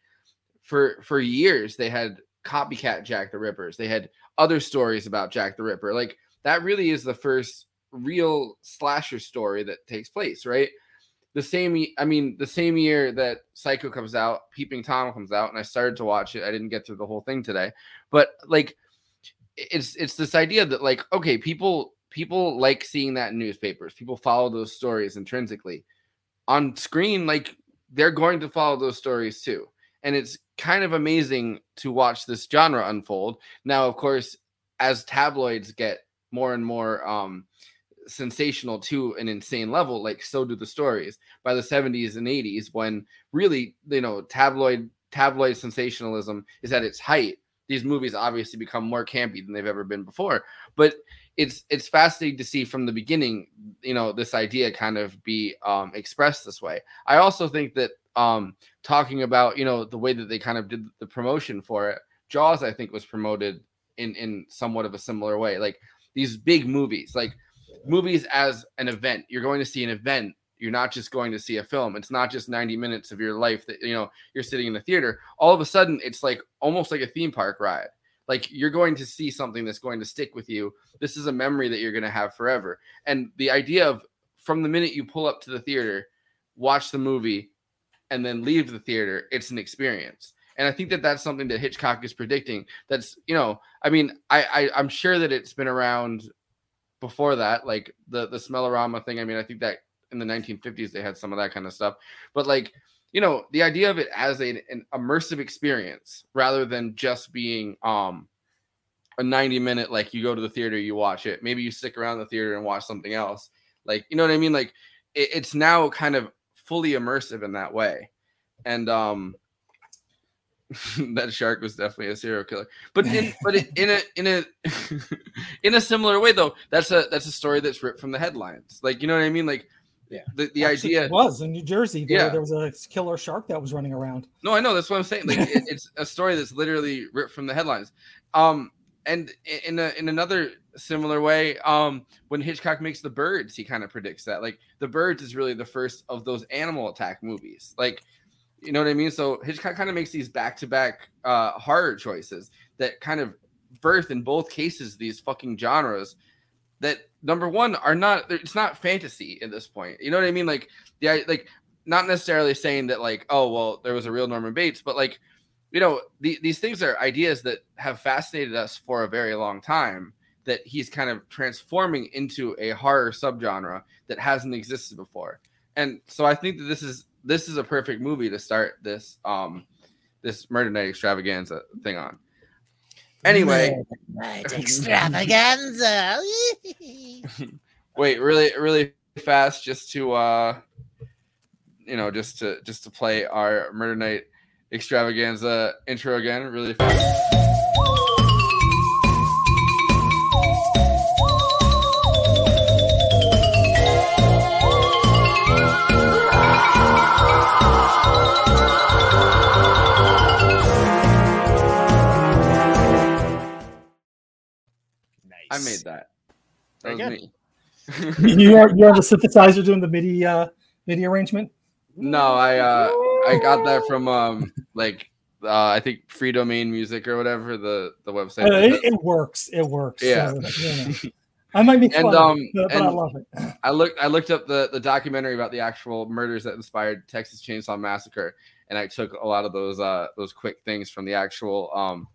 for for years they had copycat Jack the Rippers. They had other stories about Jack the Ripper. Like that really is the first real slasher story that takes place, right? The same, I mean, the same year that Psycho comes out, Peeping Tom comes out, and I started to watch it. I didn't get through the whole thing today, but like, it's it's this idea that like, okay, people people like seeing that in newspapers. People follow those stories intrinsically. On screen, like they're going to follow those stories too, and it's kind of amazing to watch this genre unfold. Now, of course, as tabloids get more and more um, sensational to an insane level like so do the stories. By the 70s and 80s when really you know tabloid tabloid sensationalism is at its height these movies obviously become more campy than they've ever been before. But it's it's fascinating to see from the beginning you know this idea kind of be um, expressed this way. I also think that um, talking about you know the way that they kind of did the promotion for it jaws i think was promoted in in somewhat of a similar way like these big movies like movies as an event. You're going to see an event. You're not just going to see a film. It's not just 90 minutes of your life that you know you're sitting in the theater. All of a sudden, it's like almost like a theme park ride. Like you're going to see something that's going to stick with you. This is a memory that you're going to have forever. And the idea of from the minute you pull up to the theater, watch the movie, and then leave the theater, it's an experience. And I think that that's something that Hitchcock is predicting. That's you know, I mean, I, I I'm sure that it's been around before that, like the the smellorama thing. I mean, I think that in the 1950s they had some of that kind of stuff, but like you know, the idea of it as a, an immersive experience rather than just being um a 90 minute like you go to the theater, you watch it. Maybe you stick around the theater and watch something else. Like you know what I mean? Like it, it's now kind of fully immersive in that way, and um that shark was definitely a serial killer. But in but in a in a in a similar way though, that's a that's a story that's ripped from the headlines. Like you know what I mean? Like yeah, the, the Actually, idea it was in New Jersey. There, Yeah. there was a killer shark that was running around. No, I know that's what I'm saying. Like it, it's a story that's literally ripped from the headlines. Um, and in a, in another similar way, um, when Hitchcock makes the birds, he kind of predicts that. Like the birds is really the first of those animal attack movies. Like, you know what I mean? So Hitchcock kind of makes these back to back uh horror choices that kind of birth in both cases these fucking genres that number one are not it's not fantasy at this point. You know what I mean? Like the like not necessarily saying that like oh well there was a real Norman Bates, but like you know the, these things are ideas that have fascinated us for a very long time that he's kind of transforming into a horror subgenre that hasn't existed before. And so I think that this is this is a perfect movie to start this um this murder night extravaganza thing on. Anyway, Night extravaganza. wait, really really fast just to uh you know just to just to play our murder night extravaganza intro again really fast. Made that. That Very was me. you are you are the synthesizer doing the MIDI uh, MIDI arrangement. No, I uh I got that from um like uh I think Free Domain Music or whatever the the website. Uh, it, it works. It works. Yeah. So, you know. I might be And, fun, um, it, but, but I and- love it. I looked I looked up the the documentary about the actual murders that inspired Texas Chainsaw Massacre, and I took a lot of those uh those quick things from the actual um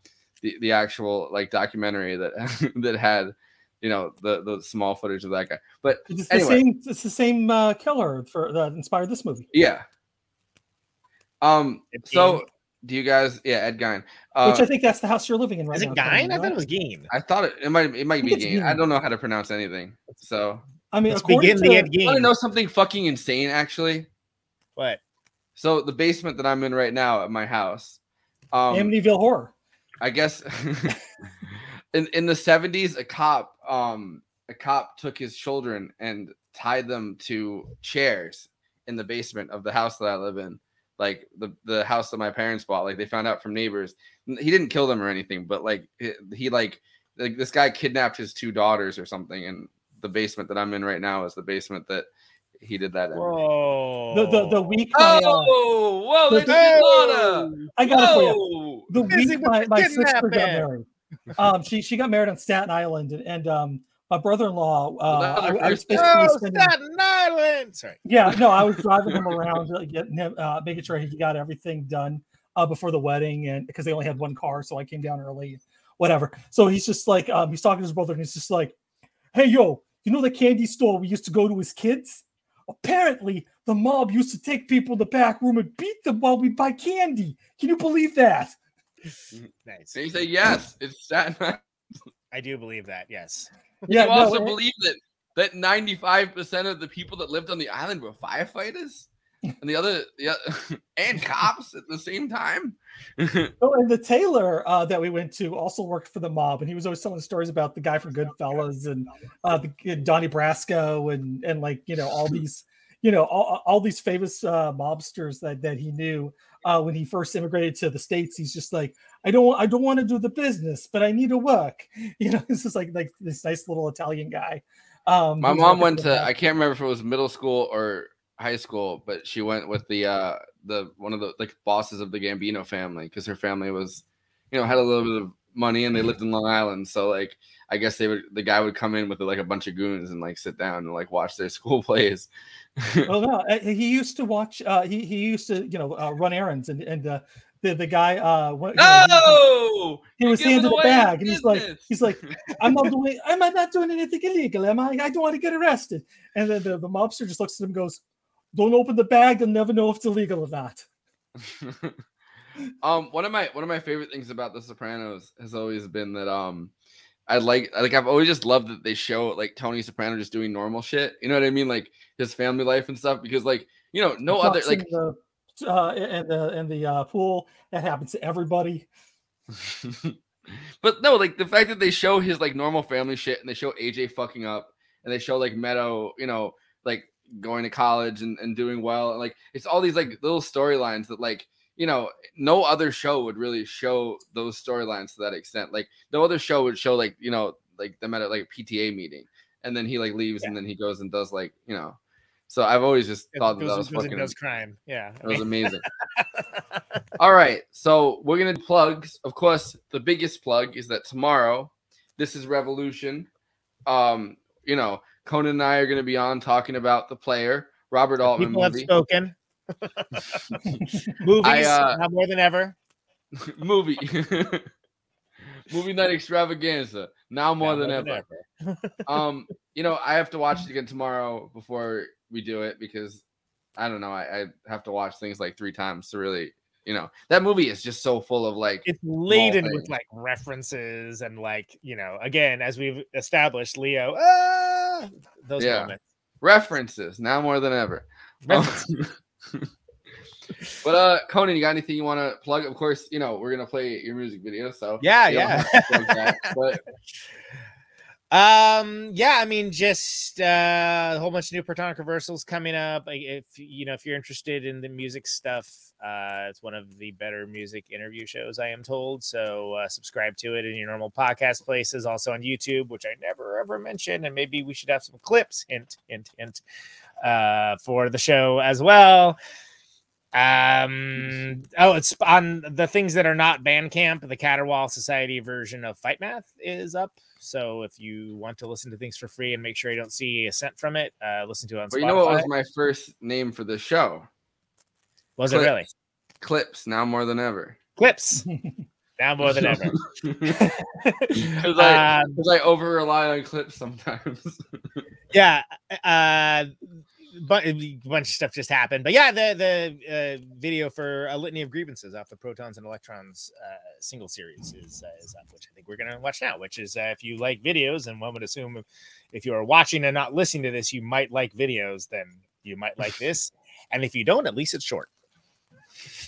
the, the actual like documentary that that had you know the the small footage of that guy. But It's the same. It's the same uh, killer for that inspired this movie. yeah. Um. Ed So Gein. do you guys? Yeah, Ed Gein. Uh, Which I think that's the house you're living in right Is it now. Tony, Gine? I thought it was Geen. I thought it, it might it might be it's Gein. I don't know how to pronounce anything. So I mean, Let's according begin to, the Ed you want to know something fucking insane? Actually, What? so the basement that I'm in right now at my house. Um, Amityville Horror. I guess in in the 70s a cop um a cop took his children and tied them to chairs in the basement of the house that I live in. Like the the house that my parents bought like they found out from neighbors. He didn't kill them or anything but like he, he like like this guy kidnapped his two daughters or something and the basement that I'm in right now is the basement that he did that in. Whoa. The the the week. My, uh, Oh, whoa, the- there's his daughter. I got it for you. The Busy week with my, my sister got married. Um, she she got married on Staten Island, and, and um, my brother-in-law. Uh, that was I, I was Oh, spending- Staten Island. Sorry. Yeah, no, I was driving him around, getting him, uh, making sure he got everything done uh, before the wedding, and because they only had one car, so I came down early, whatever. So he's just like, um, he's talking to his brother, and he's just like, "Hey, yo, you know the candy store we used to go to as kids? Apparently, the mob used to take people in the back room and beat them while we buy candy. Can you believe that?" Nice. And you say yes, it's Staten Island. I do believe that. Yes. Yeah, you no, also it- believe that that 95% of the people that lived on the island were firefighters and the other the oth- and cops at the same time. Oh, and the tailor uh, that we went to also worked for the mob, and he was always telling stories about the guy from Goodfellas and uh, the Donnie Brasco and and like you know all these you know all, all these famous uh, mobsters that that he knew uh, when he first immigrated to the states. He's just like, I don't I don't want to do the business, but I need to work. You know, this is like like this nice little Italian guy. Um, My mom went to. I can't remember if it was middle school or high school, but she went with the uh the one of the like bosses of the Gambino family because her family was you know had a little bit of money and they lived in Long Island. So like I guess they would the guy would come in with like a bunch of goons and like sit down and like watch their school plays. oh no, uh, he used to watch. Uh, he he used to you know uh, run errands, and and uh, the the guy uh, what- you know, he- he was giving handed a away bag, and he's like, he's like, I'm not doing, am I not doing anything illegal? Am I? I don't want to get arrested. And then the, the mobster just looks at him, and goes, "Don't open the bag. You'll never know if it's illegal or not." um one of my one of my favorite things about the sopranos has always been that um i like like i've always just loved that they show like tony soprano just doing normal shit you know what i mean like his family life and stuff because like you know no other like in the, uh, and the and the uh, pool that happens to everybody. but no like the fact that they show his like normal family shit and they show aj fucking up and they show like meadow you know like going to college and, and doing well and like it's all these like little storylines that like you know no other show would really show those storylines to that extent like no other show would show like you know like them at a, like a pta meeting and then he like leaves and then he goes and does like you know so i've always just It thought that, that was fucking does crime. Yeah. it was amazing. All right, so we're gonna plugs. Of course, the biggest plug is that tomorrow, this is Revolution. Um, you know, Conan and I are going to be on talking about the player Robert Altman People have spoken. Movies I, uh, now more than ever. movie movie night extravaganza now more Now than ever. um, you know, I have to watch it again tomorrow before we do it because I don't know. I, I have to watch things like three times to really, you know, that movie is just so full of like It's laden with like references and like you know, again, as we've established, Leo, ah, those Yeah. moments. references now more than ever. But uh, Conan, you got anything you want to plug? Of course, you know we're gonna play your music video, so Yeah, yeah. have to plug that, but Um, yeah, I mean, just uh, a whole bunch of new Protonic reversals coming up. If you know, if you're interested in the music stuff, uh, it's one of the better music interview shows, I am told. So uh, subscribe to it in your normal podcast places, also on YouTube, which I never ever mention, and maybe we should have some clips. Hint, hint, hint. Uh, for the show as well. Um, oh, it's on the things that are not Bandcamp. The Caterwall Society version of Fight Math is up. So if you want to listen to things for free and make sure you don't see a cent from it, uh, listen to it on but Spotify. you know what was my first name for the show? Was it really? Clips now more than ever. Clips now more than ever. Because I, Um, 'cause I over rely on clips sometimes. yeah, uh, but a bunch of stuff just happened. But yeah, the the uh, video for a litany of grievances off the Protons and Electrons uh, single series is uh, is up, which I think we're gonna watch now. Which is uh, if you like videos, and one would assume if you are watching and not listening to this, you might like videos. Then you might like this, and if you don't, at least it's short.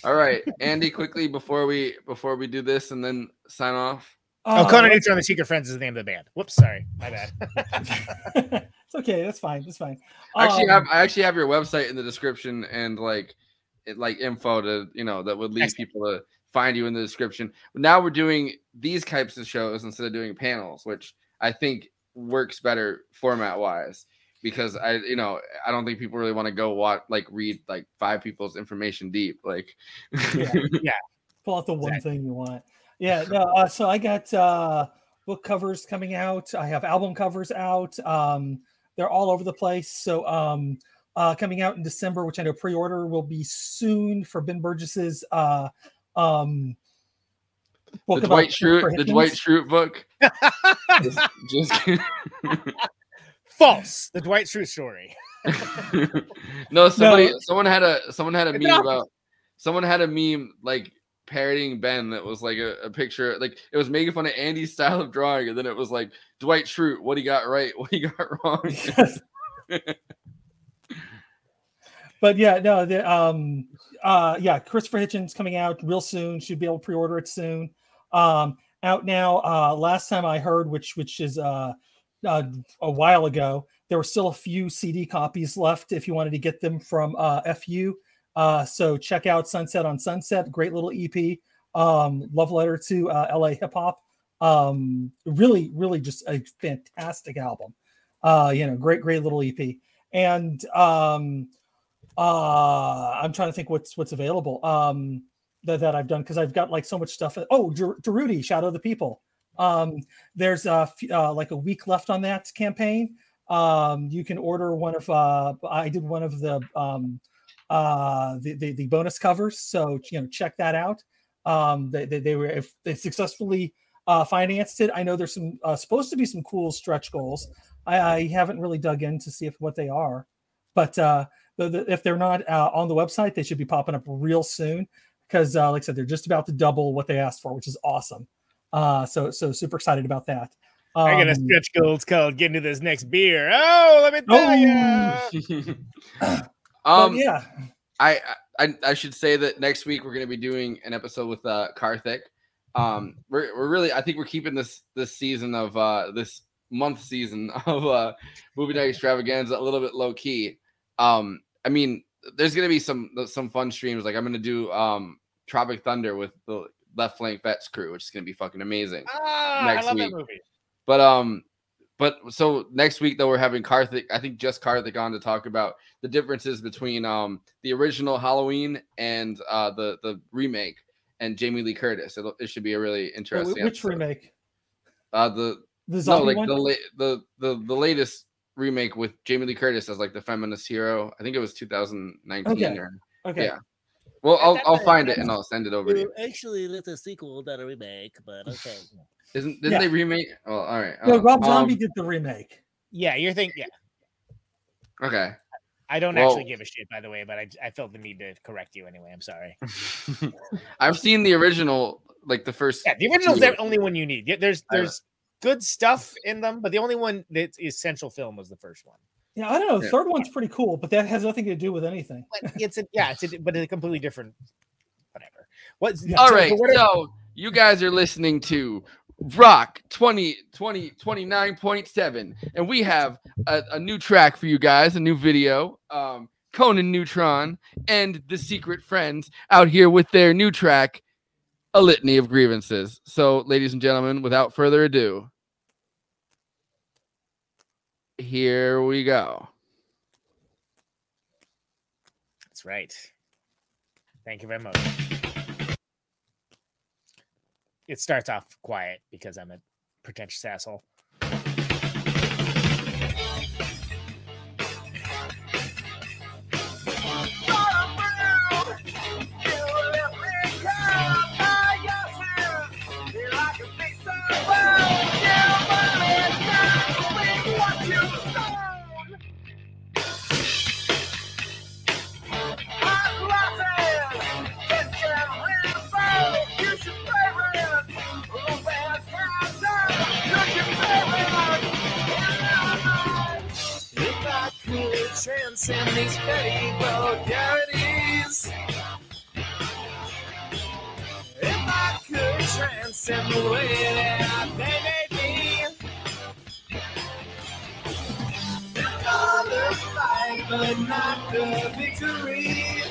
All right, Andy, quickly before we before we do this and then sign off. oh, Conan let's- Neutron, the Secret Friends is the name of the band. Whoops, sorry, my bad. it's okay. That's fine. That's fine. I actually Um, have I actually have your website in the description and like it like info to you know that would lead Excellent. people to find you in the description. Now we're doing these types of shows instead of doing panels, which I think works better format wise because I you know I don't think people really want to go watch like read like five people's information deep like yeah. pull out the one thing you want. Yeah, no, uh, so I got uh, book covers coming out. I have album covers out. Um, they're all over the place. So um, uh, coming out in December, which I know pre-order will be soon for Ben Burgis's uh, um, book the Dwight Schrute the Dwight Hitchens. Schrute book. just, just. False. The Dwight Schrute story. no, somebody, No. someone had a, someone had a meme not- about, someone had a meme like parodying Ben that was like a, a picture, like it was making fun of Andy's style of drawing, and then it was like Dwight Schrute, what he got right, what he got wrong. but yeah, no, the um uh yeah, Christopher Hitchens coming out real soon. Should be able to pre-order it soon. Um out now. Uh last time I heard, which which is uh, uh a while ago, there were still a few CD copies left if you wanted to get them from uh FU. Uh so check out Sunset on Sunset, great little EP. Um love letter to uh LA hip hop. Um really, really just a fantastic album. Uh, you know, great, great little EP. And um uh i'm trying to think what's what's available um that, that i've done because i've got like so much stuff oh Geruti, shadow of the people um there's uh like a week left on that campaign um you can order one of uh i did one of the um uh the the, the bonus covers so you know check that out um they, they, they were if they successfully uh financed it i know there's some uh, supposed to be some cool stretch goals i i haven't really dug in to see if what they are but uh the, the, if they're not uh, on the website, they should be popping up real soon because, uh, like I said, they're just about to double what they asked for, which is awesome. Uh, so, so super excited about that. I got a Um, stretch goals called getting to this next beer." Oh, let me tell you. but um, yeah, I, I I should say that next week we're going to be doing an episode with uh Karthik. Um, we're we're really I think we're keeping this this season of uh this month season of uh movie night extravaganza a little bit low key. Um, I mean, there's gonna be some some fun streams. Like I'm gonna do um Tropic Thunder with the Left Flank Vets crew, which is gonna be fucking amazing. Ah, Next I love week. that movie. But um, but so next week though we're having Karthik. I think just Karthik on to talk about the differences between um the original Halloween and uh the the remake and Jamie Lee Curtis. It'll, it should be a really Wait, interesting. which episode. remake? Uh, the The no, like one? the, la- the the the latest remake with Jamie Lee Curtis as like the feminist hero. I think it was 2019. Okay. Or, Okay. Yeah. Well, I'll I'll find it and I'll send it over to you. Actually, it's a sequel, not a remake, but okay. Isn't didn't Yeah. they remake? Oh, all right. No, uh, Rob Zombie um, did the remake. Yeah, you're thinking. Yeah, okay. I don't Well- actually give a shit, by the way, but I, I felt the need to correct you anyway. I'm sorry. I've seen the original, like the first. Yeah, the original's two. the only one you need. Yeah, There's there's good stuff in them, but the only one that is central film was the first one. Yeah, I don't know. The Yeah. third one's pretty cool, but that has nothing to do with anything. But it's a yeah, it's a, but it's a completely different. Whatever. What's Yeah. All so- right, so what are- so you guys are listening to Rock 20, 20 29.7, and we have a, a new track for you guys, a new video. Um, Conan Neutron and the Secret Friends out here with their new track, A Litany of Grievances. So, ladies and gentlemen, without further ado, here we go. That's right. Thank you very much. It starts off quiet because I'm a pretentious asshole. Could transcend these petty vulgarities, if I could transcend the way that they made me, all fight but not the victory.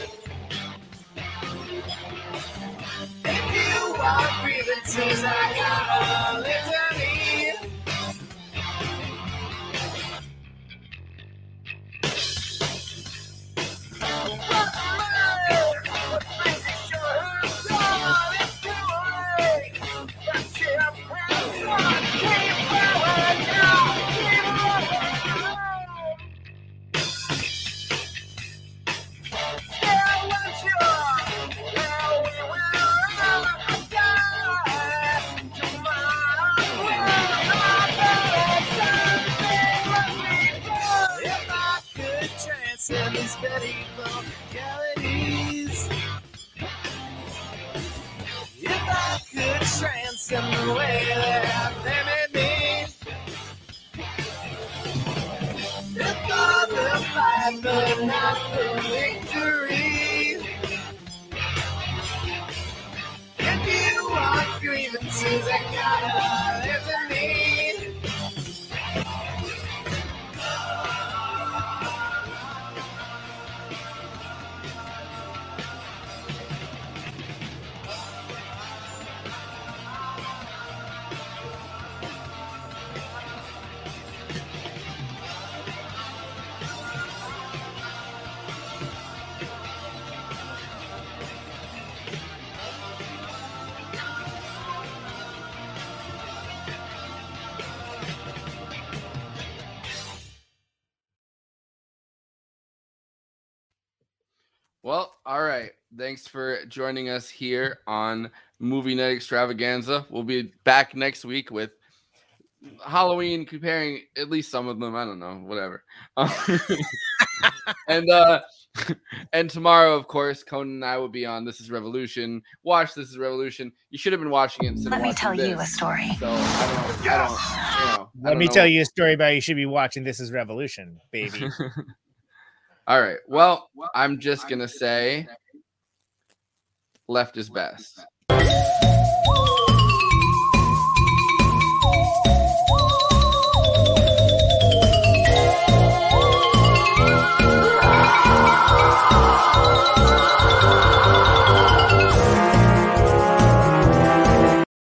If you want grievances, I got a Yeah. all right. Thanks for joining us here on Movie Night Extravaganza. We'll be back next week with Halloween, comparing at least some of them. I don't know, whatever. and uh and tomorrow, of course, Conan and I will be on This Is Revolution. Watch This Is Revolution. You should have been watching it. Instead Let of me watching tell you a story. So I don't. I don't. You know, I Let don't me know. tell you a story about you should be watching This Is Revolution, baby. All right. Well, I'm just going to say left is best.